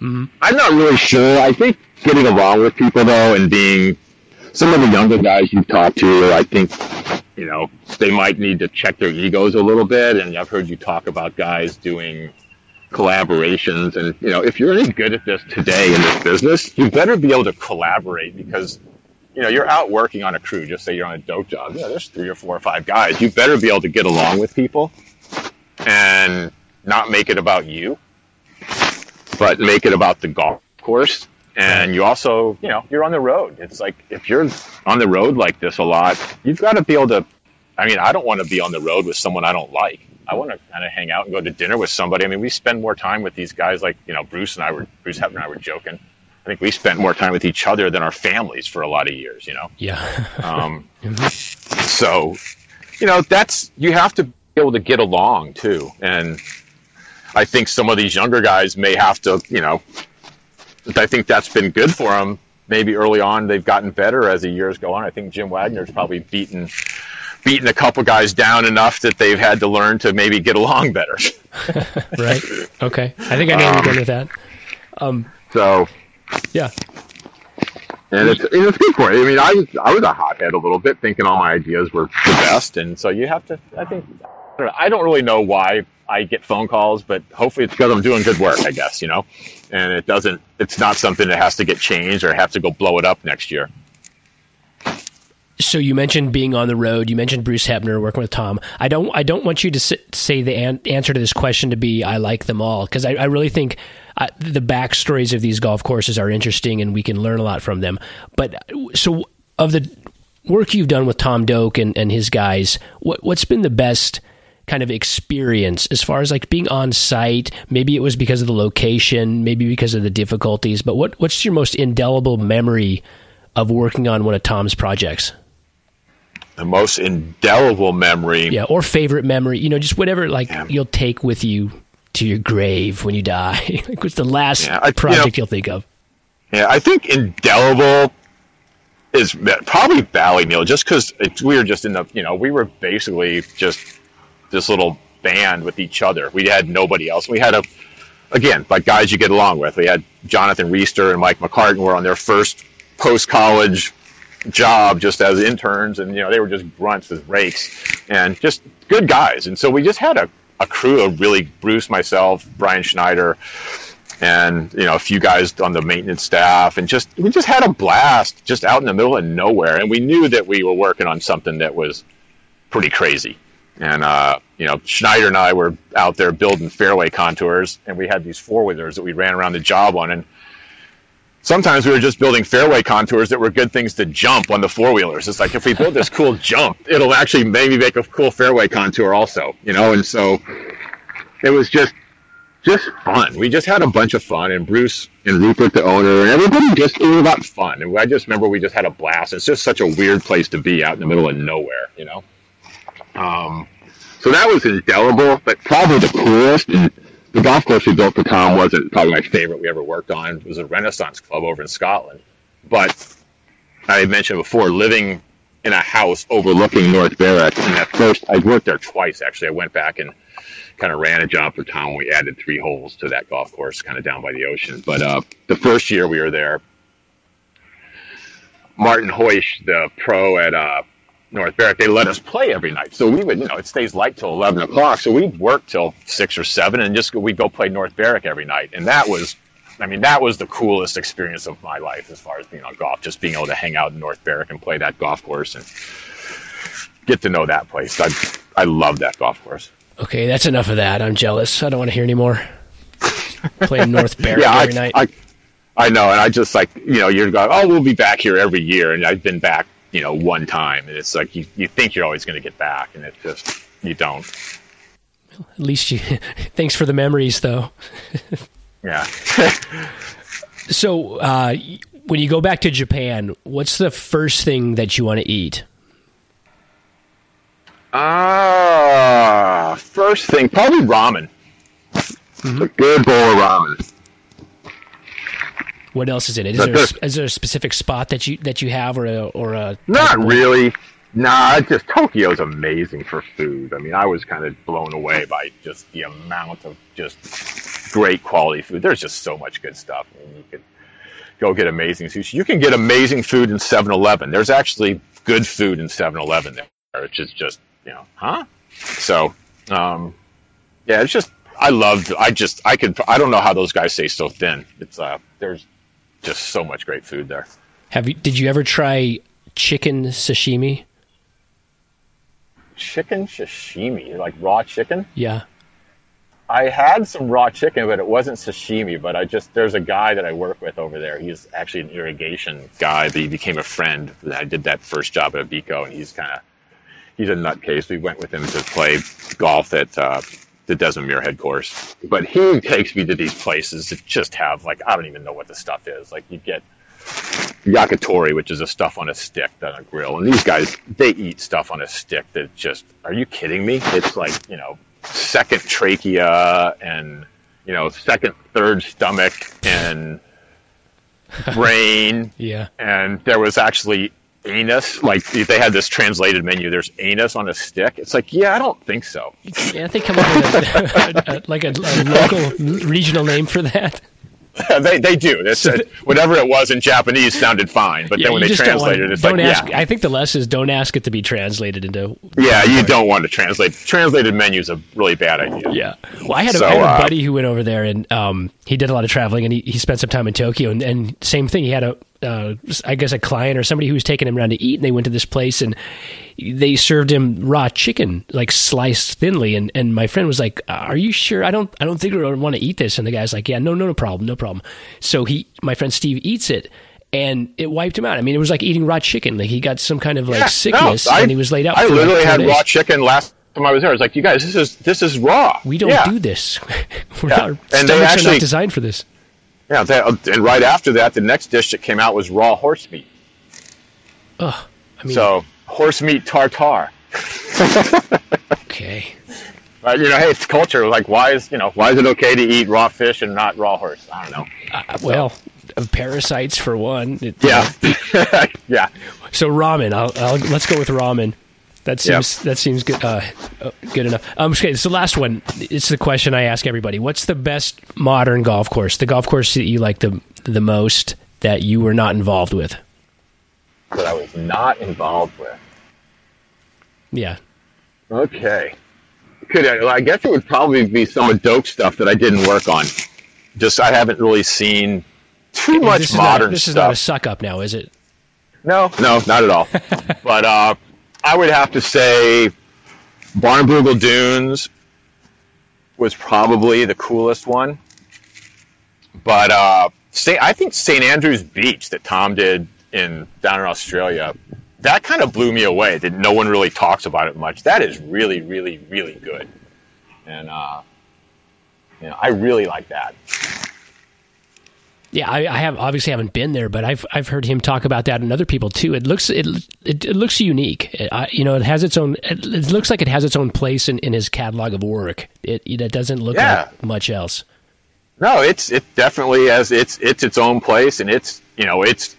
mm-hmm. I'm not really sure. I think getting along with people though and being some of the younger guys you talk to, I think, you know, they might need to check their egos a little bit. And I've heard you talk about guys doing collaborations. And, you know, if you're any good at this today in this business, you better be able to collaborate because, you know, you're out working on a crew. Just say you're on a Doak job. There's three or four or five guys. You better be able to get along with people and not make it about you, but make it about the golf course. And you also, you know, you're on the road. It's like if you're on the road like this a lot, you've got to be able to. I mean, I don't want to be on the road with someone I don't like. I want to kind of hang out and go to dinner with somebody. I mean, we spend more time with these guys. Like, you know, Bruce and I were, Bruce Hepner and I were joking. I think we spent more time with each other than our families for a lot of years. You know. Yeah. <laughs> um, so, you know, that's you have to be able to get along too, and I think some of these younger guys may have to, you know, I think that's been good for them. Maybe early on they've gotten better as the years go on. I think Jim Wagner's probably beaten beaten a couple guys down enough that they've had to learn to maybe get along better. <laughs> right. Okay. I think I know um, you're with that. Um, so. Yeah. And it's it's good for it. I mean, I was I was a hothead a little bit, thinking all my ideas were the best, and so you have to. I think I don't, know, I don't really know why I get phone calls, but hopefully it's because I'm doing good work. I guess you know, and it doesn't. It's not something that has to get changed or have to go blow it up next year. So you mentioned being on the road. You mentioned Bruce Hepner working with Tom. I don't. I don't want you to say the an- answer to this question to be I like them all because I, I, really think uh, the backstories of these golf courses are interesting and we can learn a lot from them. But so of the work you've done with Tom Doak and, and his guys, what what's been the best? Kind of experience as far as like being on site maybe it was because of the location maybe because of the difficulties but what what's your most indelible memory of working on one of tom's projects the most indelible memory. Yeah, or favorite memory. You know, just whatever like yeah. you'll take with you to your grave when you die. <laughs> like what's the last yeah, I, project you will think of? Yeah, I think indelible is probably Ballyneal, just because we were just in the you know we were basically just this little band with each other. We had nobody else. We had a again like guys you get along with. We had Jonathan Reister and Mike McCartan were on their first post college job just as interns, and you know they were just grunts as rakes, and just good guys. And so we just had a, a crew of really Bruce, myself, Brian Schneider, and you know a few guys on the maintenance staff, and just we just had a blast, just out in the middle of nowhere. And we knew that we were working on something that was pretty crazy. And uh, you know, Schneider and I were out there building fairway contours, and we had these four wheelers that we ran around the job on, and sometimes we were just building fairway contours that were good things to jump on the four wheelers. It's like if we build this cool <laughs> jump, it'll actually maybe make a cool fairway contour also, you know. And so it was just just fun. We just had a bunch of fun, and Bruce and Rupert, the owner, and everybody just it was about fun. And I just remember we just had a blast. It's just such a weird place to be out in the middle of nowhere, you know. Um, so that was indelible, but probably the coolest the golf course we built for Tom wasn't probably my favorite we ever worked on. It was a Renaissance club over in Scotland. But I mentioned before, living in a house overlooking North Berwick, and at first I worked there twice actually. I went back and kind of ran a job for Tom. We added three holes to that golf course, kind of down by the ocean. But uh, the first year we were there, Martin Hoish, the pro at uh, North Berwick, they let us play every night. So we would, you know, it stays light till 11 o'clock. So we'd work till six or seven and just we'd go play North Berwick every night. And that was, I mean, that was the coolest experience of my life as far as being on golf, just being able to hang out in North Berwick and play that golf course and get to know that place. I, I love that golf course. Okay, that's enough of that. I'm jealous. I don't want to hear any more. Playing <laughs> North Berwick yeah, every I, night. I, I know, and I just like you know you're going. Oh, we'll be back here every year, and I've been back you know one time. And it's like you, you think you're always going to get back and it just you don't. At least you <laughs> thanks for the memories though. <laughs> Yeah. <laughs> So uh, when you go back to japan what's the first thing that you want to eat? Ah uh, first thing probably ramen. Mm-hmm. a good bowl of ramen what else is in it? Is there, a, is there a specific spot that you that you have, or a or a? Not really. Nah, just Tokyo's amazing for food. I mean, I was kind of blown away by just the amount of just great quality food. There's just so much good stuff. I mean, you could go get amazing sushi. You can get amazing food in 7-Eleven. There's actually good food in 7-Eleven there, which is just you know, huh? So, um, yeah, it's just I loved. I just I could. I don't know how those guys stay so thin. It's uh, there's just so much great food there. Have you? Did you ever try chicken sashimi? Chicken sashimi, like raw chicken. Yeah. I had some raw chicken, but it wasn't sashimi. But I just there's a guy that I work with over there. He's actually an irrigation guy, but he became a friend. I did that first job at Abiko, and he's kind of he's a nutcase. We went with him to play golf at uh, the Desmond Muirhead course. But he takes me to these places that just have like I don't even know what the stuff is. Like you get yakitori, which is a stuff on a stick on a grill, and these guys they eat stuff on a stick that just are you kidding me? It's like you know second trachea and you know second third stomach and <laughs> brain. yeah. And there was actually anus. Like if they had this translated menu. There's anus on a stick. It's like, yeah, I don't think so. Yeah, they come up with a, <laughs> a, a, like a, local regional name for that. <laughs> they they do. So whatever it was in Japanese sounded fine, but yeah, then when they translated it, it's like ask, yeah. I think the less is don't ask it to be translated into. Yeah, you don't want to translate. Translated menu is a really bad idea. Yeah. Well, I had a, so, I had a uh, buddy who went over there and um, he did a lot of traveling and he, he spent some time in Tokyo and, and same thing. He had a uh, I guess a client or somebody who was taking him around to eat, and they went to this place and they served him raw chicken, like sliced thinly. And, and my friend was like, "Are you sure? I don't I don't think we want to eat this." And the guy's like, "Yeah, no, no, no problem, no problem." So he, my friend Steve, eats it. And it wiped him out. I mean, it was like eating raw chicken. Like he got some kind of like yeah, sickness, no, I, and he was laid out. I literally like had days. raw chicken last time I was there. I was like, "You guys, this is this is raw. We don't yeah. do this. <laughs> We're yeah. not, and stomachs actually, not designed for this." Yeah, and right after that, the next dish that came out was raw horse meat. Oh, I mean, so horse meat tartare. <laughs> okay. But you know, hey, it's culture. Like, why is you know why is it okay to eat raw fish and not raw horse? I don't know. Uh, well, so. parasites for one. It, yeah, <laughs> yeah. So ramen. I'll, I'll, let's go with ramen. That seems yep. that seems good uh, uh, good enough. Um, okay, so the last one. It's the question I ask everybody. What's the best modern golf course? The golf course that you like the the most that you were not involved with. That I was not involved with. Yeah. Okay. Could I, I guess it would probably be some of stuff that I didn't work on. Just I haven't really seen too much this modern not, this stuff. This is not a suck up now, is it? No, no, not at all. <laughs> but uh, I would have to say Barnbougle Dunes was probably the coolest one. But uh, I think St. Andrews Beach that Tom did in down in Australia, that kind of blew me away. That no one really talks about it much. That is really, really, really good, and uh, you know, I really like that. Yeah, I, I, have obviously haven't been there, but I've I've heard him talk about that and other people too. It looks it it, it looks unique. It, I, you know, it has its own. It, it, looks like it has its own place in, in his catalog of work. It it doesn't look yeah. like much else. No, it's it definitely has it's it's its own place, and it's you know it's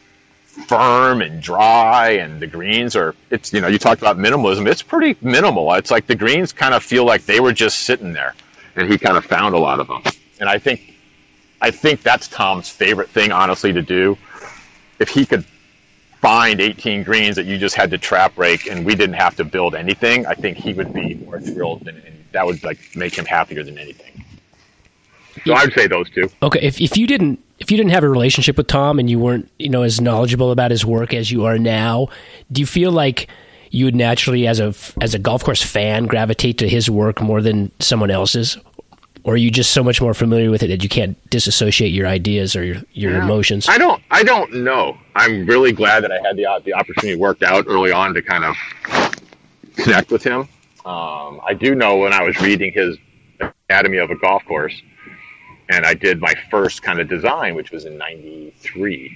firm and dry, and the greens are it's you know you talked about minimalism. It's pretty minimal. It's like the greens kind of feel like they were just sitting there, and he kind of found a lot of them. And I think I think that's Tom's favorite thing, honestly, to do. If he could find 18 greens that you just had to trap rake and we didn't have to build anything, I think he would be more thrilled than, and that would like make him happier than anything. So I'd say those two. Okay, if if you didn't if you didn't have a relationship with Tom and you weren't you know as knowledgeable about his work as you are now, do you feel like you would naturally, as a as a golf course fan, gravitate to his work more than someone else's, or are you just so much more familiar with it that you can't disassociate your ideas or your, your yeah. emotions? I don't. I don't know. I'm really glad that I had the the opportunity worked out early on to kind of connect with him. Um, I do know when I was reading his Anatomy of a Golf Course, and I did my first kind of design, which was in '93.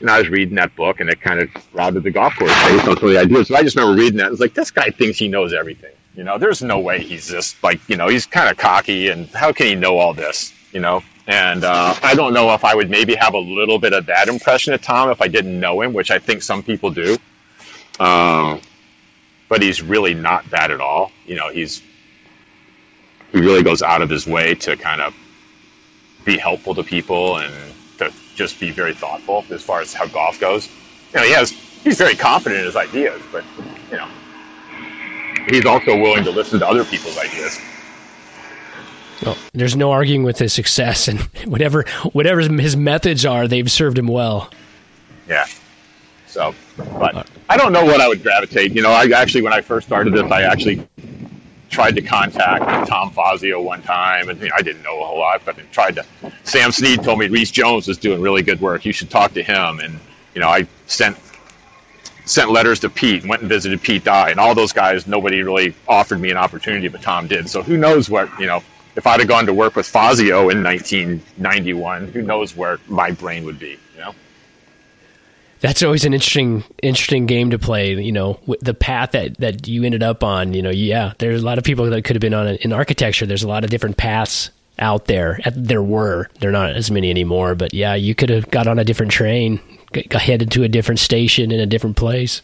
And I was reading that book, and it kind of routed the golf course based on some of the ideas. So I just remember reading that. and was like, this guy thinks he knows everything. You know, there's no way he's just like, you know, he's kind of cocky and how can he know all this, you know? And uh, I don't know if I would maybe have a little bit of that impression of Tom if I didn't know him, which I think some people do. Um, but he's really not that at all. You know, he's he really goes out of his way to kind of be helpful to people and to just be very thoughtful as far as how golf goes. You know, he has he's very confident in his ideas, but you know, he's also willing to listen to other people's ideas. Well, there's no arguing with his success, and <laughs> whatever whatever his methods are, they've served him well. Yeah. So, but I don't know what I would gravitate. You know, I actually when I first started this, I actually tried to contact Tom Fazio one time, and you know, I didn't know a whole lot, but I tried to. Sam Snead told me Rees Jones was doing really good work. You should talk to him, and you know, I sent sent letters to Pete, and went and visited Pete Dye, and all those guys. Nobody really offered me an opportunity, but Tom did. So who knows what you know? If I'd have gone to work with Fazio in 1991, who knows where my brain would be? That's always an interesting interesting game to play you know the path that that you ended up on you know yeah there's a lot of people that could have been on in architecture there's a lot of different paths out there there were there are not as many anymore but yeah you could have got on a different train got headed to a different station in a different place.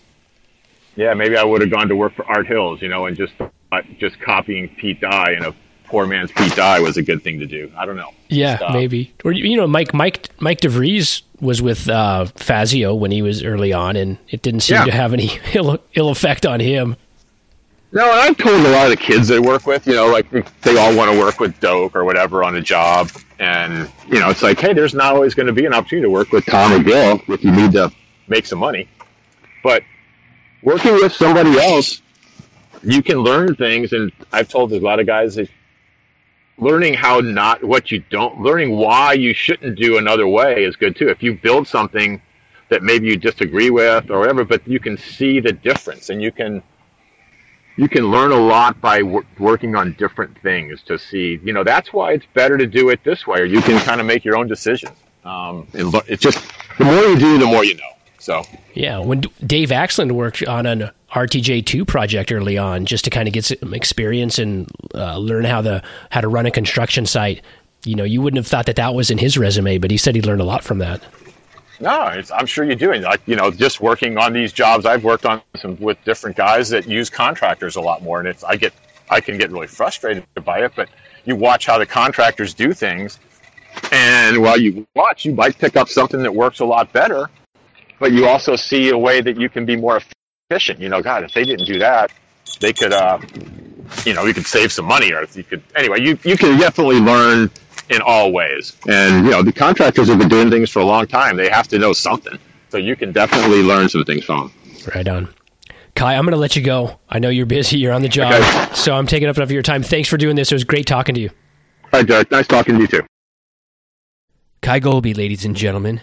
Yeah maybe i would have gone to work for art hills you know and just uh, just copying pete dye in a poor man's Pete Dye was a good thing to do. I don't know. Yeah, maybe. Or you know, Mike Mike Mike DeVries was with uh, Fazio when he was early on, and it didn't seem yeah. to have any <laughs> ill, ill effect on him. No, and I've told a lot of the kids I work with, you know, like they all want to work with Doak or whatever on a job, and you know, it's like, hey, there's not always going to be an opportunity to work with Tom or Bill if you need to make some money, but working with somebody else, you can learn things. And I've told a lot of guys that learning how not what you don't learning why you shouldn't do another way is good too. If you build something that maybe you disagree with or whatever but you can see the difference and you can you can learn a lot by wor- working on different things to see you know that's why it's better to do it this way or you can kind of make your own decisions. Um, it's just the more you do the more you know. So. Yeah when dave axland worked on an RTJ2 project early on just to kind of get some experience and uh, learn how the how to run a construction site. You know, you wouldn't have thought that that was in his resume, but he said he learned a lot from that. No, I'm sure you do. And like you know, just working on these jobs, I've worked on some with different guys that use contractors a lot more, and it's I get I can get really frustrated by it. But you watch how the contractors do things, and while you watch, you might pick up something that works a lot better. But you also see a way that you can be more efficient. You know, God, if they didn't do that, they could, uh, you know, you could save some money, or if you could. Anyway, you you can definitely learn in all ways. And you know, the contractors have been doing things for a long time. They have to know something, so you can definitely learn some things from them. Right on. Kye, I'm going to let you go. I know you're busy. You're on the job. Okay. So I'm taking up enough of your time. Thanks for doing this. It was great talking to you. Hi, Derek. Nice talking to you, too. Kye Goalby, ladies and gentlemen.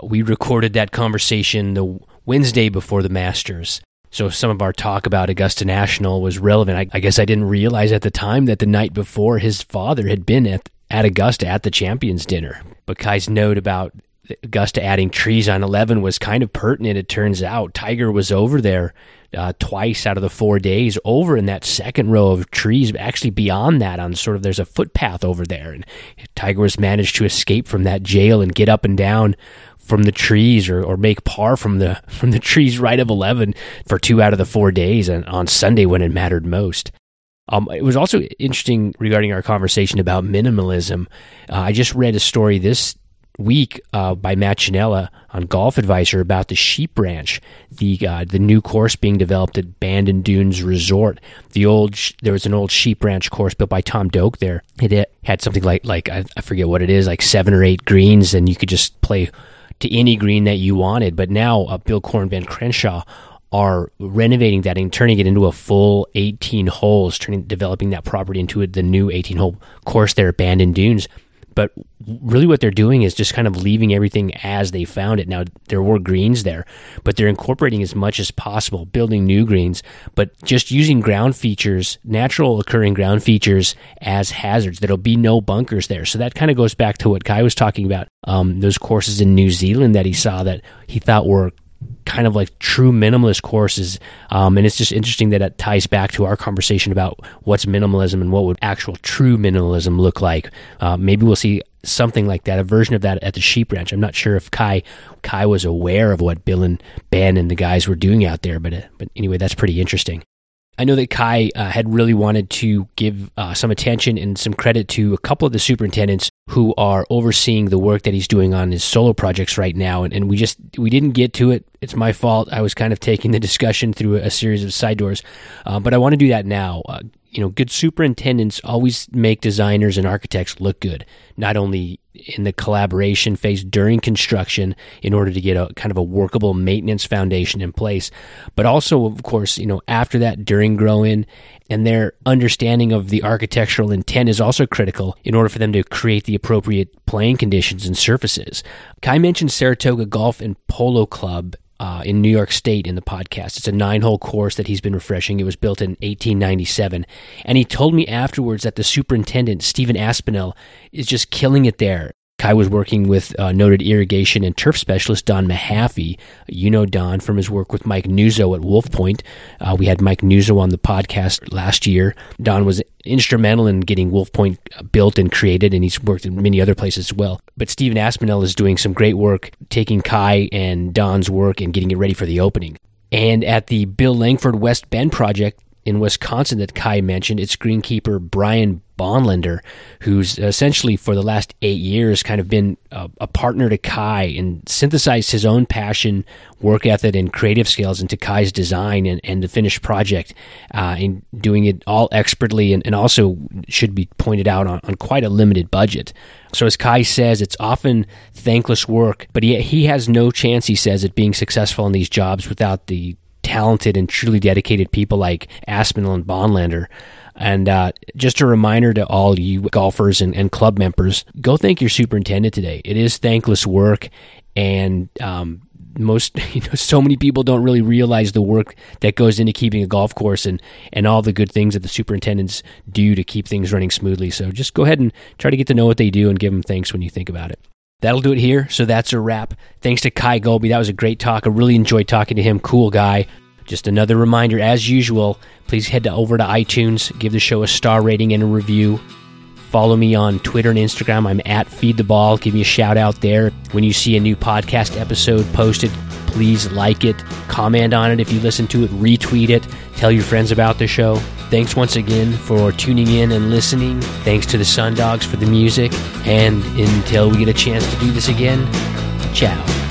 We recorded that conversation the Wednesday before the Masters. So some of our talk about Augusta National was relevant. I, I, guess I didn't realize at the time that the night before his father had been at, at Augusta at the Champions Dinner. But Kye's note about Augusta adding trees on 11 was kind of pertinent, it turns out. Tiger was over there uh, twice out of the four days over in that second row of trees, actually beyond that on sort of there's a footpath over there. And Tiger was managed to escape from that jail and get up and down from the trees or, or make par from the <laughs> from the trees right of 11 for two out of the four days and on Sunday when it mattered most. Um, it was also interesting regarding our conversation about minimalism. Uh, I just read a story this week uh, by Matt Ginella on Golf Advisor about the Sheep Ranch, the uh, the new course being developed at Bandon Dunes Resort. The old there was an old Sheep Ranch course built by Tom Doak there. It had something like like I, I forget what it is, like seven or eight greens, and you could just play to any green that you wanted. But now uh, Bill Coore Van Crenshaw are renovating that and turning it into a full 18 holes, turning developing that property into the new 18 hole course there at Bandon Dunes but really what they're doing is just kind of leaving everything as they found it. Now there were greens there, but they're incorporating as much as possible, building new greens, but just using ground features, natural occurring ground features as hazards. There'll be no bunkers there. So that kind of goes back to what Kye was talking about. Um, those courses in New Zealand that he saw that he thought were kind of like true minimalist courses. Um, and it's just interesting that it ties back to our conversation about what's minimalism and what would actual true minimalism look like. Uh, maybe we'll see something like that, a version of that at the sheep ranch. I'm not sure if Kye Kye was aware of what Bill and Ben and the guys were doing out there, but uh, but anyway, that's pretty interesting. I know that Kye uh, had really wanted to give uh, some attention and some credit to a couple of the superintendents who are overseeing the work that he's doing on his solo projects right now, and, and we just we didn't get to it. It's my fault. I was kind of taking the discussion through a series of side doors, uh, but I want to do that now. Uh, you know, good superintendents always make designers and architects look good, not only in the collaboration phase during construction in order to get a kind of a workable maintenance foundation in place, but also, of course, you know, after that, during grow in, and their understanding of the architectural intent is also critical in order for them to create the appropriate playing conditions and surfaces. Kye mentioned Saratoga Golf and Polo Club uh, in New York State in the podcast. It's a nine hole course that he's been refreshing. It was built in 1897. And he told me afterwards that the superintendent, Stephen Aspinall, is just killing it there. Kye was working with uh, noted irrigation and turf specialist Don Mahaffey. You know Don from his work with Mike Nuzzo at Wolf Point. Uh, we had Mike Nuzzo on the podcast last year. Don was instrumental in getting Wolf Point built and created, and he's worked in many other places as well. But Stephen Aspinall is doing some great work taking Kye and Don's work and getting it ready for the opening. And at the Bill Langford West Bend project, in Wisconsin that Kye mentioned. It's greenkeeper Brian Bonlander, who's essentially for the last eight years kind of been a, a, partner to Kye and synthesized his own passion, work ethic, and creative skills into Kye's design and, and the finished project, uh, and doing it all expertly and, and also should be pointed out on, on quite a limited budget. So as Kye says, it's often thankless work, but he, he has no chance, he says, at being successful in these jobs without the talented and truly dedicated people like Aspinall and Bonlander. And uh, just a reminder to all you golfers and, and, club members go thank your superintendent today. It is thankless work, and um, most <laughs> you know so many people don't really realize the work that goes into keeping a golf course and and all the good things that the superintendents do to keep things running smoothly so just go ahead and try to get to know what they do and give them thanks when you think about it That'll do it here. So that's a wrap. Thanks to Kye Goalby. That was a great talk. I really enjoyed talking to him. Cool guy. Just another reminder, as usual, please head to, over to iTunes, give the show a star rating and a review. Follow me on Twitter and Instagram. I'm at Feed the Ball. Give me a shout out there. When you see a new podcast episode posted, please like it, comment on it if you listen to it, retweet it, tell your friends about the show. Thanks once again for tuning in and listening. Thanks to the Sundogs for the music. And until we get a chance to do this again, ciao.